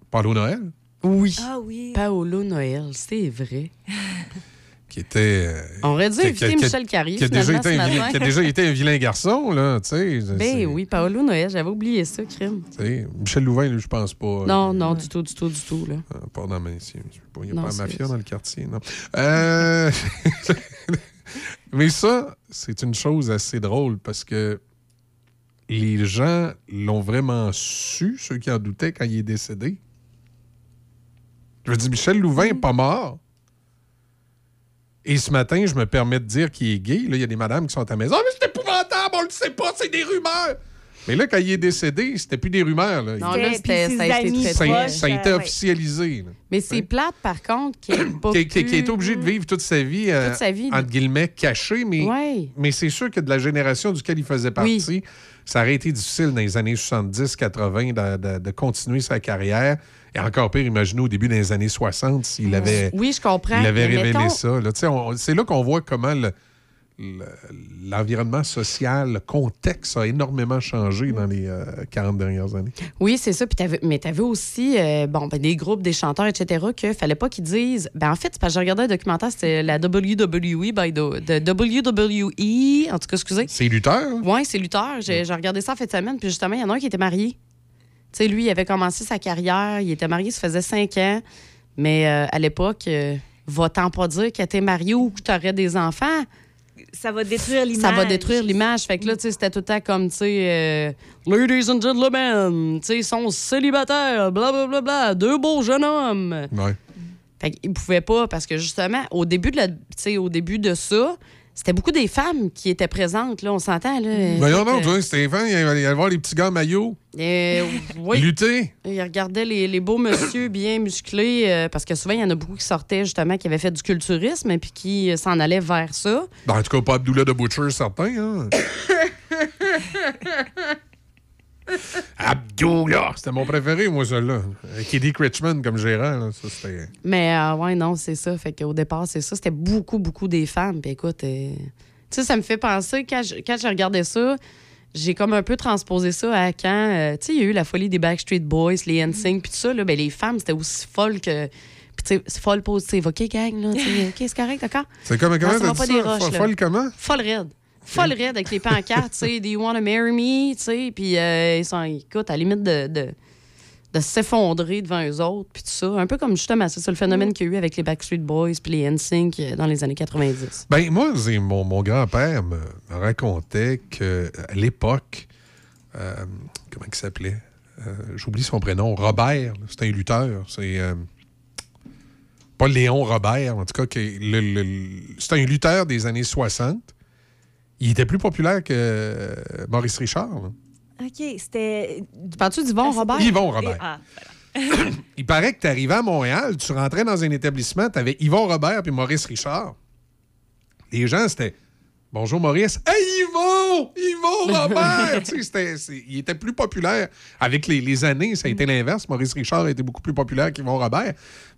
Paulo Noël, Oui. Ah oui. Paolo Noël, c'est vrai. qui était. euh, On aurait dû inviter Michel Carrier, qui a, déjà été ce un vilain, qui a déjà été un vilain garçon, là, tu sais. Ben oui, Paolo Noël, j'avais oublié ça, crime. tu sais, Michel Louvain, je pense pas. Non, non, du tout, du tout, du tout, là. Euh, Pas dans Il n'y a Non, pas c'est- mafia dans le quartier, non. Mais ça, c'est une chose assez drôle parce que les gens l'ont vraiment su, ceux qui en doutaient, quand il est décédé. Je veux dire, Michel Louvain n'est pas mort. Et ce matin, je me permets de dire qu'il est gay. Là, il y a des madames qui sont à la maison. Ah, mais c'est épouvantable, on le sait pas, c'est des rumeurs. Mais là, quand il est décédé, c'était plus des rumeurs. Là. Non, là, c'était- ça a été très, ça, très- a- ça a été officialisé. là. Mais c'est plate, par contre, qu'il ait pas qui, qui- qui est obligé de vivre toute sa vie, euh, Toute sa vie, entre guillemets, caché, mais, Ouais. mais c'est sûr que de la génération duquel il faisait partie, ça aurait été difficile dans les années 70-80 de, de- de continuer sa carrière. Et encore pire, imaginez au début des années 60 s'il avait, Oui, je comprends. il avait mais révélé mettons- ça. C'est là qu'on voit comment le- l'environnement social, le contexte a énormément changé dans les euh, 40 dernières années. Oui, c'est ça. Puis t'avais- mais tu avais aussi euh, bon, ben, des groupes, des chanteurs, etc., que fallait pas qu'ils disent. Ben, en fait, c'est parce que j'ai regardé un documentaire, c'était la WWE, by the, WWE. En tout cas, excusez. C'est Luther. hein? Oui, c'est Luther. J'ai j'ai regardé ça en fin de semaine. Puis justement, il y en a un qui était marié. Tu sais, lui, il avait commencé sa carrière. Il était marié, ça faisait cinq ans. Mais euh, à l'époque, euh, va-t'en pas dire que t'es marié ou que t'aurais des enfants? Ça va détruire l'image. Ça va détruire l'image. Fait que là, tu sais, c'était tout le temps comme, tu sais, euh, Ladies and gentlemen, tu sais, ils sont célibataires, blablabla, bla, bla, deux beaux jeunes hommes. Ouais. Fait qu'ils pouvaient pas, parce que justement, au début de, la, tu sais, au début de ça, c'était beaucoup des femmes qui étaient présentes, là, on s'entend. Là. Voyons Fait donc, que- tu vois, Stéphane, il allait il allait voir les petits gars en maillot. Euh, oui. Lutter. Il regardait les, les beaux monsieur bien musclés, euh, parce que souvent, il y en a beaucoup qui sortaient justement, qui avaient fait du culturisme et puis qui euh, s'en allaient vers ça. Ben, en tout cas, pas Abdullah de Butcher, certain. Hein? Abdullah! C'était mon préféré, moi, celui-là. Eddie Critchman comme gérant. là, ça, c'était... Mais euh, ouais, non, c'est ça. Fait qu'au départ, c'est ça. C'était beaucoup, beaucoup des femmes. Puis écoute, euh, tu sais, ça me fait penser, quand je, quand je regardais ça, j'ai comme un peu transposé ça à quand, euh, tu sais, il y a eu la folie des Backstreet Boys, les NSYNC, puis tout ça, là, ben, les femmes, c'était aussi folle que. Puis tu sais, c'est folle positive. OK, gang, là, tu sais, OK, c'est correct, d'accord? C'est comme- comment t'as dit pas des ça? roches, Fo- là. folle comment? Folle raide. Folle raide avec les pancartes, tu sais, Do you want to marry me? Tu sais, puis euh, ils sont, écoute, à la limite de, de, de s'effondrer devant eux autres, puis tout ça. Un peu comme justement, c'est le phénomène qu'il y a eu avec les Backstreet Boys puis les NSYNC euh, dans les années 90. Ben, moi, c'est- mon, mon grand-père me racontait qu'à l'époque, euh, comment il s'appelait? Euh, J'oublie son prénom. Robert, c'était un lutteur. C'est. pas Léon Robert, en tout cas, c'était un lutteur des années 60. Il était plus populaire que euh, Maurice Richard. là. OK, c'était. Tu parles-tu d'Yvon Robert? Yvon Robert. Ah, Il paraît que tu arrivais à Montréal, tu rentrais dans un établissement, tu avais Yvon Robert puis Maurice Richard. Les gens, c'était Bonjour Maurice. Hey Yvon! Yvon Robert! Tu sais, c'était- c'est- il était plus populaire. Avec les, les années, ça a été l'inverse. Maurice Richard été beaucoup plus populaire qu'Yvon Robert.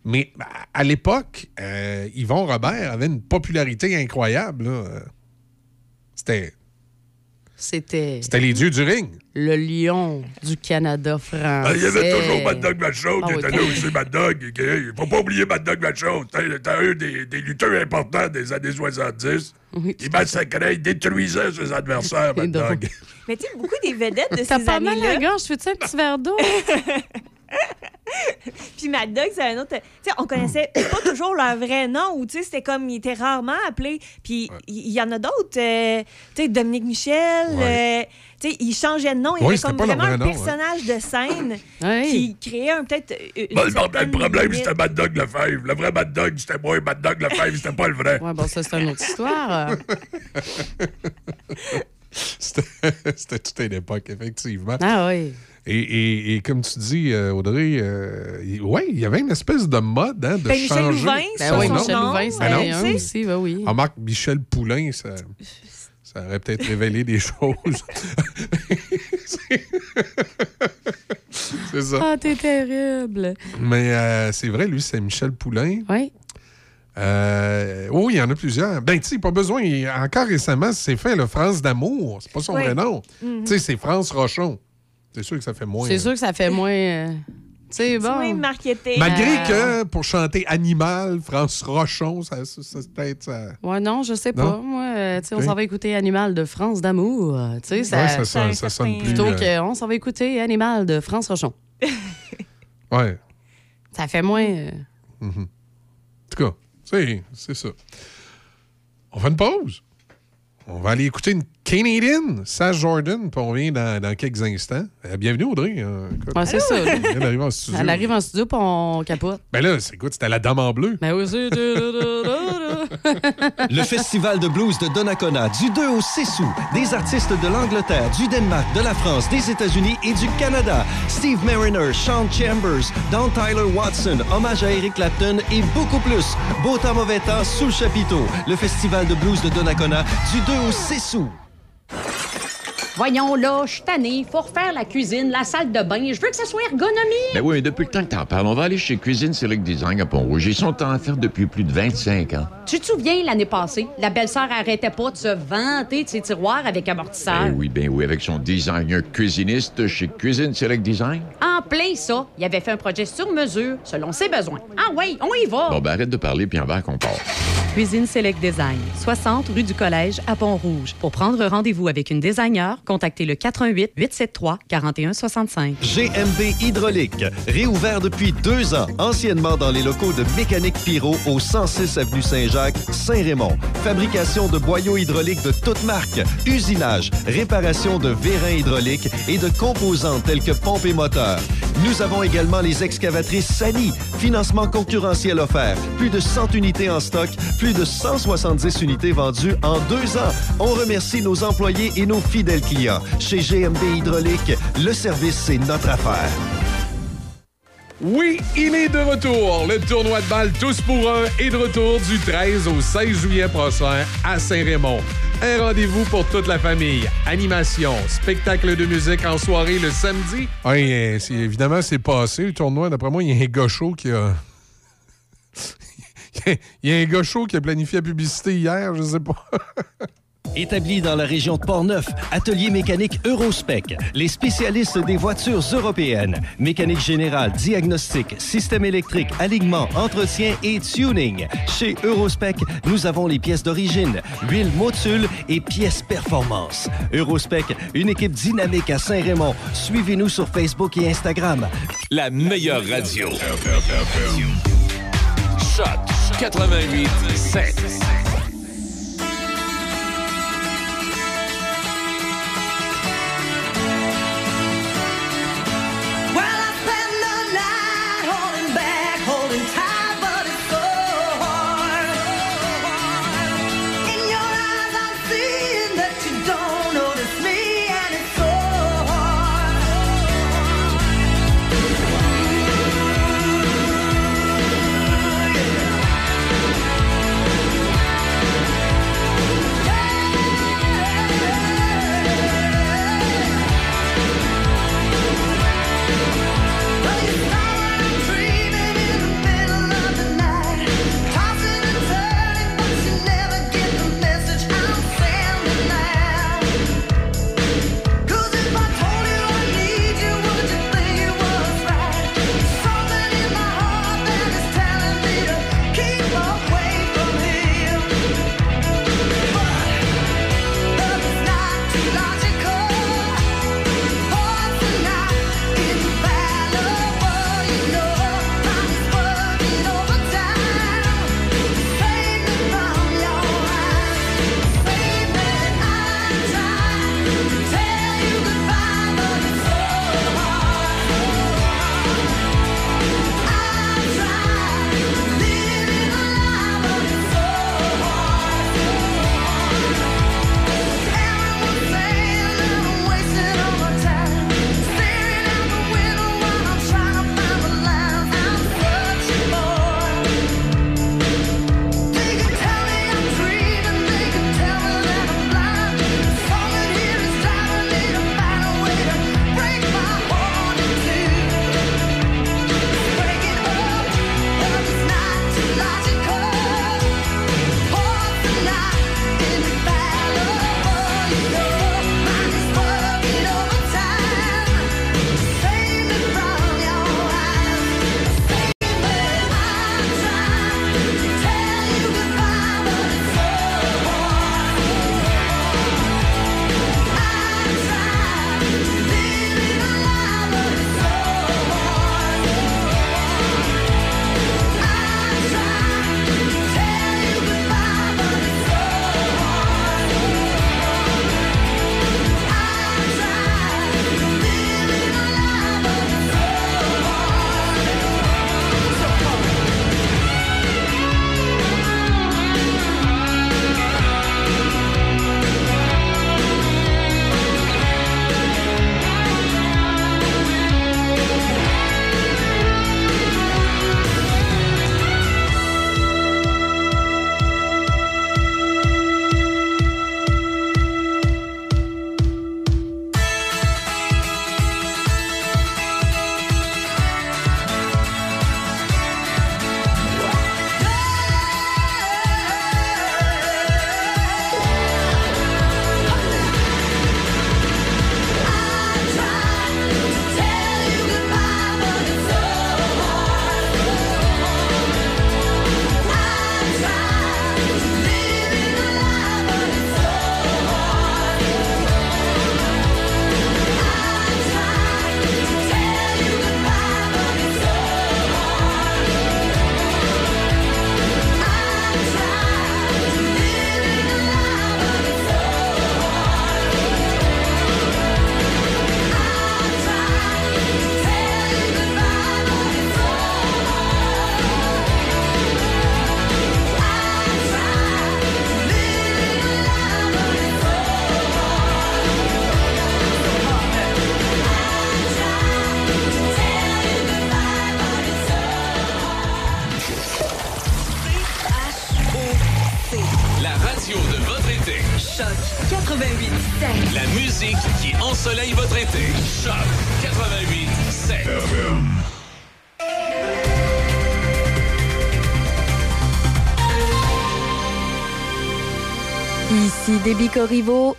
Mais à- à l'époque, euh, Yvon Robert avait une popularité incroyable. là. C'était. C'était C'était les dieux du ring. le lion du Canada français. Ah, Il y avait toujours Mad Dog Macho Ah qui oui, était là aussi, Mad Dog. Il faut pas oublier Mad Dog Macho. C'était un des, des lutteurs importants des années 70. il massacrait, il détruisait ses adversaires, Mad Dog. Mais tu sais, beaucoup des vedettes de T'as ces pas mal années-là. la gorge, fais-tu un petit verre d'eau? Puis Mad Dog, c'est un autre. Tu sais, on connaissait pas toujours leur vrai nom, ou tu sais, c'était comme, ils étaient rarement appelés. Puis il y, en a d'autres, euh, tu sais, Dominique Michel, euh, tu sais, ils changeaient de nom. Il y Ouais, comme vraiment un nom, personnage de scène qui créait un peut-être. Bon, le certaine problème, le problème, limite. c'était Mad Dog Lefebvre. Le vrai Mad Dog, c'était moi. Mad Dog Lefebvre, c'était pas le vrai. Ouais, bon, ça, c'est une autre histoire. C'était c'était toute une époque, effectivement. Ah oui. Et, et- et comme tu dis, euh, Audrey, euh, il- ouais, il y avait une espèce de mode hein, de Ben, Michel changer. Louvain, Ben son oui, nom, Michel Louvain, Ben un aussi, ben oui. Remarque, Michel Poulain, ça, ça aurait peut-être révélé des choses. c'est ça. Ah, t'es terrible. Mais euh, c'est vrai, lui, c'est Michel Poulain. Oui. Euh, oui, il y en a plusieurs. Ben, tu sais, pas besoin. il- encore récemment, c'est fait, le France d'amour. C'est pas son Oui. vrai nom. Mhm. Tu sais, c'est France Rochon. C'est sûr que ça fait moins. C'est sûr que ça fait moins. euh, Tu sais, bon. Oui, marketé. Malgré Euh, que pour chanter Animal, France Rochon, ça, ça, ça, peut-être. ça- Ouais, non, je sais pas. Non? Moi, euh, tu sais, on Ok. s'en va écouter Animal de France d'amour. euh, Tu sais, ça, Ouais, ça sonne- ça sonne plus, Plutôt euh, qu'on s'en va écouter Animal de France Rochon. Ouais. Ça fait moins. euh, Mhm. En tout cas, c'est c'est ça. On fait une pause. On va aller écouter une Canadian, Sage Jordan, puis on revient dans, dans quelques instants. Euh, bienvenue, Audrey. Euh. Ouais, c'est ça. Elle d'arriver en studio. Elle arrive en studio puis on capote. Ben là, c'est- écoute, c'était la dame en bleu. Ben oui, c'est. Le Festival de blues de Donnacona du 2 au 6 août. Des artistes de l'Angleterre, du Danemark, de la France, des États-Unis et du Canada. Steve Mariner, Sean Chambers, Don Tyler Watson, hommage à Eric Clapton et beaucoup plus. Beau temps, mauvais temps, sous le chapiteau. Le Festival de blues de Donnacona du 2 au 6 août. Voyons là, je suis tannée. Faut refaire la cuisine, la salle de bain. Je veux que ça soit ergonomique. Ben oui, mais depuis le temps que t'en parles, on va aller chez Cuisine Select Design à Pont-Rouge. Ils sont en faire depuis plus de 25 ans. Tu te souviens, l'année passée, la belle-sœur arrêtait pas de se vanter de ses tiroirs avec amortisseur? Ben oui, ben oui, avec son designer cuisiniste chez Cuisine Select Design. En plein ça, il avait fait un projet sur mesure, selon ses besoins. Ah oui, on y va! Bon, ben arrête de parler, puis en va qu'on part. Cuisine Select Design, 60 rue du Collège à Pont-Rouge. Pour prendre rendez-vous avec une designer, contactez le 88 873 4165. GMB Hydraulique, réouvert depuis deux ans, anciennement dans les locaux de Mécanique Pyro au 106 avenue Saint-Jacques, Saint-Raymond. Fabrication de boyaux hydrauliques de toutes marques, usinage, réparation de vérins hydrauliques et de composants tels que pompes et moteurs. Nous avons également les excavatrices Sani. Financement concurrentiel offert. Plus de 100 unités en stock, plus de 170 unités vendues en deux ans. On remercie nos employés et nos fidèles clients. Chez GMB Hydraulique, le service, c'est notre affaire. Oui, il est de retour. Le tournoi de balle Tous pour un est de retour du 13 au 16 juillet prochain à Saint-Raymond. Un rendez-vous pour toute la famille. Animation, spectacle de musique en soirée le samedi. Oui, c'est- évidemment, c'est passé, le tournoi. D'après moi, il y a un gars chaud qui a... Il y a un gars chaud qui a planifié la publicité hier, je sais pas. Établi dans la région de Portneuf, Atelier mécanique Eurospec, les spécialistes des voitures européennes. Mécanique générale, diagnostic, système électrique, alignement, entretien et tuning. Chez Eurospec, nous avons les pièces d'origine, huile motule et pièces performance. Eurospec, une équipe dynamique à Saint-Raymond. Suivez-nous sur Facebook et Instagram. La meilleure radio. Choc 88 7.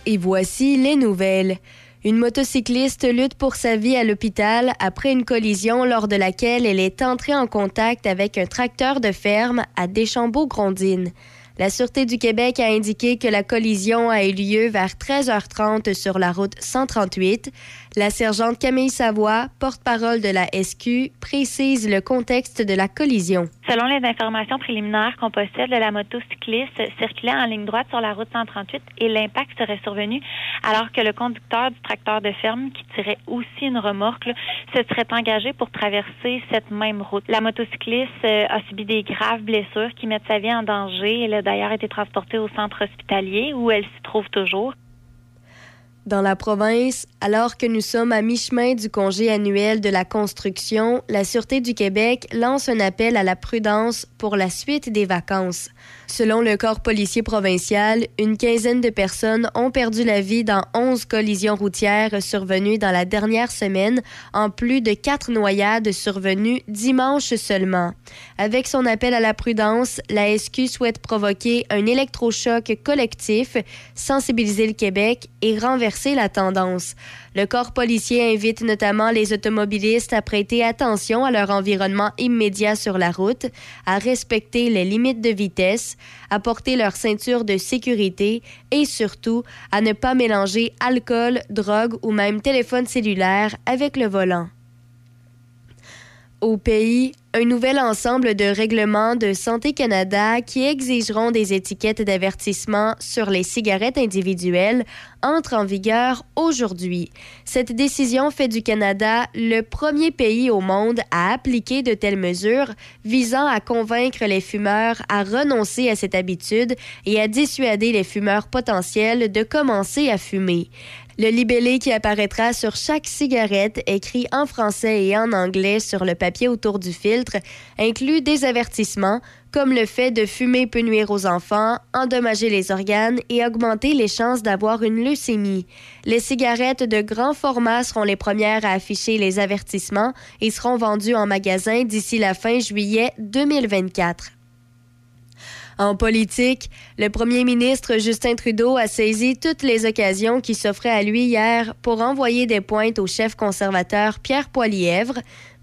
Et voici les nouvelles. Une motocycliste lutte pour sa vie à l'hôpital après une collision lors de laquelle elle est entrée en contact avec un tracteur de ferme à Deschambault-Grondines. La Sûreté du Québec a indiqué que la collision a eu lieu vers 13h30 sur la route 138. La sergente Camille Savoie, porte-parole de la SQ, précise le contexte de la collision. Selon les informations préliminaires qu'on possède, la motocycliste circulait en ligne droite sur la route 138 et l'impact serait survenu alors que le conducteur du tracteur de ferme, qui tirait aussi une remorque, se serait engagé pour traverser cette même route. La motocycliste euh, a subi des graves blessures qui mettent sa vie en danger. Elle a d'ailleurs été transportée au centre hospitalier où elle s'y trouve toujours. Dans la province, alors que nous sommes à mi-chemin du congé annuel de la construction, la Sûreté du Québec lance un appel à la prudence pour la suite des vacances. Selon le corps policier provincial, une quinzaine de personnes ont perdu la vie dans 11 collisions routières survenues dans la dernière semaine, en plus de quatre noyades survenues dimanche seulement. Avec son appel à la prudence, la SQ souhaite provoquer un électrochoc collectif, sensibiliser le Québec et renverser la tendance. Le corps policier invite notamment les automobilistes à prêter attention à leur environnement immédiat sur la route, à respecter les limites de vitesse, à porter leur ceinture de sécurité et surtout à ne pas mélanger alcool, drogue ou même téléphone cellulaire avec le volant. Au pays, un nouvel ensemble de règlements de Santé Canada qui exigeront des étiquettes d'avertissement sur les cigarettes individuelles entre en vigueur aujourd'hui. Cette décision fait du Canada le premier pays au monde à appliquer de telles mesures visant à convaincre les fumeurs à renoncer à cette habitude et à dissuader les fumeurs potentiels de commencer à fumer. Le libellé qui apparaîtra sur chaque cigarette, écrit en français et en anglais sur le papier autour du filtre, inclut des avertissements comme le fait de fumer peut nuire aux enfants, endommager les organes et augmenter les chances d'avoir une leucémie. Les cigarettes de grand format seront les premières à afficher les avertissements et seront vendues en magasin d'ici la fin juillet 2024. En politique, le premier ministre Justin Trudeau a saisi toutes les occasions qui s'offraient à lui hier pour envoyer des pointes au chef conservateur Pierre Poilièvre.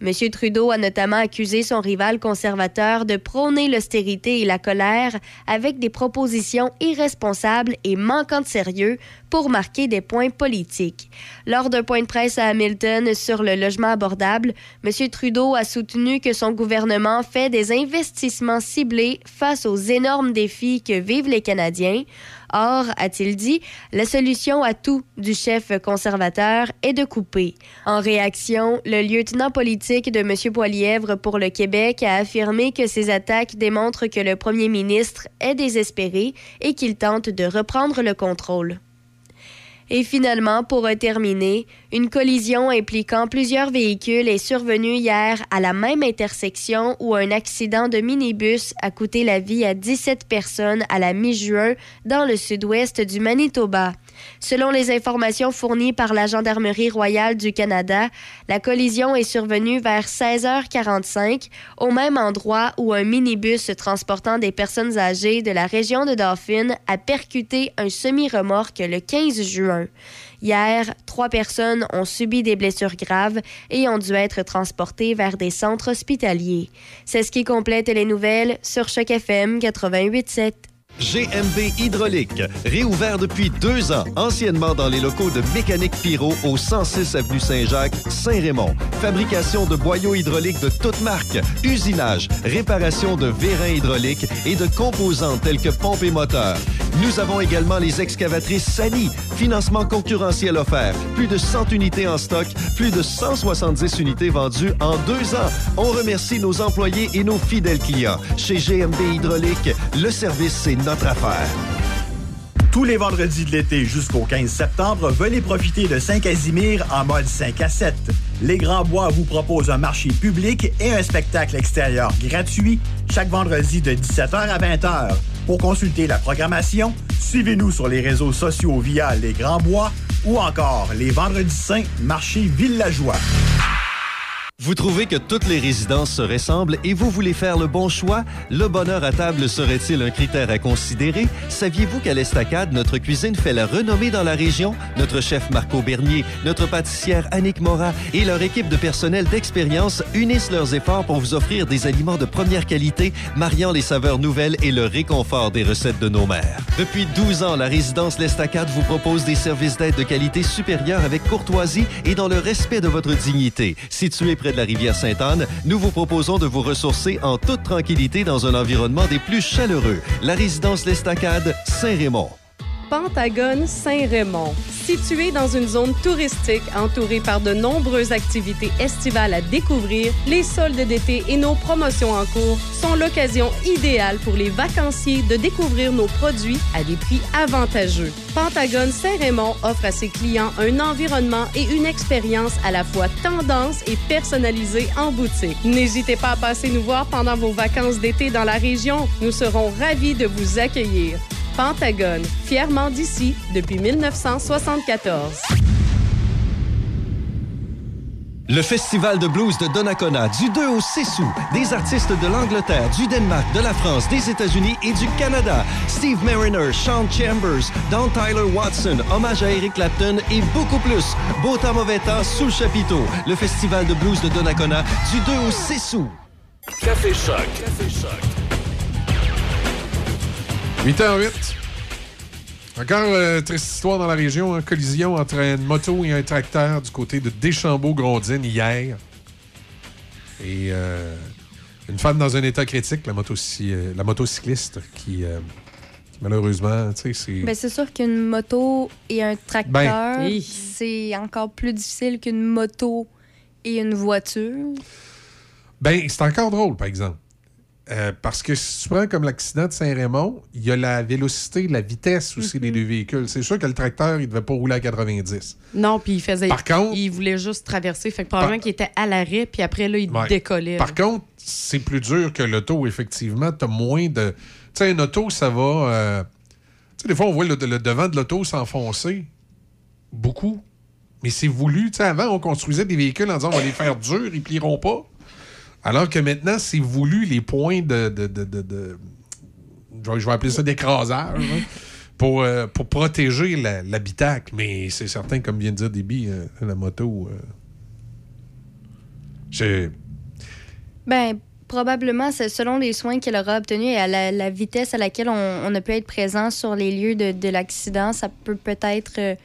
M. Trudeau a notamment accusé son rival conservateur de prôner l'austérité et la colère avec des propositions irresponsables et manquant de sérieux pour marquer des points politiques. Lors d'un point de presse à Hamilton sur le logement abordable, M. Trudeau a soutenu que son gouvernement fait des investissements ciblés face aux énormes défis que vivent les Canadiens. Or, a-t-il dit, la solution à tout du chef conservateur est de couper. En réaction, le lieutenant politique de M. Poilièvre pour le Québec a affirmé que ces attaques démontrent que le premier ministre est désespéré et qu'il tente de reprendre le contrôle. Et finalement, pour terminer, une collision impliquant plusieurs véhicules est survenue hier à la même intersection où un accident de minibus a coûté la vie à 17 personnes à la mi-juin dans le sud-ouest du Manitoba. Selon les informations fournies par la Gendarmerie royale du Canada, la collision est survenue vers 16h45 au même endroit où un minibus transportant des personnes âgées de la région de Dauphin a percuté un semi-remorque le 15 juin. Hier, trois personnes ont subi des blessures graves et ont dû être transportées vers des centres hospitaliers. C'est ce qui complète les nouvelles sur Choc FM 88.7. GMB Hydraulique, réouvert depuis deux ans, anciennement dans les locaux de Mécanique Pyro au 106 avenue Saint-Jacques, Saint-Raymond. Fabrication de boyaux hydrauliques de toutes marques, usinage, réparation de vérins hydrauliques et de composants tels que pompes et moteurs. Nous avons également les excavatrices Sani, financement concurrentiel offert, plus de 100 unités en stock, plus de 170 unités vendues en deux ans. On remercie nos employés et nos fidèles clients. Chez GMB Hydraulique, le service, c'est notre affaire. Tous les vendredis de l'été jusqu'au 15 septembre, venez profiter de Saint-Casimir en mode 5 à 7. Les Grands Bois vous proposent un marché public et un spectacle extérieur gratuit chaque vendredi de 17h à 20h. Pour consulter la programmation, suivez-nous sur les réseaux sociaux via Les Grands Bois ou encore les Vendredis Saints, marché Villageois. Vous trouvez que toutes les résidences se ressemblent et vous voulez faire le bon choix? Le bonheur à table serait-il un critère à considérer? Saviez-vous qu'à l'Estacade, notre cuisine fait la renommée dans la région? Notre chef Marco Bernier, notre pâtissière Annick Morat et leur équipe de personnel d'expérience unissent leurs efforts pour vous offrir des aliments de première qualité, mariant les saveurs nouvelles et le réconfort des recettes de nos mères. Depuis 12 ans, la résidence L'Estacade vous propose des services d'aide de qualité supérieure avec courtoisie et dans le respect de votre dignité. Situé près de la rivière Sainte-Anne, nous vous proposons de vous ressourcer en toute tranquillité dans un environnement des plus chaleureux. La résidence L'Estacade, Saint-Raymond. Pentagone Saint-Raymond. Situé dans une zone touristique entourée par de nombreuses activités estivales à découvrir, les soldes d'été et nos promotions en cours sont l'occasion idéale pour les vacanciers de découvrir nos produits à des prix avantageux. Pentagone Saint-Raymond offre à ses clients un environnement et une expérience à la fois tendance et personnalisée en boutique. N'hésitez pas à passer nous voir pendant vos vacances d'été dans la région. Nous serons ravis de vous accueillir. Pentagone, fièrement d'ici depuis 1974. Le Festival de blues de Donnacona du 2 au 6 août. Des artistes de l'Angleterre, du Danemark, de la France, des États-Unis et du Canada. Steve Mariner, Sean Chambers, Don Tyler Watson, hommage à Eric Clapton et beaucoup plus. Beau temps, mauvais temps, sous le chapiteau. Le Festival de blues de Donnacona du 2 au 6 août. Café Choc. Café Choc. 8h08. Encore euh, triste histoire dans la région, hein, collision entre une moto et un tracteur du côté de Deschambault-Grondines hier. Et euh, une femme dans un état critique, la, motocy- euh, la motocycliste, qui, euh, qui, malheureusement, tu sais, c'est... Ben, c'est sûr qu'une moto et un tracteur, Ben. c'est encore plus difficile qu'une moto et une voiture. Ben, c'est encore drôle, par exemple. Euh, parce que si tu prends comme l'accident de Saint-Raymond, il y a la vélocité, la vitesse aussi des deux véhicules. C'est sûr que le tracteur, il devait pas rouler à 90. Non, puis il faisait. Par contre- il voulait juste traverser. Fait que probablement qu'il était à l'arrêt, puis après, là, il Ouais. décollait. Par là. contre, c'est plus dur que l'auto, effectivement. Tu as moins de. Tu sais, une auto, ça va. euh, Tu sais, des fois, on voit le, le devant de l'auto s'enfoncer. Beaucoup. Mais c'est voulu. Tu sais, avant, on construisait des véhicules en disant on va les faire durs, ils plieront pas. Alors que maintenant, c'est voulu les points de. de, de, de- je vais- appeler ça d'écrasage. hein, Pour, euh, pour protéger l'habitacle. Mais c'est certain, comme vient de dire Déby, euh, la moto. euh, j'ai- Ben, probablement, c'est selon les soins qu'elle aura obtenus et à la, la vitesse à laquelle on, on a pu être présent sur les lieux de, de l'accident, ça peut peut-être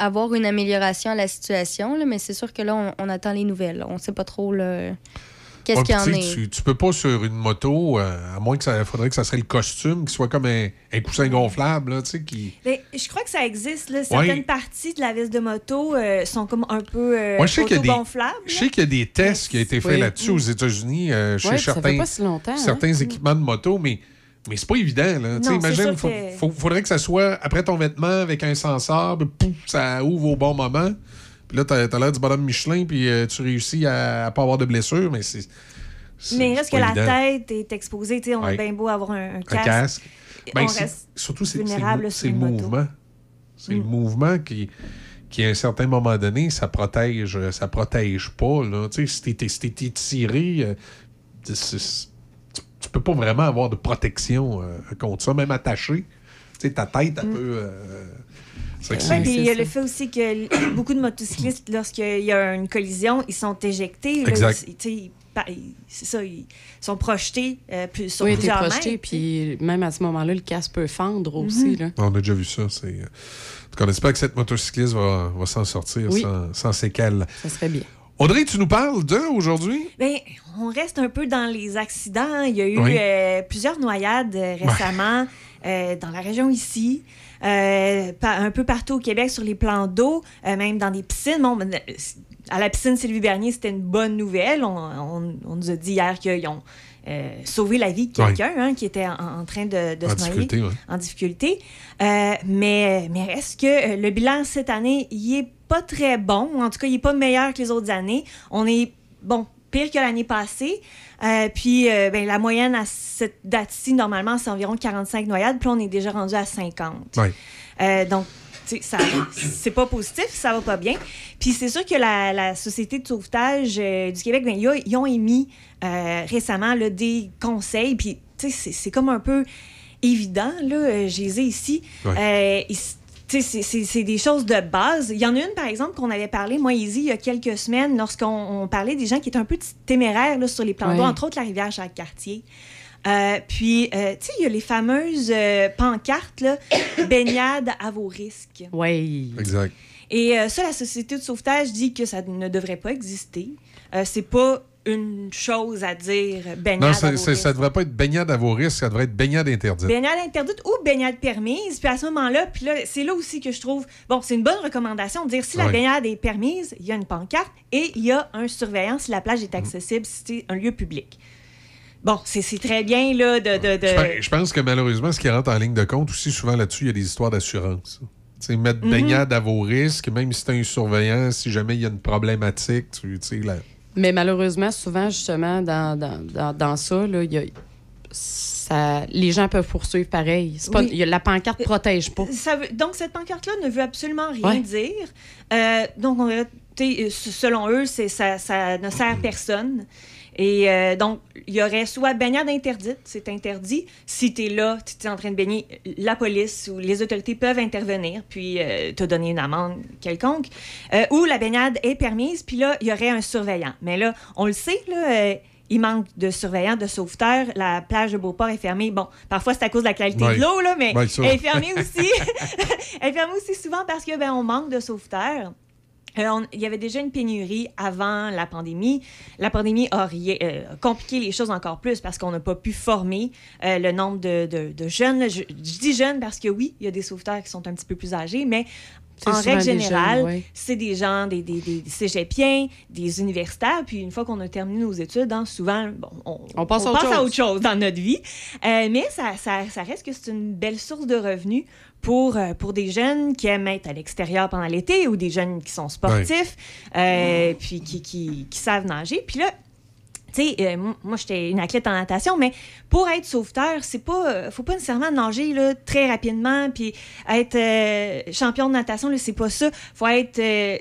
avoir une amélioration à la situation, là, mais c'est sûr que là, on, on attend les nouvelles. On sait pas trop là, qu'est-ce Ouais, qu'il y en est? Tu, tu peux pas sur une moto, euh, à moins que ça faudrait que ça serait le costume, qui soit comme un, un coussin gonflable, là, tu sais, qui. Mais je crois que ça existe. Là. Certaines Ouais. parties de la vis de moto euh, sont comme un peu euh, Moi, je sais qu'il y a des, autogonflables. je sais qu'il y a des tests qui ont été faits Oui. là-dessus aux États-Unis, euh, chez Ouais, certains, fait pas si longtemps, hein. certains équipements de moto, mais, mais c'est pas évident. Là. Non, c'est imagine, sûr faut, que- faut- faudrait que ça soit après ton vêtement avec un sensor, pouf, ça ouvre au bon moment. Puis là, t'as as, l'air du bonhomme Michelin, puis euh, tu réussis à, à pas avoir de blessure, mais c'est. Mais reste que la tête est exposée. Tu sais, on Ouais. a bien beau avoir un, un Un casque. casque. Ben, on reste surtout, c'est sur c'est le mouvement. C'est le Mm. mouvement qui, qui, à un certain moment donné, ça protège, ça protège pas. Là. Tu sais, si t'es si t'es étiré, euh, tu, tu peux pas vraiment avoir de protection euh, contre ça, même attaché. Tu sais, ta tête, elle Mm. peut. euh, c'est- puis il y a le fait aussi que beaucoup de motocyclistes, lorsqu'il y a une collision, ils sont éjectés. Exact. Ils- C'est ça, ils sont projetés euh, plus, sur Oui, plusieurs projeté, puis même à ce moment-là, le casque peut fendre aussi. Mhm. là. On a déjà vu ça. c'est- euh, En tout cas, on espère que cette motocycliste va, va s'en sortir Oui. sans, sans séquelles. Ça serait bien. Audrey, tu nous parles de aujourd'hui? Ben, on reste un peu dans les accidents. Il y a eu Oui. euh, plusieurs noyades euh, récemment euh, dans la région ici, euh, un peu partout au Québec sur les plans d'eau, euh, même dans des piscines. Bon, ben, euh, à la piscine Sylvie Bernier, c'était une bonne nouvelle. On, on- on nous a dit hier qu'ils ont euh, sauvé la vie de quelqu'un hein, qui était en, en train de, de En se noyer ouais. en difficulté. Euh, mais, mais reste que euh, le bilan cette année, il est pas très bon. En tout cas, il est pas meilleur que les autres années. On est, bon, pire que l'année passée. Euh, puis euh, ben, la moyenne à cette date-ci, normalement, c'est environ 45 noyades. Puis on est déjà rendu à 50. Oui. Euh, donc, ça, c'est pas positif, ça va pas bien. Puis c'est sûr que la, la Société de sauvetage euh, du Québec, ben, ils, ont- émis récemment là, des conseils. Puis, c'est- c'est comme un peu évident, là, euh, je les ai ici. C'est- des choses de base. Il y en a une, par exemple, qu'on avait parlé, moi, Izzy, il y a quelques semaines, lorsqu'on on parlait des gens qui étaient un peu téméraires là, sur les plans d'eau, entre autres la rivière Jacques-Cartier. Euh, puis, euh, tu sais, il y a les fameuses euh, pancartes, là, baignade à vos risques. Oui. Exact. Et euh, ça, la Société de sauvetage dit que ça ne devrait pas exister. Euh, c'est pas une chose à dire baignade Non, à c'est- vos c'est- risques. ça devrait pas être baignade à vos risques, ça devrait être baignade interdite. Baignade interdite ou baignade permise. Puis à ce moment-là, puis là, c'est là aussi que je trouve, bon, c'est une bonne recommandation de dire si la baignade est permise, il y a une pancarte et il y a un surveillant si la plage Mm. est accessible, si c'est un lieu public. Bon, c'est très bien là de. de, de- Je pense- Je pense que malheureusement, ce qui rentre en ligne de compte aussi, souvent là-dessus, il y a des histoires d'assurance. Tu sais, mettre Mhm. baignade à vos risques, même si tu un surveillant, si jamais il y a une problématique, tu tu sais, la- Mais malheureusement, souvent, justement, dans, dans, dans, dans ça, là, y a- ça, les gens peuvent poursuivre pareil. Pas- Oui. y a- la pancarte protège pas. Ça veut- donc, cette pancarte-là ne veut absolument rien Ouais. dire. Euh, donc, on euh, selon eux, ça, ça ne sert personne. Et euh, donc, il y aurait soit baignade interdite, c'est interdit. Si tu es là, tu es en train de baigner, la police ou les autorités peuvent intervenir, puis euh, te donner une amende quelconque. Euh, ou la baignade est permise, puis là, il y aurait un surveillant. Mais là, on le sait, là, euh, il manque de surveillants, de sauveteurs. La plage de Beauport est fermée. Bon, parfois, c'est à cause de la qualité de l'eau, là, mais elle est fermée aussi. elle est fermée aussi souvent parce que ben, on manque de sauveteurs. Euh, il y avait déjà une pénurie avant la pandémie. La pandémie a euh, compliqué les choses encore plus parce qu'on n'a pas pu former euh, le nombre de, jeunes. Je, je dis jeunes parce que oui, il y a des sauveteurs qui sont un petit peu plus âgés, mais en règle générale, ouais. c'est des gens, des, des, des cégepiens, des universitaires. Puis une fois qu'on a terminé nos études, hein, souvent, bon, on, On passe à autre à chose. autre chose dans notre vie. Euh, mais ça, ça, ça reste que c'est une belle source de revenus pour, euh, pour des jeunes qui aiment être à l'extérieur pendant l'été ou des jeunes qui sont sportifs, euh, puis qui, qui, qui savent nager. Puis là, tu sais, euh, moi- j'étais une athlète en natation, mais pour être sauveteur, c'est pas, euh, faut pas nécessairement nager là, très rapidement, puis être euh, champion de natation, là, c'est pas ça. Faut être, euh,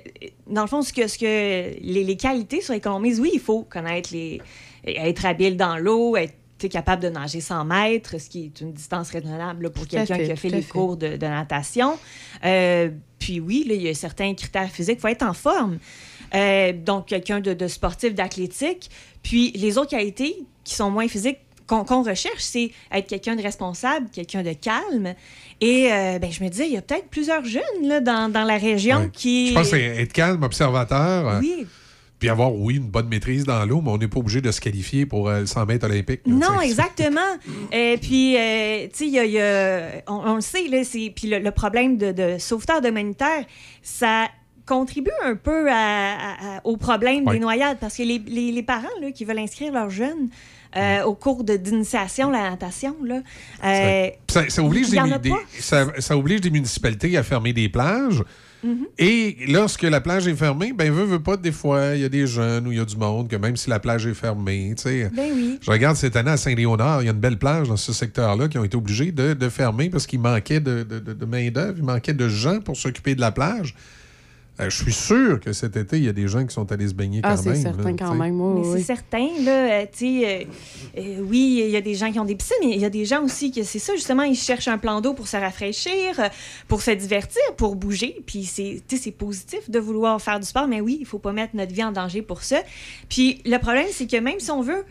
dans le fond, ce que, ce que les, les qualités sur Economise, oui, il faut connaître les, être habile dans l'eau, être capable de nager 100 mètres, ce qui est une distance raisonnable là, pour quelqu'un qui a fait les fait. cours de, de natation. Puis oui, là, il y a certains critères physiques. Il faut être en forme. Euh, donc, quelqu'un de, de sportif, d'athlétique. Puis les autres qualités qui sont moins physiques qu'on recherche, c'est être quelqu'un de responsable, quelqu'un de calme. Et euh, ben, je me disais, il y a peut-être plusieurs jeunes là, dans, dans la région qui... Je pense que être calme, observateur. euh, Oui. Puis avoir, oui, une bonne maîtrise dans l'eau, mais on n'est pas obligé de se qualifier pour euh, le 100 mètres olympique. là, Non, exactement. Et puis, euh, tu sais, on, on le sait, là, puis le, le problème de, de sauveteur humanitaire, ça contribue un peu à- à- à- au problème des noyades parce que les, les- les parents là, qui veulent inscrire leurs jeunes euh, au cours d'initiation, la natation, là, euh, Ça, ça oblige des, ça, ça oblige des municipalités à fermer des plages. Mhm. Et lorsque la plage est fermée, ben veut, veut pas, des fois, il y a des jeunes ou il y a du monde que même si la plage est fermée, tu sais. Ben oui. Je regarde cette année à Saint-Léonard, il y a une belle plage dans ce secteur-là qui ont été obligés de, de fermer parce qu'il manquait de, de- de- de main-d'œuvre, il manquait de gens pour s'occuper de la plage. Euh, je suis sûr que cet été, il y a des gens qui sont allés se baigner Ah, quand c'est même. certain là, quand même. oui, Mais oui. c'est certain, là, euh, tu sais, euh, euh, oui, il y a des gens qui ont des piscines, mais il y a des gens aussi que c'est ça, justement, ils cherchent un plan d'eau pour se rafraîchir, euh, pour se divertir, pour bouger. Puis c'est, tu sais, c'est positif de vouloir faire du sport, mais oui, il faut pas mettre notre vie en danger pour ça. Puis le problème, c'est que même si on veut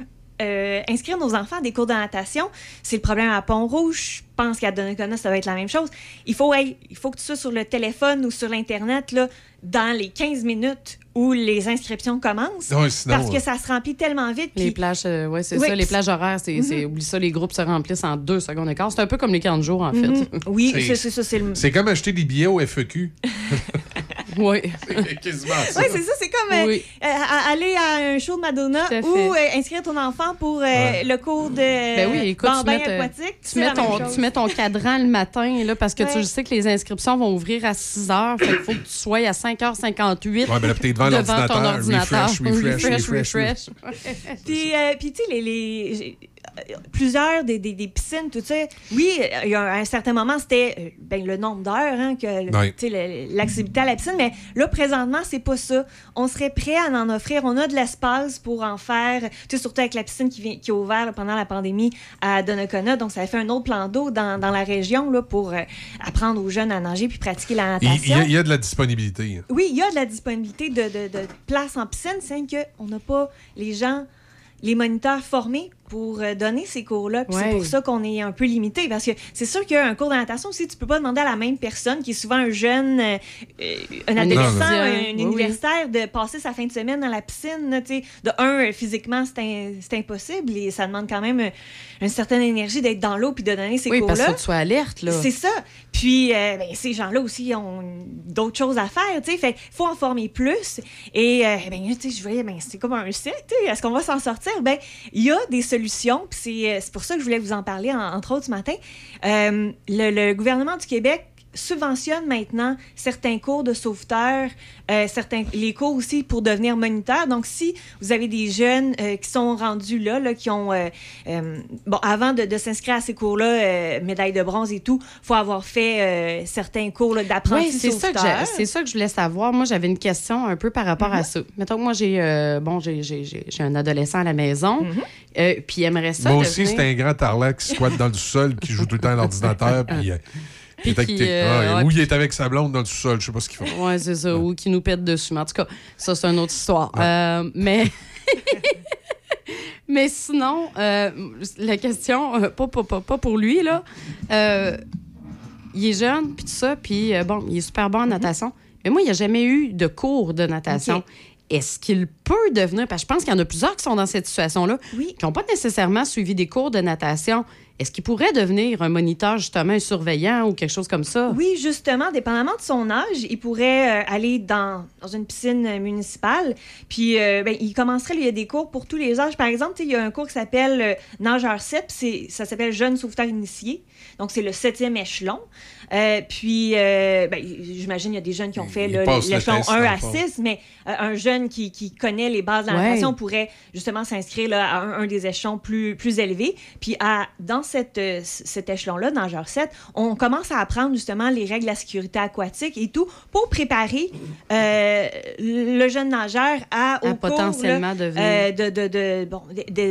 euh, inscrire nos enfants à des cours de natation, c'est le problème à Pont-Rouge. Je pense qu'à Donnacona, ça va être la même chose. Il faut, hey, il faut que tu sois sur le téléphone ou sur l'Internet là, dans les 15 minutes où les inscriptions commencent. Ouais, sinon, parce que ça se remplit tellement vite. Les plages, euh, ouais, c'est Oui. ça. Les plages horaires, c'est, Mhm. oublie ça, les groupes se remplissent en deux secondes et quart. C'est un peu comme les camps de jour, en fait. Mhm. Oui, c'est ça. C'est le... C'est comme acheter des billets au FEQ. Oui. C'est quasiment ça. Oui, c'est ça. C'est comme euh, Oui. euh, aller à un show de Madonna ou euh, inscrire ton enfant pour euh, Ouais. le cours de Ben oui, écoute, tu mets, aquatique. tu, mets ton, tu mets ton cadran le matin, là, parce que Ouais. tu sais que les inscriptions vont ouvrir à 6 heures. Fait qu'il faut que tu sois à 5h58 Ouais, ben là, t'es devant ton l'ordinateur, ordinateur. refresh, refresh, refresh, refresh. refresh. Puis, euh, puis tu sais, les, plusieurs des, des, des piscines, tout ça, oui, il y a un certain moment, c'était euh, ben, le nombre d'heures, hein, que, l'activité à la piscine, mais là, présentement, c'est pas ça. On serait prêt à en offrir. On a de l'espace pour en faire, surtout avec la piscine qui, vient, qui est ouverte là, pendant la pandémie à Donnacona. Donc, ça a fait un autre plan d'eau dans, dans la région là, pour euh, apprendre aux jeunes à nager puis pratiquer la il natation. y a, il y a de la disponibilité. hein. Oui, il y a de la disponibilité de, de, de places en piscine, c'est qu'on n'a pas les gens, les moniteurs formés pour euh, donner ces cours-là. Ouais. C'est pour ça qu'on est un peu limité. Parce que c'est sûr qu'un cours de natation aussi, tu peux pas demander à la même personne qui est souvent un jeune, euh, euh, un adolescent, un Oui, oui. universitaire, de passer sa fin de semaine dans la piscine. De un, physiquement, c'est impossible et ça demande quand même une certaine énergie d'être dans l'eau puis de donner ces Oui, parce cours-là. qu'il faut que tu sois alerte. Là. C'est ça. Puis, euh, ben, ces gens-là aussi ont d'autres choses à faire, tu sais. Fait qu'il faut en former plus. Et, euh, ben, tu sais, je voyais, ben, c'est comme un cercle. Est-ce qu'on va s'en sortir? Ben, il y a des solutions. Euh, c'est pour ça que je voulais vous en parler, en- entre autres, ce matin. Euh, le gouvernement du Québec subventionne maintenant certains cours de sauveteurs, euh, certains les cours aussi pour devenir moniteur. Donc, si vous avez des jeunes euh, qui sont rendus là, là qui ont euh, euh, bon avant de, de s'inscrire à ces cours-là, euh, médaille de bronze et tout, faut avoir fait euh, certains cours là, d'apprenti Oui, c'est ça, que c'est ça que je voulais savoir. Moi, j'avais une question un peu par rapport Mhm. à ça. Mettons que moi, j'ai euh, bon, j'ai- j'ai j'ai- j'ai un adolescent à la maison, Mhm. euh, puis il aimerait ça. Moi aussi, devenir- c'est un grand tarlac qui squatte dans le sous-sol, qui joue tout le temps à l'ordinateur, puis... Puis euh, ah, ouais, ou il est avec sa blonde dans le sous-sol, je sais pas ce qu'il fait. Oui, c'est ça, ou qui nous pète dessus. Mais en tout cas, ça, c'est une autre histoire. Euh, mais. mais sinon, euh, la question, euh, pas, pas, pas, pas pour lui, là. Il est jeune, puis tout ça, puis bon, il est super bon en natation. Mais moi, il n'y a jamais eu de cours de natation. Est-ce qu'il peut devenir, parce que je pense qu'il y en a plusieurs qui sont dans cette situation-là, qui n'ont pas nécessairement suivi des cours de natation. Est-ce qu'il pourrait devenir un moniteur, justement, un surveillant ou quelque chose comme ça? Oui, justement, dépendamment de son âge, il pourrait euh, aller dans, une piscine euh, municipale. Puis, euh, ben, il commencerait, il y des cours pour tous les âges. Par exemple, il y a un cours qui s'appelle euh, Nageur 7, puis c'est- ça s'appelle Jeune sauveteur initié. Donc, c'est le septième échelon. Euh, puis, euh, ben, j'imagine, il y a des jeunes qui ont fait le l'échelon test, 1 dans à le fond. 6, mais euh, un jeune qui, qui connaît les bases de la Ouais. pourrait justement s'inscrire là, à un, un des échelons plus, plus élevés. Puis à, dans cette, cet échelon-là, dans genre 7, on commence à apprendre justement les règles de la sécurité aquatique et tout pour préparer euh, le jeune nageur à, au À cours, potentiellement là, devenir. euh, de, de, de, bon,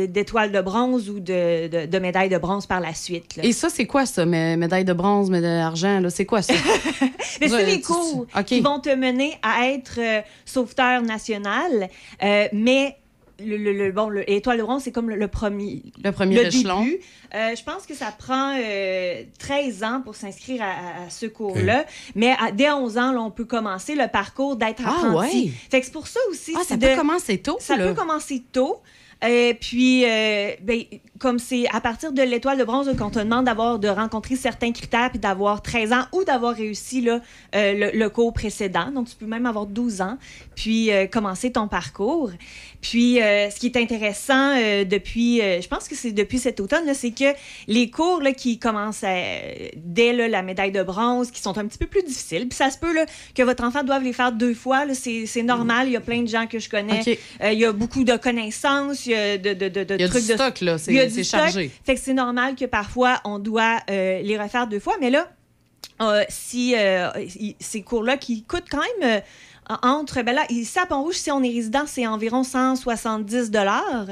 d'étoiles de bronze ou de, de, de médailles de bronze par la suite. là. Et ça, c'est quoi ça? mé- Médaille de bronze, médaille d'argent, C'est quoi ça? Mais c'est les cours qui vont te mener à être euh, sauveteur national, euh, mais le, le- le- bon, de bronze, c'est comme le, le premier, Le premier échelon. début. Euh, je pense que ça prend euh, 13 ans pour s'inscrire à, ce cours-là, mais à- dès 11 ans, là, on peut commencer le parcours d'être Ah, apprenti. ouais. Fait que c'est pour ça aussi. Ah, ça peut commencer tôt, Ça là. peut commencer tôt. Euh, puis, euh, ben, comme c'est à partir de l'étoile de bronze qu'on te demande d'avoir de rencontrer certains critères puis d'avoir 13 ans ou d'avoir réussi là, euh, le, le cours précédent. Donc, tu peux même avoir 12 ans puis euh, commencer ton parcours. Puis, euh, ce qui est intéressant depuis, je pense que c'est depuis cet automne, c'est que les cours là, qui commencent à- dès là, la médaille de bronze, qui sont un petit peu plus difficiles, puis ça se peut là, que votre enfant doive les faire deux fois, c'est normal. Il y a plein de gens que je connais. Il y a beaucoup de connaissances, il y a de, de, de, de Il y a du trucs de stock, là. C'est- chargé. Fait que c'est normal que parfois on doit euh, les refaire deux fois, mais là, euh, si euh, ces cours-là qui coûtent quand même entre, ben là, ici à Pont-Rouge, si on est résident, c'est environ 170 dollars.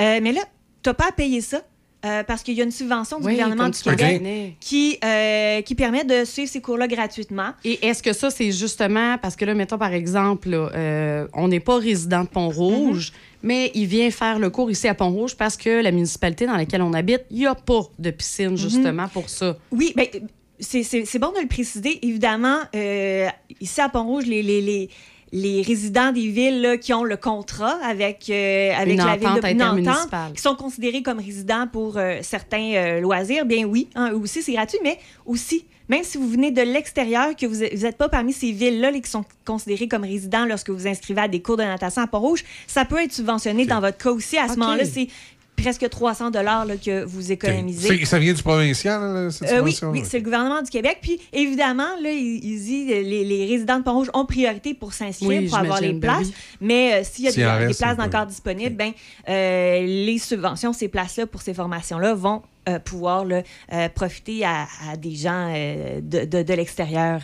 Euh, mais là, tu n'as pas à payer ça. euh, parce qu'il y a une subvention du Oui, gouvernement du Québec qui, euh, qui permet de suivre ces cours-là gratuitement. Et est-ce que ça, c'est justement parce que là, mettons par exemple, là, euh, on n'est pas résident de Pont-Rouge, mais il vient faire le cours ici à Pont-Rouge parce que la municipalité dans laquelle on habite, il n'y a pas de piscine justement pour ça. Oui, ben, c'est- bon de le préciser. Évidemment, euh, ici à Pont-Rouge, les, les, les, les résidents des villes là, qui ont le contrat avec, euh, avec la ville de qui sont considérés comme résidents pour euh, certains euh, loisirs, bien oui, hein, eux aussi c'est gratuit, mais aussi, même si vous venez de l'extérieur, que vous n'êtes pas parmi ces villes-là là, qui sont considérées comme résidents lorsque vous inscrivez à des cours de natation à Port-Rouge, ça peut être subventionné dans votre cas aussi. À ce moment-là, c'est presque 300 dollars que vous économisez. Ça vient du provincial, là, cette Euh, oui, subvention? oui, c'est le gouvernement du Québec. Puis, évidemment, là, il, il dit euh, les, les résidents de Pont-Rouge ont priorité pour s'inscrire, Oui, pour avoir les ben places. oui. Mais euh, s'il y a des, places encore disponibles, ben, euh, les subventions, ces places-là pour ces formations-là vont euh, pouvoir là, euh, profiter à, à des gens euh, de, de- de l'extérieur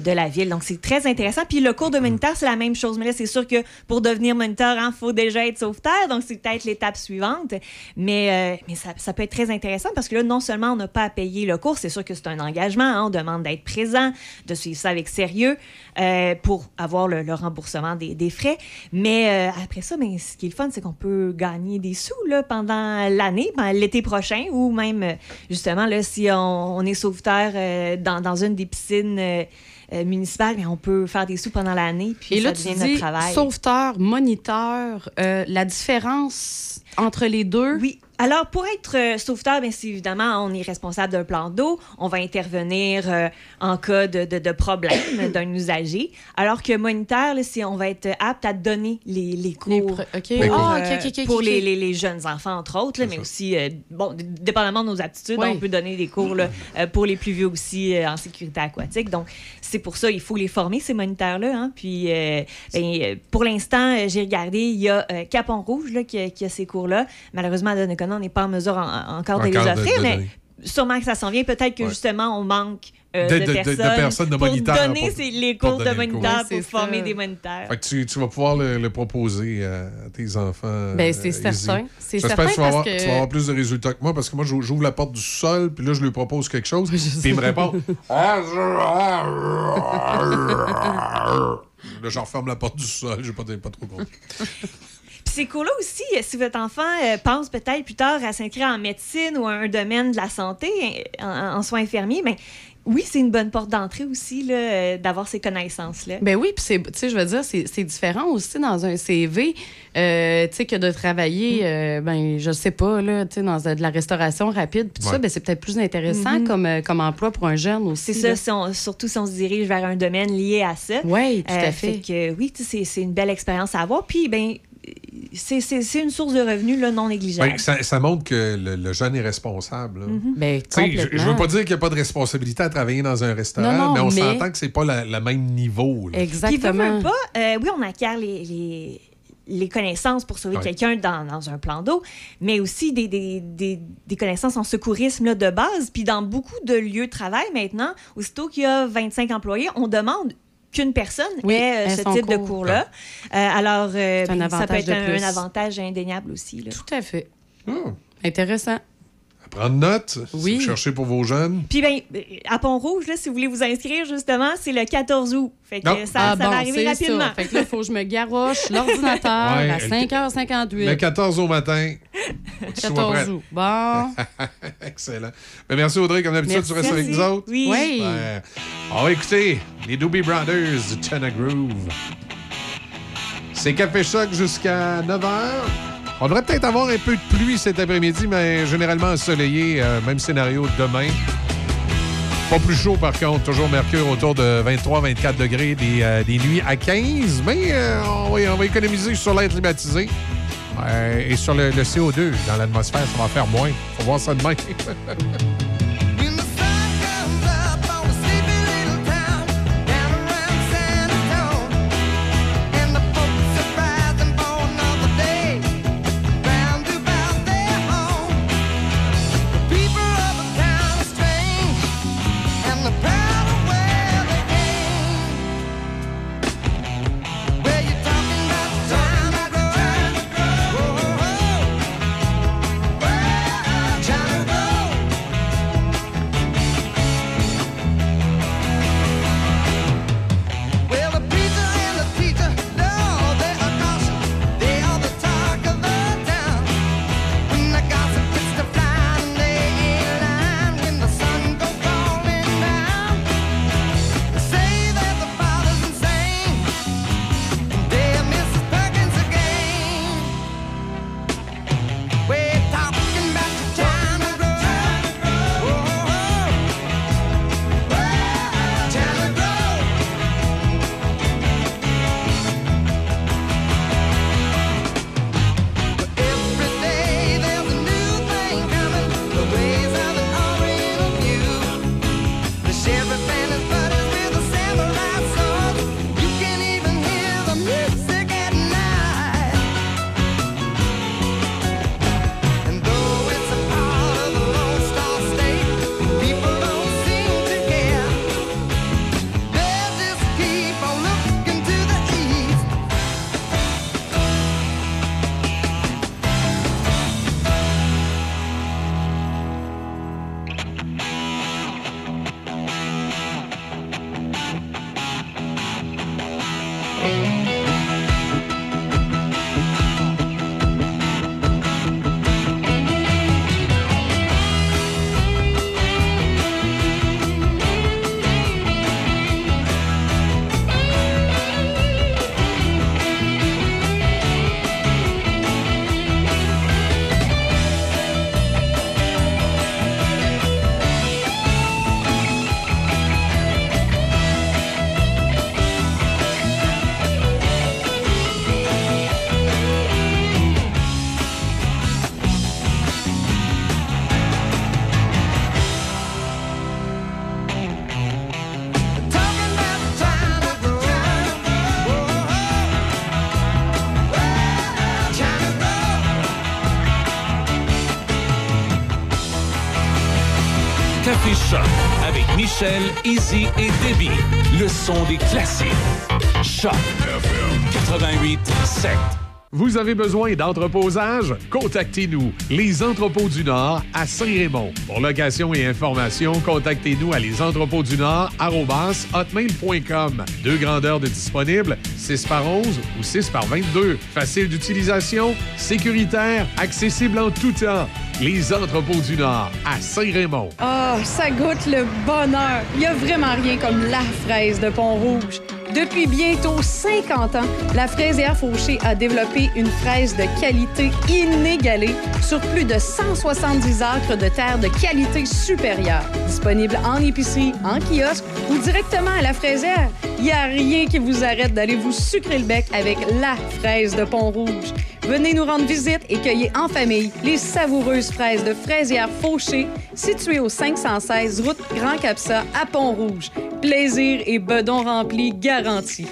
de, la ville. Donc, c'est très intéressant. Puis, le cours de moniteur, c'est la même chose. Mais là, c'est sûr que pour devenir moniteur, il faut déjà être sauveteur. Donc, c'est peut-être l'étape suivante. Mais, mais ça, ça peut être très intéressant parce que là, non seulement on n'a pas à payer le cours, c'est sûr que c'est un engagement. hein. on demande d'être présent, de suivre ça avec sérieux pour avoir le, le remboursement des, des frais. Mais après ça, ben, ce qui est le fun, c'est qu'on peut gagner des sous là, pendant l'année, ben, l'été prochain, ou même, euh, justement, là, si on, on est sauveteur euh, dans, dans une des piscines euh, municipales, ben, on peut faire des sous pendant l'année, puis Et ça là, tu devient dis notre travail. sauveteur, moniteur, la différence entre les deux? Oui. Alors, pour être euh, sauveteur, bien, c'est évidemment, on est responsable d'un plan d'eau. On va intervenir euh, en cas de, de- de problème d'un usager. Alors que moniteur, là, c'est- on va être apte à donner les, les cours pour, Les pour jeunes enfants, entre autres, là, mais aussi, euh, bon, d- dépendamment de nos aptitudes, Oui. on peut donner des cours là, euh, pour les plus vieux aussi euh, en sécurité aquatique. Donc, c'est pour ça il faut les former, ces moniteurs-là. hein. Puis, euh, ben, euh, pour l'instant, euh, j'ai regardé, il y a euh, Capon Rouge là, qui, a, qui a ces cours-là. Malheureusement, à Donnacona, on n'est pas en mesure en- encore de les de- offrir, de mais sûrement que ça s'en vient. Peut-être que Ouais. justement, on manque euh, De- de, de- de- de personnes, personnes de pour moniteurs donner pour- ces- les pour cours de donner cours. moniteurs pour c'est former ça. des moniteurs. Fait que tu, tu vas pouvoir le, le proposer à tes enfants. Ben, c'est euh, certain. C'est J'espère certain que tu vas, avoir, parce que- tu vas avoir plus de résultats que moi parce que moi, j'ou- j'ouvre la porte du sol, puis là, je lui propose quelque chose, puis il me répond. Là, j'en referme la porte du sol, j'ai pas, pas trop compris. Puis ces cours-là aussi, euh, si votre enfant euh, pense peut-être plus tard à s'inscrire en médecine ou à un domaine de la santé, en, en soins infirmiers, mais oui, c'est une bonne porte d'entrée aussi là, euh, d'avoir ces connaissances-là. Ben oui, puis c'est, tu sais, je veux dire, c'est, c'est différent aussi dans un CV, euh, tu sais, que de travailler, Mm. euh, ben, je sais pas, là, tu sais, dans de la restauration rapide, puis ça, ben, c'est peut-être plus intéressant Mhm. comme, euh, comme emploi pour un jeune aussi. C'est ça, si on- surtout si on se dirige vers un domaine lié à ça. Oui, tout à fait. que, oui, tu sais, c'est c'est une belle expérience à avoir. Puis, ben, c'est c'est- c'est une source de revenus là, non négligeable. Ben, ça, ça montre que le, le jeune est responsable. là. Tu sais, je, complètement. je veux pas dire qu'il n'y a pas de responsabilité à travailler dans un restaurant, Non, non, mais on mais- s'entend que c'est pas la- le même niveau. là. Puis, pas, euh, oui, on acquiert les, les, les connaissances pour sauver Ouais. quelqu'un dans, dans un plan d'eau, mais aussi des, des, des, des connaissances en secourisme là, de base. Puis dans beaucoup de lieux de travail maintenant, aussitôt qu'il y a 25 employés, on demande qu'une personne Oui, ait euh, ce type de cours. cours-là. Euh, alors, euh, ça peut avantage être un avantage indéniable aussi. Là. Tout à fait. Hmm. Intéressant. Prendre note, Oui. si vous cherchez pour vos jeunes. Puis, ben, à Pont-Rouge, là, si vous voulez vous inscrire, justement, c'est le 14 août. Fait que Non. ça, Ah ça bon, va arriver rapidement. ça. Fait que là, il faut que je me garoche l'ordinateur Ouais, à le- 5h58. Le 14 au matin. Tu sois 14 prête. août. Bon. Excellent. Ben, merci Audrey, comme d'habitude, Merci. tu restes avec nous autres. Oui. Oui. Super. On va écouter les Doobie Brothers du China Groove. C'est Café Choc jusqu'à 9h. On devrait peut-être avoir un peu de pluie cet après-midi, mais généralement ensoleillé. euh, même scénario demain. Pas plus chaud, par contre. Toujours mercure autour de 23-24 degrés, des, euh, des nuits à 15. Mais euh, on, va, on va économiser sur l'air climatisé. Et sur le, le CO2 dans l'atmosphère, ça va faire moins. Faut voir ça demain. Michel, Izzy et Debbie. Le son des classiques. Choc 88 7. Vous avez besoin d'entreposage? Contactez-nous, Les Entrepôts du Nord à Saint-Raymond. Pour location et information, contactez-nous à lesentrepôtsdunord@hotmail.com. Deux grandeurs de disponibles, 6 par 11 ou 6 par 22. Facile d'utilisation, sécuritaire, accessible en tout temps. Les Entrepôts du Nord à Saint-Raymond. Ah, ça goûte le bonheur. Il n'y a vraiment rien comme la fraise de Pont-Rouge. Depuis bientôt 50 ans, la fraisière Fauché a développé une fraise de qualité inégalée sur plus de 170 acres de terre de qualité supérieure. Disponible en épicerie, en kiosque ou directement à la fraisière, il n'y a rien qui vous arrête d'aller vous sucrer le bec avec la fraise de Pont-Rouge. Venez nous rendre visite et cueillez en famille les savoureuses fraises de fraisière Fauché, situées au 516 route Grand Capsa à Pont-Rouge. Plaisir et bedon rempli garantis.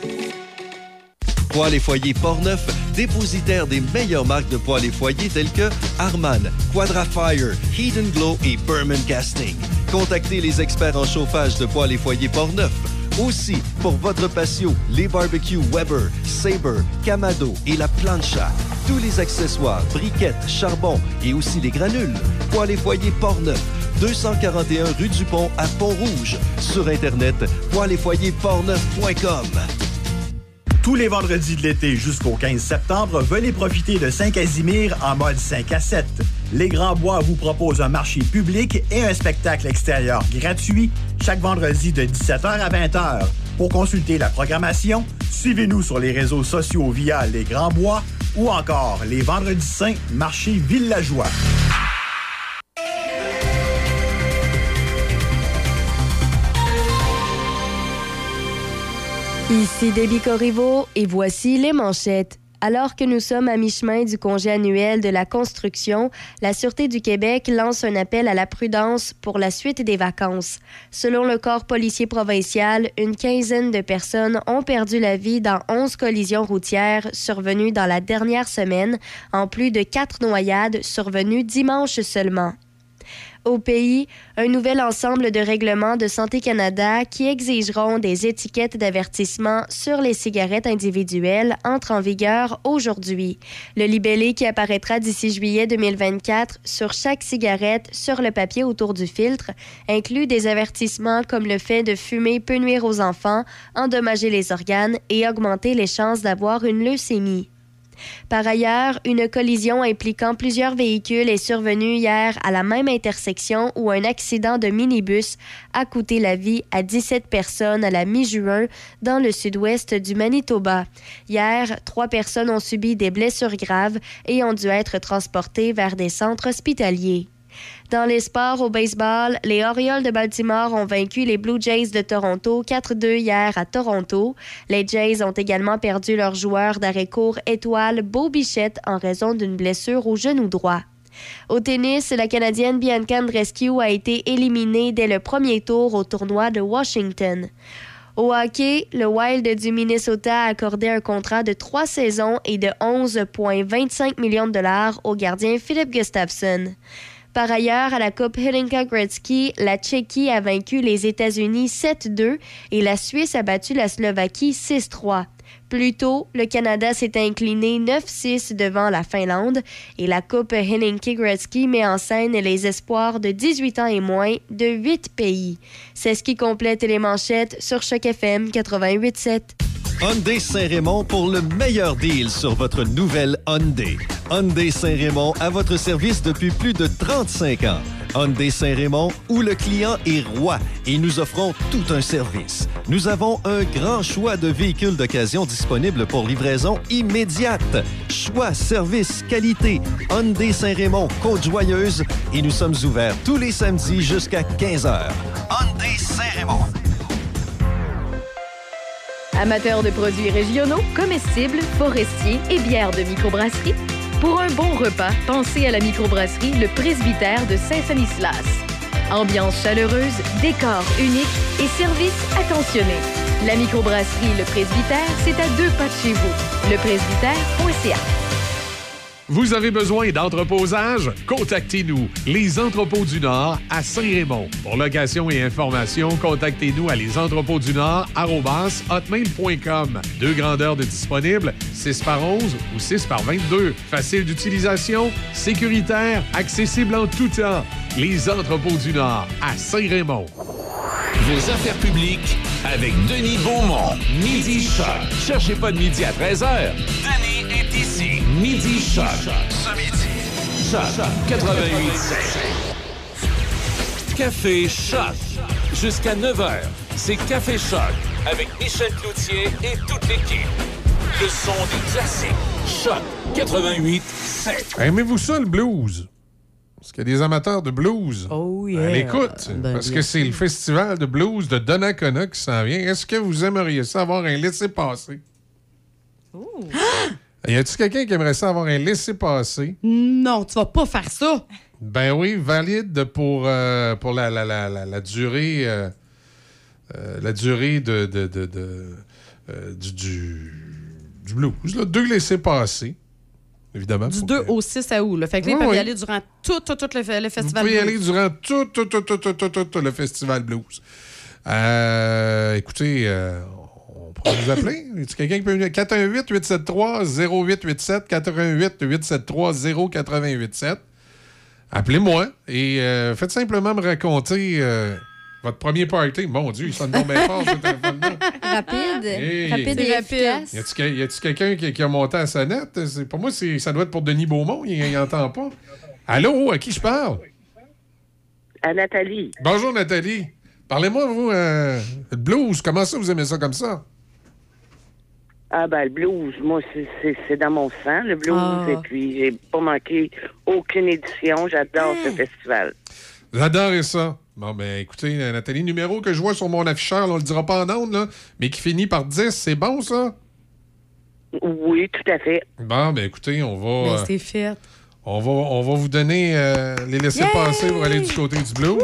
Poêles et foyers Portneuf, dépositaire des meilleures marques de poêles et foyers telles que Harman, Quadrafire, Heat Glow et Berman Casting. Contactez les experts en chauffage de poêles et foyers Portneuf. Aussi, pour votre patio, les barbecues Weber, Sabre, Camado et la plancha. Tous les accessoires, briquettes, charbon et aussi les granules. Poêles et foyers Portneuf, 241 rue du Pont à Pont-Rouge. Sur Internet, poêlesfoyersportneuf.com. Tous les vendredis de l'été jusqu'au 15 septembre, venez profiter de Saint-Casimir en mode 5 à 7. Les Grands Bois vous proposent un marché public et un spectacle extérieur gratuit chaque vendredi de 17h à 20h. Pour consulter la programmation, suivez-nous sur les réseaux sociaux via Les Grands Bois ou encore les Vendredis Saints Marché Villageois. Ici Déby Corriveau et voici les manchettes. Alors que nous sommes à mi-chemin du congé annuel de la construction, la Sûreté du Québec lance un appel à la prudence pour la suite des vacances. Selon le corps policier provincial, une quinzaine de personnes ont perdu la vie dans 11 collisions routières survenues dans la dernière semaine, en plus de quatre noyades survenues dimanche seulement au pays un nouvel ensemble de règlements de Santé Canada qui exigeront des étiquettes d'avertissement sur les cigarettes individuelles entre en vigueur aujourd'hui. Le libellé qui apparaîtra d'ici juillet 2024 sur chaque cigarette sur le papier autour du filtre inclut des avertissements comme le fait de fumer peut nuire aux enfants, endommager les organes et augmenter les chances d'avoir une leucémie. Par ailleurs, une collision impliquant plusieurs véhicules est survenue hier à la même intersection où un accident de minibus a coûté la vie à 17 personnes à la mi-juin dans le sud-ouest du Manitoba. Hier, trois personnes ont subi des blessures graves et ont dû être transportées vers des centres hospitaliers. Dans les sports au baseball, les Orioles de Baltimore ont vaincu les Blue Jays de Toronto 4-2 hier à Toronto. Les Jays ont également perdu leur joueur d'arrêt court étoile Beau Bichette en raison d'une blessure au genou droit. Au tennis, la Canadienne Bianca Andreescu a été éliminée dès le premier tour au tournoi de Washington. Au hockey, le Wild du Minnesota a accordé un contrat de trois saisons et de 11,25 millions de dollars au gardien Philip Gustafsson. Par ailleurs, à la Coupe Hlinka Gretzky, la Tchéquie a vaincu les États-Unis 7-2 et la Suisse a battu la Slovaquie 6-3. Plus tôt, le Canada s'est incliné 9-6 devant la Finlande et la Coupe Hlinka Gretzky met en scène les espoirs de 18 ans et moins de 8 pays. C'est ce qui complète les manchettes sur Choc FM 88.7. Hyundai Saint-Raymond pour le meilleur deal sur votre nouvelle Hyundai. Hyundai Saint-Raymond à votre service depuis plus de 35 ans. Hyundai Saint-Raymond où le client est roi et nous offrons tout un service. Nous avons un grand choix de véhicules d'occasion disponibles pour livraison immédiate. Choix, service, qualité. Hyundai Saint-Raymond, Côte-Joyeuse et nous sommes ouverts tous les samedis jusqu'à 15h. Hyundai Saint-Raymond. Amateurs de produits régionaux, comestibles, forestiers et bières de microbrasserie, pour un bon repas, pensez à la microbrasserie Le Presbytère de Saint-Sanislas. Ambiance chaleureuse, décor unique et service attentionné. La microbrasserie Le Presbytère, c'est à deux pas de chez vous. Lepresbytère.ca. Vous avez besoin d'entreposage? Contactez-nous, Les Entrepôts du Nord à Saint-Raymond. Pour location et information, contactez-nous à lesentrepôtsdunord@hotmail.com. Deux grandeurs de disponibles, 6 par 11 ou 6 par 22. Facile d'utilisation, sécuritaire, accessible en tout temps. Les Entrepôts du Nord à Saint-Raymond. Vos affaires publiques avec Denis Beaumont. Midi Choc. Cherchez pas de midi à 13h. Denis est ici. Midi Choc. Ce midi. Choc 88 Café Choc. Jusqu'à 9h, c'est Café Choc avec Michel Cloutier et toute l'équipe. Le son des classiques. Choc 88 Aimez-vous ça, le blues? Est-ce qu'il y a des amateurs de blues? Oh, yeah. À l'écoute, Ben, parce que c'est le festival de blues de Donnacona qui s'en vient. Est-ce que vous aimeriez ça avoir un laissez-passer? Y a-t-il quelqu'un qui aimerait ça avoir un laissez-passer? Non, tu vas pas faire ça. Ben oui, valide pour, euh, pour la, la, la, la, la durée, euh, euh, la durée de, de, de- de, du, du, du blues. là. Deux laissez-passer, évidemment. Du pour 2 au 6 août. Là. Fait que là, ils Oui, peuvent oui. y aller durant tout, tout, tout le, Vous festival. pouvez y blues. aller durant tout, tout, tout, tout, tout, tout, tout, tout le festival blues. Écoutez, on pourrait vous appeler. Y a quelqu'un qui peut venir? 418-873-0887, 418-873-0887. Appelez-moi et euh, faites simplement me raconter euh, votre premier party. Mon Dieu, il sonne donc bien fort, ce téléphone-là. Rapide. Hey. Rapide et rapide. efficace. Y a-tu quelqu'un qui, qui a monté à la sonnette? C'est- Pour moi, c'est- ça doit être pour Denis Beaumont. Il n'entend pas. Allô, à qui je parle? À Nathalie. Bonjour, Nathalie. Parlez-moi, vous, euh, le blues. Comment ça, vous aimez ça comme ça? Ah ben le blues, moi c'est- dans mon sang, le blues, Ah. et puis j'ai pas manqué aucune édition, j'adore ce festival. J'adore ça. Bon, ben, écoutez, euh, Nathalie, numéro que je vois sur mon afficheur, là, on le dira pas en ondes, là, mais qui finit par 10, c'est bon, ça? Oui, tout à fait. Bon, ben, écoutez, on va... Ben, euh, c'est fait. On va, on va vous donner euh, les laisser passer pour aller du côté du blues.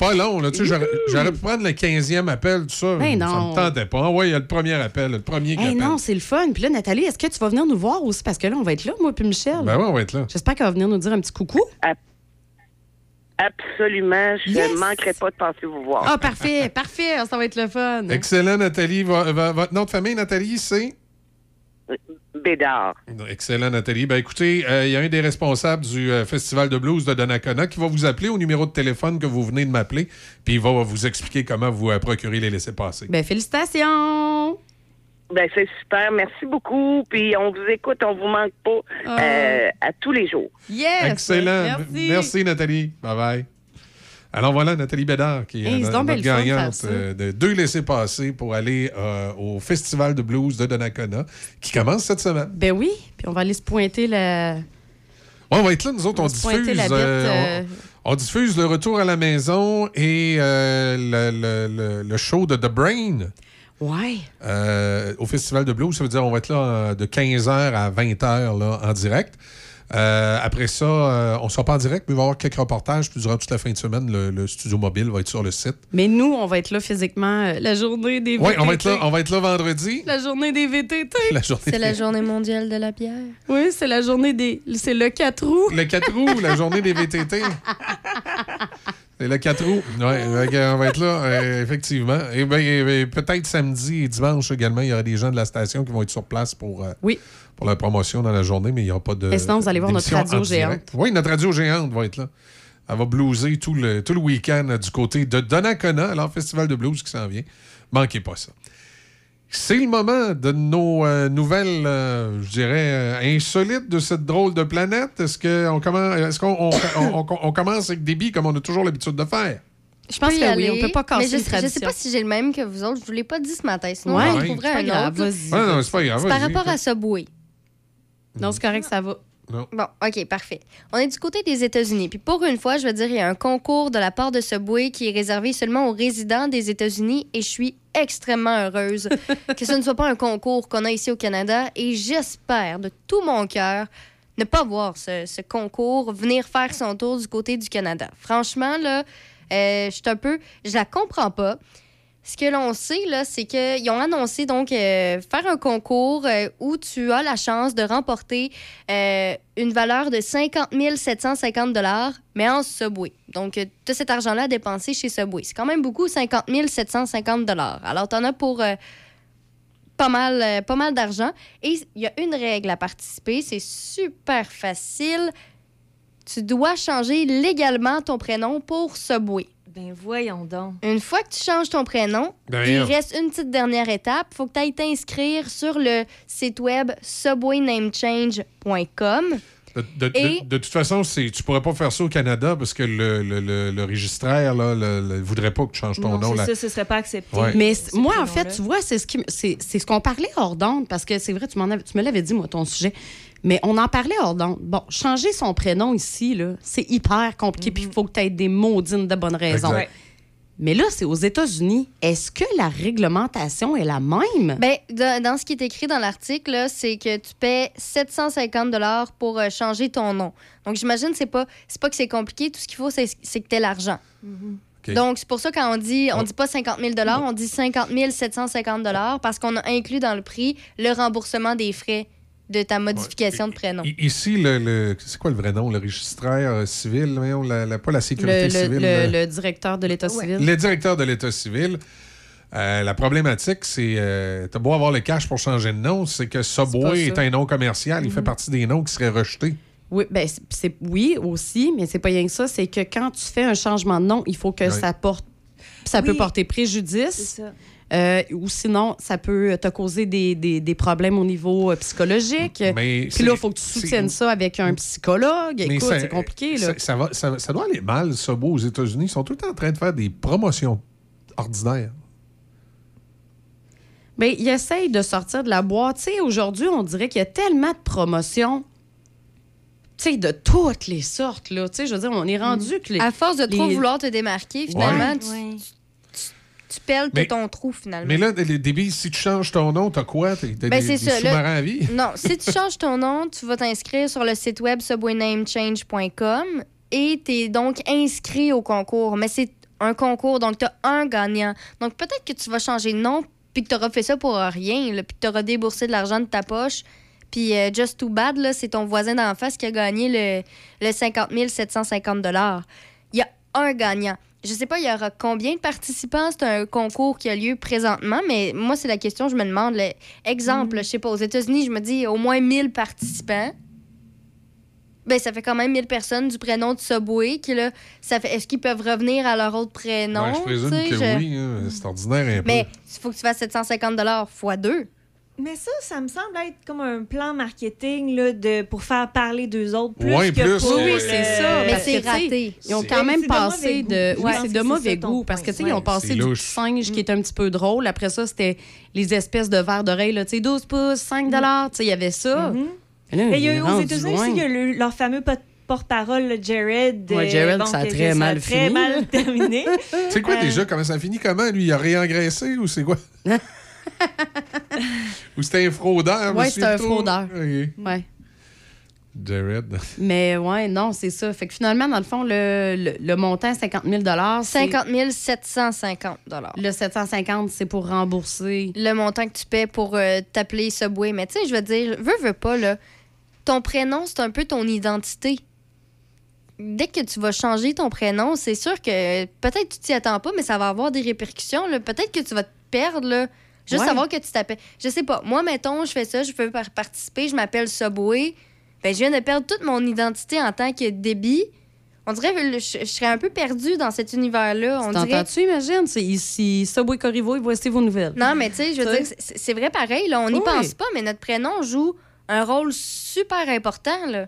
Pas long, là. Tu sais, j'aurais pu prendre le 15e appel, tout ça. Ben Ça non. me tentait pas. Ouais, il y a le premier appel, le premier qui Hey, appelle. non, c'est le fun. Puis là, Nathalie, est-ce que tu vas venir nous voir aussi? Parce que là, on va être là, moi puis Michel. Ben ouais, on va être là. J'espère qu'elle va venir nous dire un petit coucou. Absolument, je Yes! ne manquerai pas de passer vous voir. Ah, parfait, parfait. Ça va être le fun. Excellent, Nathalie. Votre nom de famille, Nathalie, c'est? Bédard. Excellent, Nathalie. Ben, écoutez, euh, il y a un des responsables du euh, Festival de blues de Donnacona qui va vous appeler au numéro de téléphone que vous venez de m'appeler, puis il va vous expliquer comment vous euh, procurer les laissés-passer. Ben, félicitations! Ben c'est super, merci beaucoup, puis on vous écoute, on vous manque pas Ah. euh, à tous les jours. Yes! Excellent. Merci. Merci, Nathalie. Bye-bye. Alors voilà, Nathalie Bédard, qui est Hey, notre de gagnante euh, de deux laissés-passer pour aller euh, au Festival de blues de Donnacona, qui commence cette semaine. Ben oui, puis on va aller se pointer la... Ouais, on va être là, nous autres, On on, va se pointer diffuse. la bête, euh, on, on diffuse le retour à la maison et euh, le, le- le- le show de The Brain. Ouais. euh, au Festival de Blues. Ça veut dire on va être là de 15h à 20h là, en direct. Euh, après ça, euh, on ne sera pas en direct, mais il va y avoir quelques reportages. Puis durant toute la fin de semaine, le, le studio mobile va être sur le site. Mais nous, on va être là physiquement euh, la journée des Oui, VTT. on va être là, on va être là vendredi. La journée des VTT. La journée C'est la journée mondiale de la bière. Oui, c'est la journée des... C'est le 4 août. Le 4 août, la journée des VTT. C'est le 4 août. Ouais, on va être là, euh, effectivement. Et, ben, et- et peut-être samedi et dimanche également, il y aura des gens de la station qui vont être sur place pour, euh, Oui. Pour la promotion dans la journée, mais il n'y aura pas de. Et sinon, vous allez voir notre radio géante. Oui, notre radio géante va être là. Elle va blueser tout le, tout le week-end du côté de Donnacona, alors Festival de blues qui s'en vient. Manquez pas ça. C'est le moment de nos euh, nouvelles, euh, je dirais, euh, insolites de cette drôle de planète. Est-ce qu'on commence, est-ce qu'on on, on- on- on commence avec des billes comme on a toujours l'habitude de faire? Je pense y que oui, on peut pas casser mais je, sais- je tradition. sais pas si j'ai le même que vous autres. Je vous l'ai pas dit ce matin. Sinon, Ouais. trouverais C'est un grave, autre. Ouais, non, c'est pas grave. C'est par rapport à Subway. Non, c'est correct, ça va. Non. Bon, OK, parfait. On est du côté des États-Unis. Puis pour une fois, je veux dire, il y a un concours de la part de Subway qui est réservé seulement aux résidents des États-Unis et je suis extrêmement heureuse que ce ne soit pas un concours qu'on a ici au Canada et j'espère de tout mon cœur ne pas voir ce, ce concours venir faire son tour du côté du Canada. Franchement, là, euh, je suis un peu... Je la comprends pas. Ce que l'on sait, là, c'est qu'ils ont annoncé donc euh, faire un concours euh, où tu as la chance de remporter euh, une valeur de 50 750 mais en Subway. Donc, tu cet argent-là à dépenser chez Subway. C'est quand même beaucoup, 50 750 Alors, tu en as pour pas mal, pas mal d'argent. Et il y a une règle à participer, c'est super facile. Tu dois changer légalement ton prénom pour Subway. Ben voyons donc. Une fois que tu changes ton prénom, Ben il reste une petite dernière étape. Il faut que tu ailles t'inscrire sur le site web subwaynamechange.com. De, Et- de toute façon, c'est- tu pourrais pas faire ça au Canada parce que le, le, le, le registraire là, le, le- voudrait pas que tu changes ton nom. là. ça, ce serait pas accepté. Ouais. Mais moi, en fait, tu vois, c'est ce, qui m- c'est, c'est ce qu'on parlait hors d'onde, parce que c'est vrai, tu, m'en avais- tu me l'avais dit, moi, ton sujet. Mais on en parlait hors d'onde. Bon, changer son prénom ici, là, c'est hyper compliqué, puis il faut que tu aies des maudines de bonnes raisons. Exact. Ouais. Mais là, c'est aux États-Unis. Est-ce que la réglementation est la même? Ben, dans, dans ce qui est écrit dans l'article, là, c'est que tu paies 750 dollars pour euh, changer ton nom. Donc, j'imagine que c'est pas, c'est pas que c'est compliqué. Tout ce qu'il faut, c'est, que tu aies l'argent. OK. Donc, c'est pour ça quand on dit, on dit pas 50 000 dollars, on dit 50 750 dollars parce qu'on a inclus dans le prix le remboursement des frais de ta modification de prénom. I- Ici, le, le- c'est quoi le vrai nom? Le registraire euh, civil, voyons, la, la- pas la sécurité le- civile. le- le- le directeur de l'État civil. Le directeur de l'État civil. Euh, la problématique, c'est. Euh, T'as beau avoir le cash pour changer de nom, c'est que Subway est, un nom commercial. Il fait partie des noms qui seraient rejetés. Oui, ben, c'est- oui, aussi, mais c'est pas rien que ça. C'est que quand tu fais un changement de nom, il faut que ça porte. Ça Oui. peut porter préjudice. C'est ça. Euh, ou sinon, ça peut te causer des, des- des problèmes au niveau euh, psychologique. Mais Puis là, il faut que tu soutiennes ça avec un psychologue. Mais Écoute, c'est compliqué. Là. Ça, ça va, ça, ça doit aller mal, Subway, aux États-Unis. Ils sont tout le temps en train de faire des promotions ordinaires. Mais il essaye de sortir de la boîte. Tu sais, aujourd'hui, on dirait qu'il y a tellement de promotions. Tu sais, de toutes les sortes, là. Tu sais, je veux dire, on est rendu que les... À force de trop les- vouloir te démarquer, finalement, Ouais. tu, Ouais. Tu pelles Mais- ton trou, finalement. Mais là, les débits, si tu changes ton nom, t'as quoi? T'as Ben, des, des sous-marins à vie? Non, si tu changes ton nom, tu vas t'inscrire sur le site web subwaynamechange.com et tu es donc inscrit au concours. Mais c'est un concours, donc tu as un gagnant. Donc peut-être que tu vas changer de nom puis que tu auras fait ça pour rien, là, puis que tu auras déboursé de l'argent de ta poche. Puis euh, just too bad, c'est ton voisin d'en face qui a gagné le, le 50 750 Il y a un gagnant. Je sais pas, il y aura combien de participants? C'est un concours qui a lieu présentement, mais moi, c'est la question que je me demande. Le- exemple, je sais pas, aux États-Unis, je me dis au moins 1000 participants. Ben, ça fait quand même 1000 personnes du prénom de Subway. Qui, là, ça fait, est-ce qu'ils peuvent revenir à leur autre prénom? Je présume que je- oui. hein. C'est ordinaire un Mais peu. il faut que tu fasses 750 fois deux. Mais ça, ça me semble être comme un plan marketing là, de, pour faire parler d'eux autres plus Ouais, que plus, pour... oui, c'est ça. Mais c'est raté. Ils ont quand même passé mauvais de. Oui, c'est de mauvais goût. Parce que, tu sais, ils ont passé du singe qui est un petit peu drôle. Après ça, c'était les espèces de verres d'oreille, là, tu sais, 12 pouces, 5 Tu sais, il y avait ça. Et il y a eu aux États-unis aussi, il y a le- leur fameux pot- porte-parole, le Jared. Ouais, euh, Jared, ça a très mal très fini. mal terminé. C'est quoi Euh, déjà? Comment ça finit? Comment? Lui, il a réengraissé ou c'est quoi? ou c'était un fraudeur? souviens c'était un fraudeur. OK. Ouais. Jared. Mais ouais, non, c'est ça. Fait que finalement, dans le fond, le, le, le montant 50 000 c'est- 50 750 Le 750 c'est pour rembourser. le montant que tu paies pour euh, t'appeler Subway. Mais tu sais, je veux dire, veux, veux pas, là. Ton prénom, c'est un peu ton identité. Dès que tu vas changer ton prénom, c'est sûr que peut-être tu t'y attends pas, mais ça va avoir des répercussions. là. Peut-être que tu vas te perdre, là. Juste Ouais. savoir que tu t'appelles. Je sais pas. Moi, mettons, je fais ça, je veux par- participer, je m'appelle Subway. Ben, je viens de perdre toute mon identité en tant que débit. On dirait que je, je serais un peu perdue dans cet univers-là. On dirait. T'entends-tu, imagine? C'est ici, Subway Corriveau, et voici vos nouvelles. Non, mais tu sais, je veux Tu dire, c'est c'est vrai pareil, là, on n'y Oui. pense pas, mais notre prénom joue un rôle super important, là.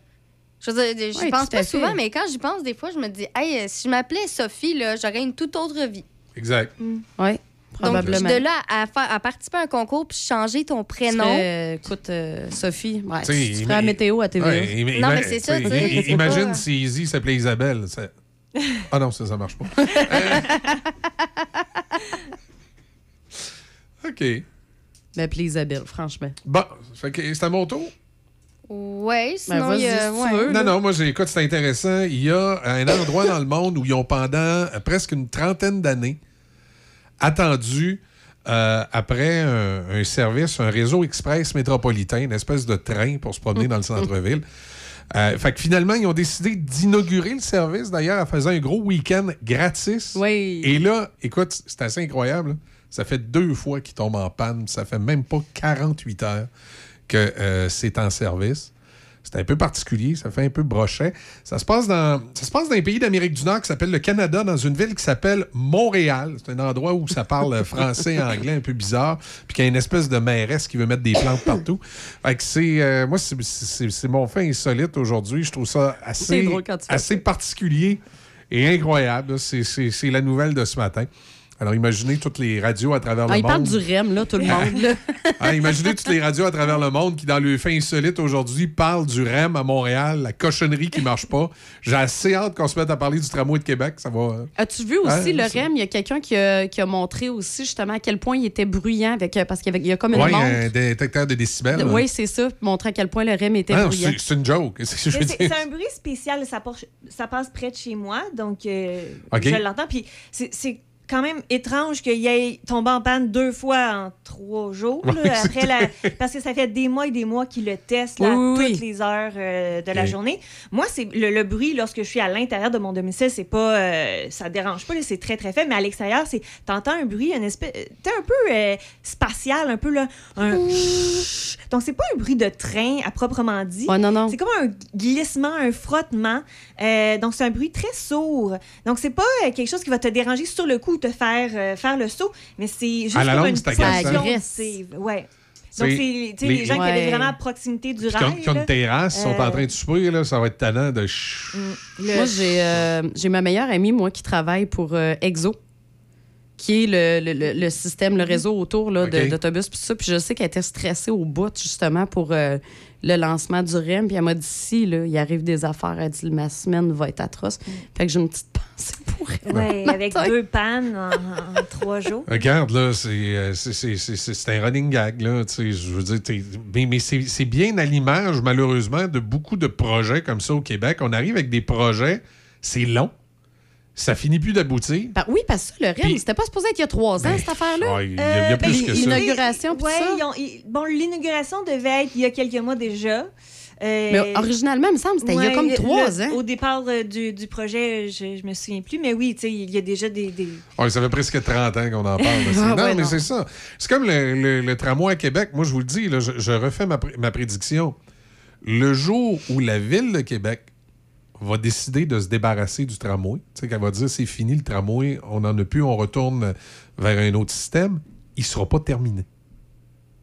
Je veux dire, Oui, pense pas souvent, mais quand j'y pense, des fois, je me dis, hey, si je m'appelais Sophie, là, j'aurais une toute autre vie. Exact. Oui, Donc, de là à, faire, à participer à un concours puis changer ton prénom. écoute, euh, Sophie, ouais, tu ferais la météo à TVA. Ouais, im- Non, mais c'est ça, Imagine pas- si Izzy s'appelait Isabelle. ça- Ah non, ça, ça marche pas. Euh, OK. Ben, puis Isabelle, franchement. Bon, fait que c'est à mon tour. Ouais, sinon, il y Ben, a. si tu ouais. veux. Non, non, moi, j'ai- écoute, c'est intéressant. Il y a un endroit dans le monde où ils ont, pendant presque une trentaine d'années, attendu euh, après un, un service, un réseau express métropolitain, une espèce de train pour se promener dans le centre-ville. Euh, fait que finalement, ils ont décidé d'inaugurer le service, d'ailleurs, en faisant un gros week-end gratis. Oui. Et là, écoute, c'est assez incroyable. là. Ça fait deux fois qu'ils tombent en panne. Ça fait même pas 48 heures que euh, c'est en service. C'est un peu particulier, ça fait un peu brochet. Ça se passe dans, ça se passe dans un pays d'Amérique du Nord qui s'appelle le Canada, dans une ville qui s'appelle Montréal. C'est un endroit où ça parle français, anglais, un peu bizarre, puis qu'il y a une espèce de mairesse qui veut mettre des plantes partout. Fait que c'est, euh, moi, c'est- c'est c'est mon fait insolite aujourd'hui. Je trouve ça C'est assez, drôle assez particulier et incroyable. C'est- C'est c'est la nouvelle de ce matin. Alors, imaginez toutes les radios à travers Ah, le il parle monde. du REM, là, tout le monde. là. Ah, imaginez toutes les radios à travers le monde qui, dans le fait insolite aujourd'hui, parlent du REM à Montréal, la cochonnerie qui marche pas. J'ai assez hâte qu'on se mette à parler du tramway de Québec. Ça va. euh, As-tu vu aussi le REM? Il y a quelqu'un qui a, qui a montré aussi justement à quel point il était bruyant avec, euh, parce qu'il y, avait- il y a comme une Ouais, montre. un détecteur de décibels. Oui, c'est ça. Montrer à quel point le REM était Ah bruyant. c'est une joke. C'est ce un bruit spécial, ça, ça passe près de chez moi, donc euh, je l'entends. Puis c'est quand même étrange qu'il ait tombé en panne deux fois en trois jours. là, après la... Parce que ça fait des mois et des mois qu'il le teste là, Oui, oui, toutes les heures euh, de la journée. Moi, c'est le, le bruit lorsque je suis à l'intérieur de mon domicile, c'est pas, euh, ça dérange pas, c'est très très faible. Mais à l'extérieur, c'est t'entends un bruit, une espèce, t'es un peu euh, spatial, un peu là, un. Donc c'est pas un bruit de train à proprement dit. Ouais, non, non. C'est comme un glissement, un frottement. Euh, donc, c'est un bruit très sourd. Donc, c'est pas euh, quelque chose qui va te déranger sur le coup, te faire euh, faire le saut, mais c'est juste À la comme une c'est Ouais. Donc, c'est tu sais, les- les gens qui avaient vraiment à proximité du rail. qui ont une terrasse, sont euh, en train de souper, là, ça va être talent de. ch- le- Moi, j'ai euh, j'ai ma meilleure amie, moi, qui travaille pour euh, Exo, qui est le, le- le- le système, le réseau autour là, de- d'autobus. Puis ça, puis je sais qu'elle était stressée au bout, justement, pour euh, le lancement du REM. Puis elle m'a dit si, là, il arrive des affaires, elle dit ma semaine va être atroce. Fait que j'ai une petite pensée pour elle. Ouais, avec deux pannes en, en trois jours. Regarde, là, c'est euh, c'est- c'est- c'est- c'est- c'est un running gag, là. tu sais, Je veux dire, t'es- mais, mais c'est c'est bien à l'image, malheureusement, de beaucoup de projets comme ça au Québec. On arrive avec des projets, c'est long. Ça finit plus d'aboutir. Ben oui, parce que ça, le REM, Puis- c'était pas supposé être il y a trois ans, Ben, cette affaire-là. il y a- il y a plus ben, que ça. L'inauguration, Ouais, ça. ils ont- ils- bon, l'inauguration devait être il y a quelques mois déjà. Euh, Mais originalement, il me semble, c'était il y a comme trois ans. Au départ euh, du, du projet, je, je me souviens plus, mais oui, tu sais, il y a déjà des. des- Ouais, ça fait presque 30 ans qu'on en parle. Ah, non, ouais, mais c'est ça. C'est comme le, le- le tramway à Québec. Moi, je vous le dis, là, je, je refais ma, pr- ma prédiction. Le jour où la ville de Québec va décider de se débarrasser du tramway, tu sais, qu'elle va dire c'est fini le tramway, on n'en a plus, on retourne vers un autre système, il ne sera pas terminé.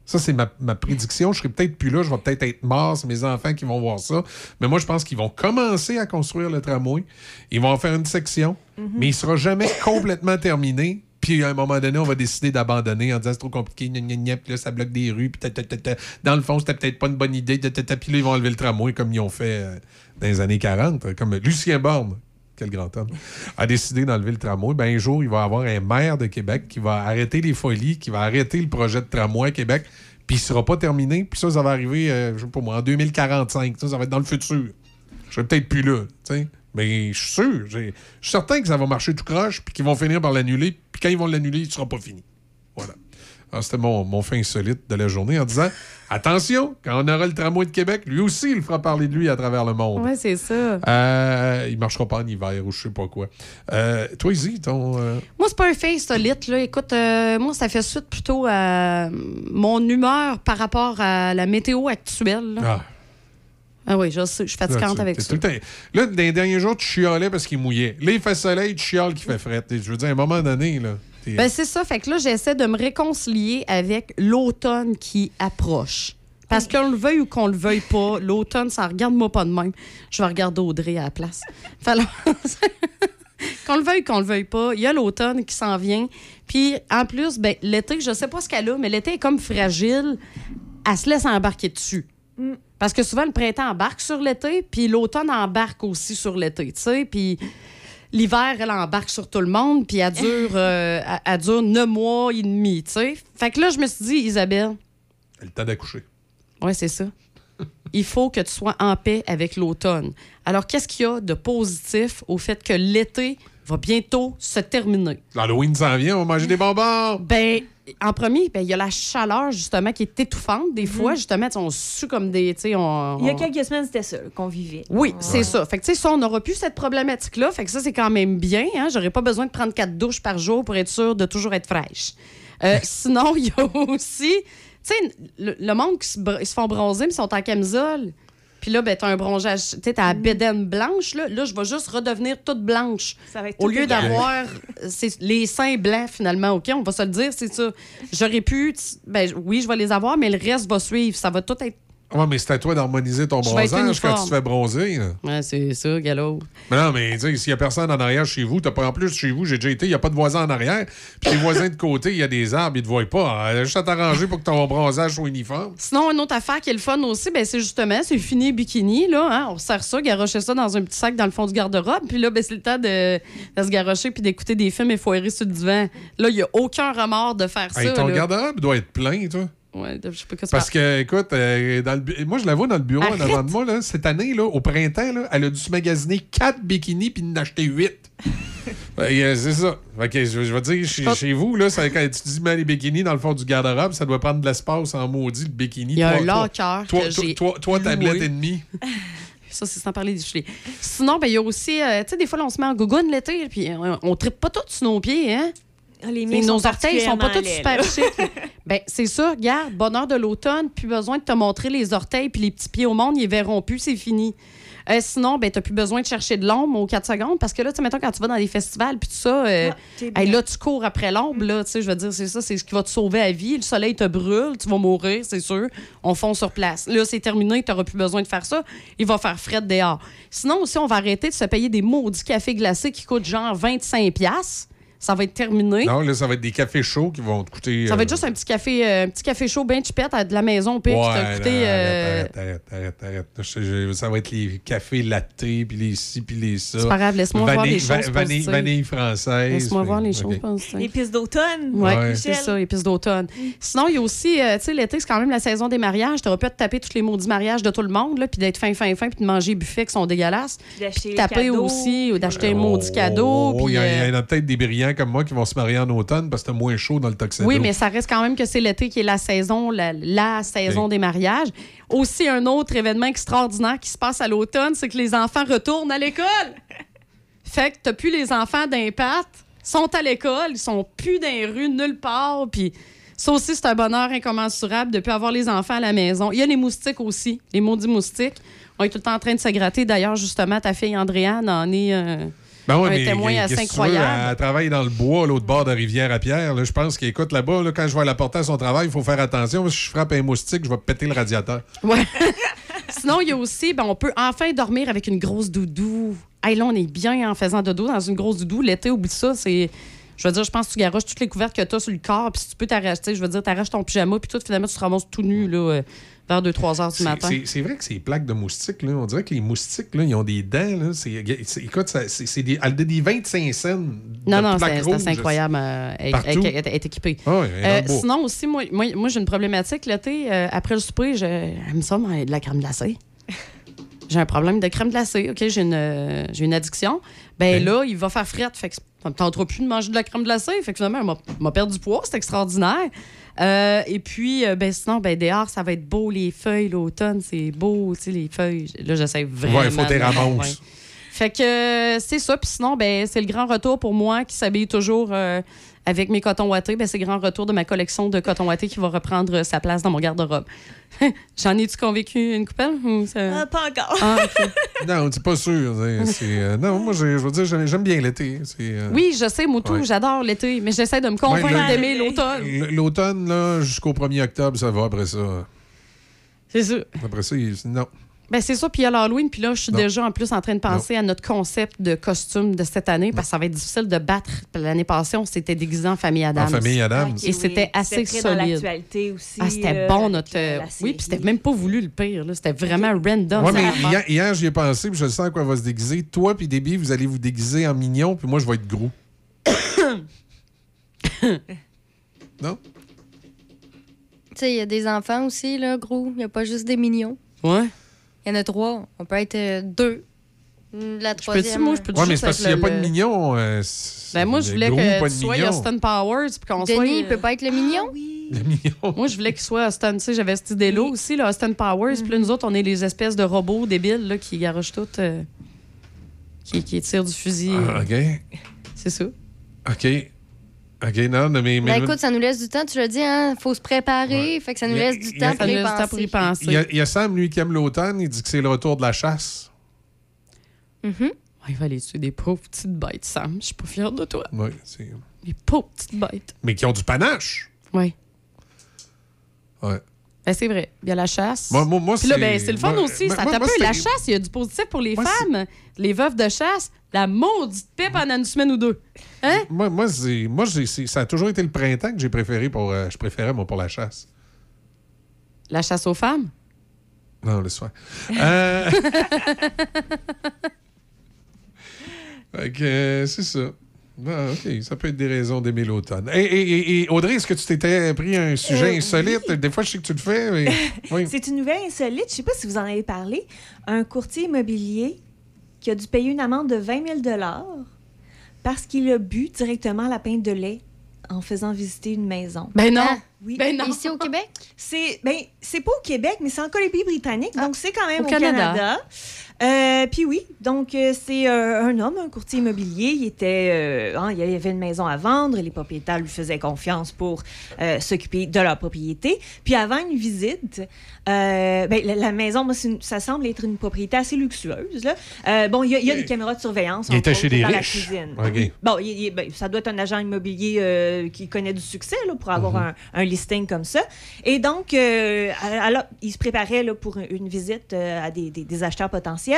Ça, c'est ma, ma prédiction. Je serai peut-être plus là, je vais peut-être être mort, c'est mes enfants qui vont voir ça. Mais moi, je pense qu'ils vont commencer à construire le tramway. Ils vont en faire une section, mais il sera jamais complètement terminé. Puis à un moment donné, on va décider d'abandonner en disant c'est trop compliqué, gna, gna, gna, puis là, ça bloque des rues, puis ta, ta, dans le fond, c'était peut-être pas une bonne idée, puis là, ils vont enlever le tramway comme ils ont fait euh, dans les années 40, comme Lucien Borne, quel grand homme, a décidé d'enlever le tramway. Ben, un jour, il va avoir un maire de Québec qui va arrêter les folies, qui va arrêter le projet de tramway à Québec, puis il sera pas terminé, puis ça, ça va arriver, euh, je sais pas moi, en 2045. Ça, ça va être dans le futur. Je serai peut-être plus là, tu sais. Mais je suis sûr, je suis certain que ça va marcher tout croche, puis qu'ils vont finir par l'annuler, puis quand ils vont l'annuler, il sera pas fini. Voilà. Alors, C'était mon, mon fin insolite de la journée en disant attention, quand on aura le tramway de Québec, lui aussi, il fera parler de lui à travers le monde. Ouais, c'est ça. Euh, il marchera pas en hiver ou je sais pas quoi. Euh, toi, Izzy, ton. euh, Moi, c'est pas un fait solide. Là. Écoute, euh, moi, ça fait suite plutôt à mon humeur par rapport à la météo actuelle. là. Ah. Ah oui, je sais, je suis fatigante Là, avec ça. tout le temps- Là, dans les derniers jours, tu chialais parce qu'il mouillait. Là, il fait soleil, tu chiales qu'il fait fret. Je veux dire, à un moment donné, là. Ben, c'est ça. Fait que là, j'essaie de me réconcilier avec l'automne qui approche. Parce qu'on le veuille ou qu'on le veuille pas, l'automne, ça regarde-moi pas de même. Je vais regarder Audrey à la place. Fait alors, qu'on le veuille, qu'on le veuille pas, il y a l'automne qui s'en vient. Puis, en plus, ben, l'été, je sais pas ce qu'elle a, mais l'été est comme fragile. Elle se laisse embarquer dessus. Mm. Parce que souvent, le printemps embarque sur l'été, puis l'automne embarque aussi sur l'été, tu sais. Puis l'hiver, elle embarque sur tout le monde, puis elle dure, euh, elle- elle dure neuf mois et demi, tu sais. Fait que là, je me suis dit, Isabelle, le temps d'accoucher. ouais, c'est ça. Il faut que tu sois en paix avec l'automne. Alors, qu'est-ce qu'il y a de positif au fait que l'été va bientôt se terminer. L'Halloween s'en vient, on va manger des bonbons. Ben, en premier, ben, il y a la chaleur, justement, qui est étouffante. Des fois, Mhm. justement, on sue comme des. tu sais, On, Il y a quelques semaines, c'était ça qu'on vivait. Oui, c'est ça. Fait que, tu sais, ça, on n'aura plus cette problématique-là. Fait que ça, c'est quand même bien. Hein? J'aurais pas besoin de prendre quatre douches par jour pour être sûr de toujours être fraîche. Euh, sinon, il y a aussi, tu sais, le, le monde qui se, br- ils se font bronzer, mais ils sont en camisole. Puis là, ben, t'as un bronzage, tu sais, t'as la bédaine blanche, là. Là, je vais juste redevenir toute blanche. Ça va être Au tout lieu égal. d'avoir c'est les seins blancs, finalement, OK? On va se le dire, c'est ça. J'aurais pu, ben, oui, je vais les avoir, mais le reste va suivre. Ça va tout être. Ouais, mais c'est à toi d'harmoniser ton Je bronzage quand tu te fais bronzer. Ouais, c'est ça, galop. Mais non, mais tu sais, s'il y a personne en arrière chez vous, t'as pas en plus chez vous, j'ai déjà été, il n'y a pas de voisins en arrière. Puis les voisins de côté, il y a des arbres, ils te voient pas. Euh, Juste à t'arranger pour que ton bronzage soit uniforme. Sinon, une autre affaire qui est le fun aussi, ben, c'est justement, c'est fini bikini, là. hein. On sert ça, garocher ça dans un petit sac dans le fond du garde-robe. Puis là, ben, c'est le temps de, de se garocher puis d'écouter des films et foirer sur le divan. Là, il n'y a aucun remords de faire Hey, ça. ton garde-robe doit être plein, toi. Ouais, je sais pas que c'est Parce que, écoute, euh, dans le bu- moi, je la vois dans le bureau en avant de moi. Là, cette année, là, au printemps, là, elle a dû se magasiner 4 bikinis puis en acheter 8. c'est ça. Que, je, je vais dire, chez, chez vous, là, ça, quand tu dis mets les bikinis dans le fond du garde-robe, ça doit prendre de l'espace en maudit, le bikini. Il y a un Toi- toi- locker Toi, que toi, j'ai toi, toi, tablette et demie. Ça, c'est sans parler des cheveux. Sinon, ben, il y a aussi, euh, tu sais, des fois, là, on se met en gougoune l'été, puis euh, on ne tripe pas tous sur nos pieds, hein? Ah, les miens nos orteils sont pas tous super chics. ben, c'est ça, regarde, bonheur de l'automne, plus besoin de te montrer les orteils puis les petits pieds au monde, ils verront plus, c'est fini. Euh, sinon, ben, t'as plus besoin de chercher de l'ombre aux 4 secondes parce que là, tu sais, mettons, quand tu vas dans des festivals puis tout ça, euh, Ah, hey, là, tu cours après l'ombre, là, tu sais, je veux dire, c'est ça, c'est ce qui va te sauver la vie. Le soleil te brûle, tu vas mourir, c'est sûr. On fond sur place. Là, c'est terminé, t'auras plus besoin de faire ça. Il va faire fret dehors. Sinon, aussi, on va arrêter de se payer des maudits cafés glacés qui coûtent genre 25$. Ça va être terminé. Non, là, ça va être des cafés chauds qui vont te coûter. Ça va euh, être juste un petit café, euh, un petit café chaud bien chipette à de la maison au pire qui t'a Ouais, coûté. non, euh, arrête, arrête, arrête, arrête. Je sais, je- ça va être les cafés lattés, puis les ci, puis les ça. C'est pas grave, laisse-moi voir les choses va- vanille, française. Laisse-moi voir les Ok. choses. Épices d'automne. Oui, Ouais. c'est ça, épices d'automne. Sinon, il y a aussi, euh, tu sais, l'été, c'est quand même la saison des mariages. T'aurais pu te taper tous les maudits mariages de tout le monde, là, puis d'être fin, fin, fin, puis de manger des buffets qui sont dégueulasses. Puis d'acheter les Taper aussi, ou d'acheter un maudit cadeau. Oh, puis, il y, a- euh, il y en a peut-être des brillants comme moi qui vont se marier en automne parce que c'est moins chaud dans le tuxedo. Oui, mais ça reste quand même que c'est l'été qui est la saison, la, la saison des mariages. Aussi, un autre événement extraordinaire qui se passe à l'automne, c'est que les enfants retournent à l'école. fait que t'as plus les enfants d'impact, sont à l'école, ils sont plus dans les rues nulle part, puis ça aussi, c'est un bonheur incommensurable de plus avoir les enfants à la maison. Il y a les moustiques aussi, les maudits moustiques. On est tout le temps en train de se gratter. D'ailleurs, justement, ta fille Andréane en est euh, Ben ouais, un mais témoin assez tu veux, incroyable. Elle travaille dans le bois, l'autre bord de rivière à Pierre. Là, je pense qu'écoute là-bas, là, quand je vais la porter à son travail, il faut faire attention. Si je frappe un moustique, je vais péter le radiateur. Ouais. Sinon, il y a aussi, ben, on peut enfin dormir avec une grosse doudou. Hey, là, on est bien en faisant dodo dans une grosse doudou. L'été, oublie ça. C'est. Je veux dire, je pense que tu garoches toutes les couvertes que tu as sur le corps, puis si tu peux t'arracher, je veux dire, t'arraches ton pyjama, puis tout, finalement, tu te ramasses tout nu, là, euh, vers 2-3 heures du matin. C'est vrai que ces plaques de moustiques, là, on dirait que les moustiques, là, ils ont des dents. Là, c'est, écoute, ça- c'est, des, des 25 cents. de Non, non, c'est incroyable. euh, elle est équipée. Ah Euh, sinon, aussi, moi, moi, moi, j'ai une problématique. L'été, euh, après le souper, je- j'aime ça, mais de la crème glacée. J'ai un problème de crème glacée. OK, j'ai une, euh, j'ai une addiction. Ben là, il va faire frette. Fait que ça me tentera plus de manger de la crème glacée. Fait que finalement, elle m'a- perdu du poids. C'est extraordinaire. Euh, et puis, euh, ben, sinon, ben, dehors, ça va être beau. Les feuilles, l'automne, c'est beau. Tu sais, les feuilles. Là, j'essaie vraiment. Ouais, il faut de tes me ramasses. Fait que euh, c'est ça. Puis sinon, ben, c'est le grand retour pour moi qui s'habille toujours euh, avec mes cotons wattés. Ben, c'est grand retour de ma collection de cotons wattés qui va reprendre euh, sa place dans mon garde-robe. J'en ai-tu convaincu une coupelle? ou ça- Ah, pas encore. Ah, OK. Non, c'est pas sûr. c'est, euh, non, moi, je veux dire, j'aime, bien l'été. Euh, Oui, je sais, Moutou, Ouais. j'adore l'été, mais j'essaie de me convaincre Ouais, le- d'aimer l'automne. L'automne, là, jusqu'au 1er octobre, ça va après ça. C'est ça. Après ça, il- non. Ben c'est ça, puis il y a l'Halloween, puis là, je suis déjà en plus en train de penser à notre concept de costume de cette année, parce que ça va être difficile de battre. L'année passée, on s'était déguisé en famille Adams. En famille Adams. Ok, Et c'était oui. assez C'était dans solide. l'actualité aussi. Ah, c'était là, bon, notre. euh, la oui, puis c'était même pas voulu le pire, là. C'était vraiment random. Ouais, mais hier, hier, j'y ai pensé, puis je sens à quoi elle va se déguiser. Toi puis Déby, vous allez vous déguiser en mignon, puis moi, je vais être gros. non? Tu sais, il y a des enfants aussi, là, gros. Il n'y a pas juste des mignons. Ouais. Il y en a trois. On peut être euh, deux. La peux-tu, troisième. moi, je peux Ouais, mais c'est parce qu'il n'y a pas de mignon. euh, Ben, moi, je voulais que tu sois. Austin Powers, puis qu'on soit. Denis, il peut pas être le mignon? Le mignon. Moi, je voulais qu'il soit Austin. Tu sais, j'avais cette idée-là aussi, là, Austin Powers. Puis là, nous autres, on est les espèces de robots débiles là, qui garochent tout. euh, qui, qui tirent du fusil. Ah, OK. C'est ça. OK. OK, non, mais. mais Ben, écoute, ça nous laisse du temps, tu l'as dit, hein? Faut se préparer. Fait que ça nous Il y a- laisse du y temps pour y penser. Il y, a, il y a Sam, lui, qui aime l'automne. Il dit que c'est le retour de la chasse. Mhm. Ouais, il va aller tuer des pauvres petites bêtes, Sam. Je suis pas fière de toi. Oui, c'est. Des pauvres petites bêtes. Mais qui ont du panache. Oui. Ouais. Ben, c'est vrai. Il y a la chasse. Moi- moi- moi, Puis là, c'est- ben, c'est le fun moi- aussi. ça tape. La chasse, il y a du positif pour les femmes. Les veuves de chasse, la maudite paix pendant une semaine ou deux. Hein? Moi, moi, c'est- moi ça a toujours été le printemps que j'ai préféré pour. euh, je préférais, moi, pour la chasse. La chasse aux femmes? Non, le soir. Euh... fait que, euh, c'est ça. Ah, OK, ça peut être des raisons d'aimer l'automne. Et, et- et- et Audrey, est-ce que tu t'étais pris un sujet Euh, insolite? Des fois, je sais que tu le fais, mais... Oui. C'est une nouvelle insolite. Je ne sais pas si vous en avez parlé. Un courtier immobilier qui a dû payer une amende de 20 000 parce qu'il a bu directement la pinte de lait en faisant visiter une maison. Ben non. Oui. Ben non. Ici au Québec? C'est ben, c'est pas au Québec, mais c'est en Colombie-Britannique, donc c'est quand même Au au, Canada. Canada. Euh, Puis oui, donc euh, c'est euh, un homme, un courtier immobilier. Il était, euh, hein, il y avait une maison à vendre. Les propriétaires lui faisaient confiance pour s'occuper de leur propriété. Puis avant une visite, ben, la, la maison, moi, c'est une- ça semble être une propriété assez luxueuse. Là. Bon, il y, a- il y a des caméras de surveillance. Il était chez des dans la riches. cuisine. OK. Bon, il- il- ben, ça doit être un agent immobilier qui connaît du succès là, pour avoir Mhm. un, un listing comme ça. Et donc, alors, il se préparait là, pour une visite à des, des- des acheteurs potentiels.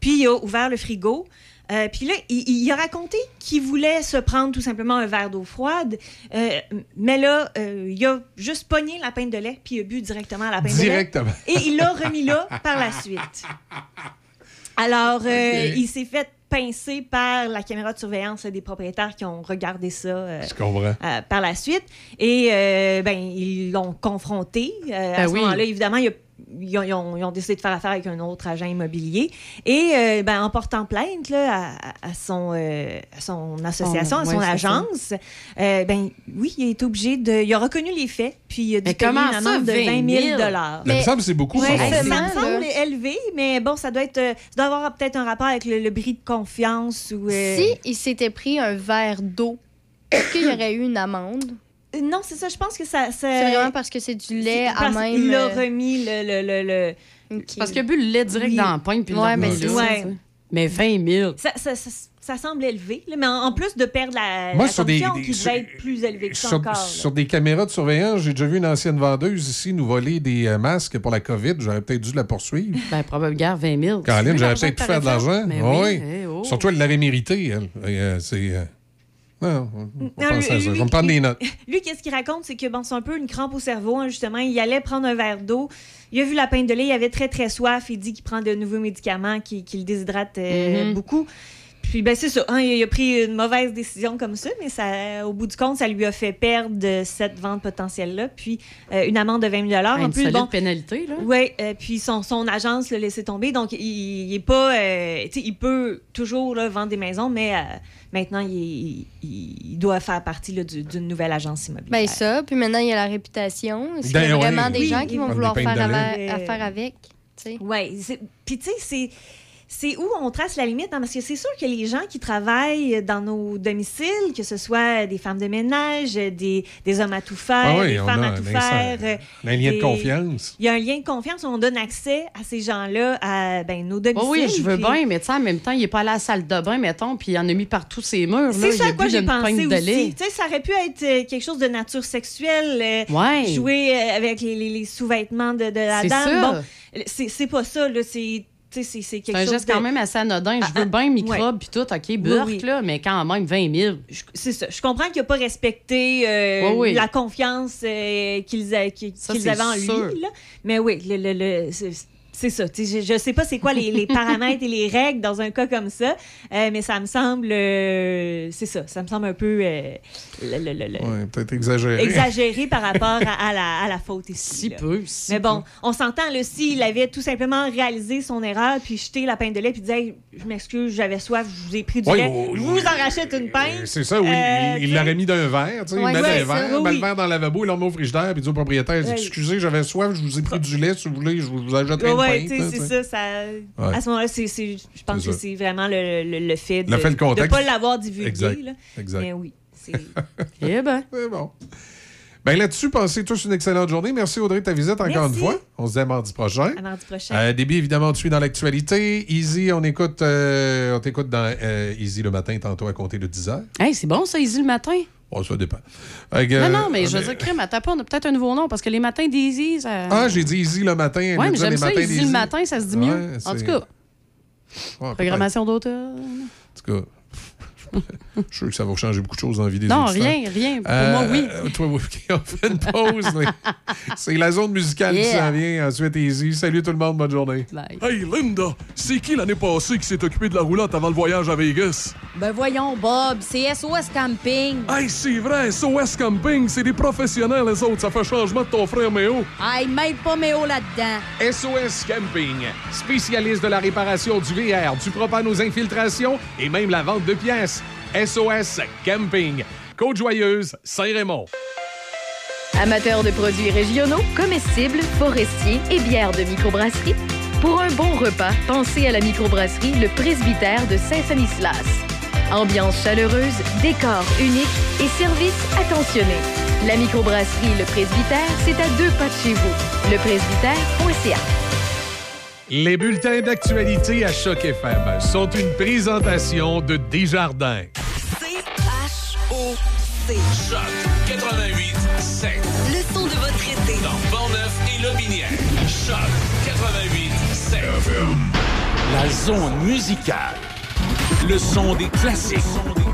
Puis, il a ouvert le frigo. Euh, puis là, il, il a raconté qu'il voulait se prendre tout simplement un verre d'eau froide. Euh, mais là, euh, il a juste pogné la pinte de lait, puis il a bu directement la pinte Directement. de lait. Et il l'a remis là par la suite. Alors, euh, il s'est fait pincer par la caméra de surveillance des propriétaires qui ont regardé ça euh, euh, par la suite. Et euh, ben, ils l'ont confronté. Euh, à Ben ce oui. moment-là, évidemment, il y a- ils ont, ils ont- ils ont décidé de faire affaire avec un autre agent immobilier. Et euh, ben, en portant plainte là, à, à son, euh, à son association, à son ça. agence, euh, ben, oui, il est obligé de. Il a reconnu les faits, puis il a dû payer comment une ça, amende de 20 000 Mais il me semble c'est beaucoup. Ouais, ça, ça, me semble élevé, mais bon, ça doit être, ça doit avoir peut-être un rapport avec le, le bris de confiance ou. euh, Si il s'était pris un verre d'eau, est-ce qu'il y aurait eu une amende? Euh, Non, c'est ça. Je pense que ça. C'est vraiment parce que c'est du lait à parce même. qu'il a euh, remis le. le, le, le- Parce qu'il a bu le lait direct Oui. dans la pointe puis il Ouais, mais c'est sais. Mais 20 000. Ça, ça, ça, ça semble élevé, là, mais en, en plus de perdre la, Moi, la sur des- qui sur- devait être plus élevée que ça Sur, encore. là. sur des caméras de surveillance, j'ai déjà vu une ancienne vendeuse ici nous voler des euh, masques pour la COVID. J'aurais peut-être dû la poursuivre. Ben, probablement, 20 000. Caroline, j'aurais peut-être pu faire de l'argent. Mais oui. oui. Eh, oh. Surtout, elle l'aurait mérité, elle. Euh, c'est. euh, Non, on va Non, penser à ça. lui- Je vais me prendre des notes. Lui, qu'est-ce qu'il raconte, c'est que bon, c'est un peu une crampe au cerveau, hein, justement. Il allait prendre un verre d'eau. Il a vu la pinte de lait, il avait très, très soif. Il dit qu'il prend de nouveaux médicaments qui, qui le déshydratent euh, Mhm. beaucoup. Puis, ben, c'est ça. hein, il a pris une mauvaise décision comme ça, mais ça, au bout du compte, ça lui a fait perdre cette vente potentielle-là. Puis, euh, une amende de 20 000 Ah, En une plus, solide bon. pénalité, là. Oui, puis son, son agence l'a laissé tomber. Donc, il, il est pas. euh, tu sais, il peut toujours là, vendre des maisons, mais euh, maintenant, il, il- il doit faire partie là, du- d'une nouvelle agence immobilière. Ben ça, puis maintenant il y a la réputation. Est-ce qu'il y a Ben, vraiment des Oui, gens qui vont vouloir faire affaire avec? Oui, puis tu sais, c'est. C'est où on trace la limite, hein, parce que c'est sûr que les gens qui travaillent dans nos domiciles, que ce soit des femmes de ménage, des, des hommes à tout faire, Ah oui, des femmes a à tout un faire. euh, un lien de confiance. Il y a un lien de confiance, on donne accès à ces gens-là à ben, nos domiciles. Oh oui, je veux puis- bien, mais tu sais, en même temps, il est pas allé à la salle de bain, mettons, puis il en a mis partout ses murs. C'est ça quoi j'ai pensé aussi. Ça aurait pu être euh, quelque chose de nature sexuelle. euh, Ouais. Jouer euh, avec les, les- les sous-vêtements de, de la C'est dame. Bon, c'est pas ça, là. C'est c'est- un geste de- quand même assez anodin. Je veux bien microbes puis tout, OK, burk, oui. là, mais quand même 20 000. C'est ça. Je comprends qu'il n'a pas respecté euh, Oui, oui. la confiance euh, qu'ils c'est avaient en sûr. lui. là. Mais oui, le, le- le- c'est- ça. Je, je sais pas c'est quoi les, les paramètres et les règles dans un cas comme ça, euh, mais ça me semble. euh, c'est ça. Ça me semble un peu. euh, le- le- le- le- Ouais, peut-être exagéré. exagéré par rapport à, à la, à la faute ici. Si peu, Mais bon, on s'entend, là, s'il avait tout simplement réalisé son erreur, puis jeté la pinte de lait, puis disait Hey, Je m'excuse, j'avais soif, je vous ai pris du Ouais, lait, oh, je vous en rachète une pinte. C'est ça, oui. Euh, il l'aurait mis d'un verre, tu sais. Ouais, il met un ça, verre, oui, met oui. le verre dans le lavabo, il le remet au frigidaire, puis il dit au propriétaire Ouais. Excusez, j'avais soif, je vous ai pris du lait, si vous voulez, je vous achèterai une Ouais, tu sais, c'est ça, ça. Ouais. À ce moment-là, je pense que c'est vraiment le, le, le fait de ne pas l'avoir divulgué. Exact, là. exact. Mais oui. c'est- Eh ben. C'est bon. Ben là-dessus, passez tous une excellente journée. Merci Audrey de ta visite encore Merci. une fois. On se dit à mardi prochain. À mardi prochain. Euh, Déby, évidemment, tu suis dans l'actualité. Easy, on écoute, euh, on t'écoute dans euh, Easy le matin, tantôt à compter de 10 h. Hey, c'est bon, ça, Easy le matin? Bon, ça dépend. Non, non, euh, mais je veux dire, crème, à taper, on a peut-être un nouveau nom parce que les matins d'Easy, ça. Ah, j'ai dit Easy le matin. nous mais j'aime ça, matins Easy le matin, ça se dit mieux. Ouais, en tout cas, Ouais, peut-être. programmation d'automne. En tout cas, je suis sûr que ça va changer beaucoup de choses dans la vie des Non, auditeurs. rien, rien. Pour moi, oui. euh, Toi, oui. On fait une pause. mais C'est la zone musicale qui Yeah. s'en vient. Ensuite, Easy. Salut tout le monde. Bonne journée. Hey, Linda, c'est qui l'année passée qui s'est occupé de la roulotte avant le voyage à Vegas? Ben voyons, Bob, c'est SOS Camping. Hey, c'est vrai, SOS Camping, c'est des professionnels, les autres. Ça fait changement de ton frère Méo. Hey, mêle pas Méo là-dedans. SOS Camping, spécialiste de la réparation du VR, du propane aux infiltrations et même la vente de pièces. SOS Camping, Côte-Joyeuse, Saint-Raymond. Amateurs de produits régionaux, comestibles, forestiers et bières de microbrasserie, pour un bon repas, pensez à la microbrasserie Le Presbytère de Saint-Sanislas. Ambiance chaleureuse, décor unique et service attentionné. La microbrasserie Le Presbytère, c'est à deux pas de chez vous. Lepresbytère.ca. Les bulletins d'actualité à Choc FM sont une présentation de Desjardins. C-H-O-C. Choc 88 7. Le son de votre été. Dans Portneuf et Lobinière. Choc 88 7. La zone musicale. Le son des classiques.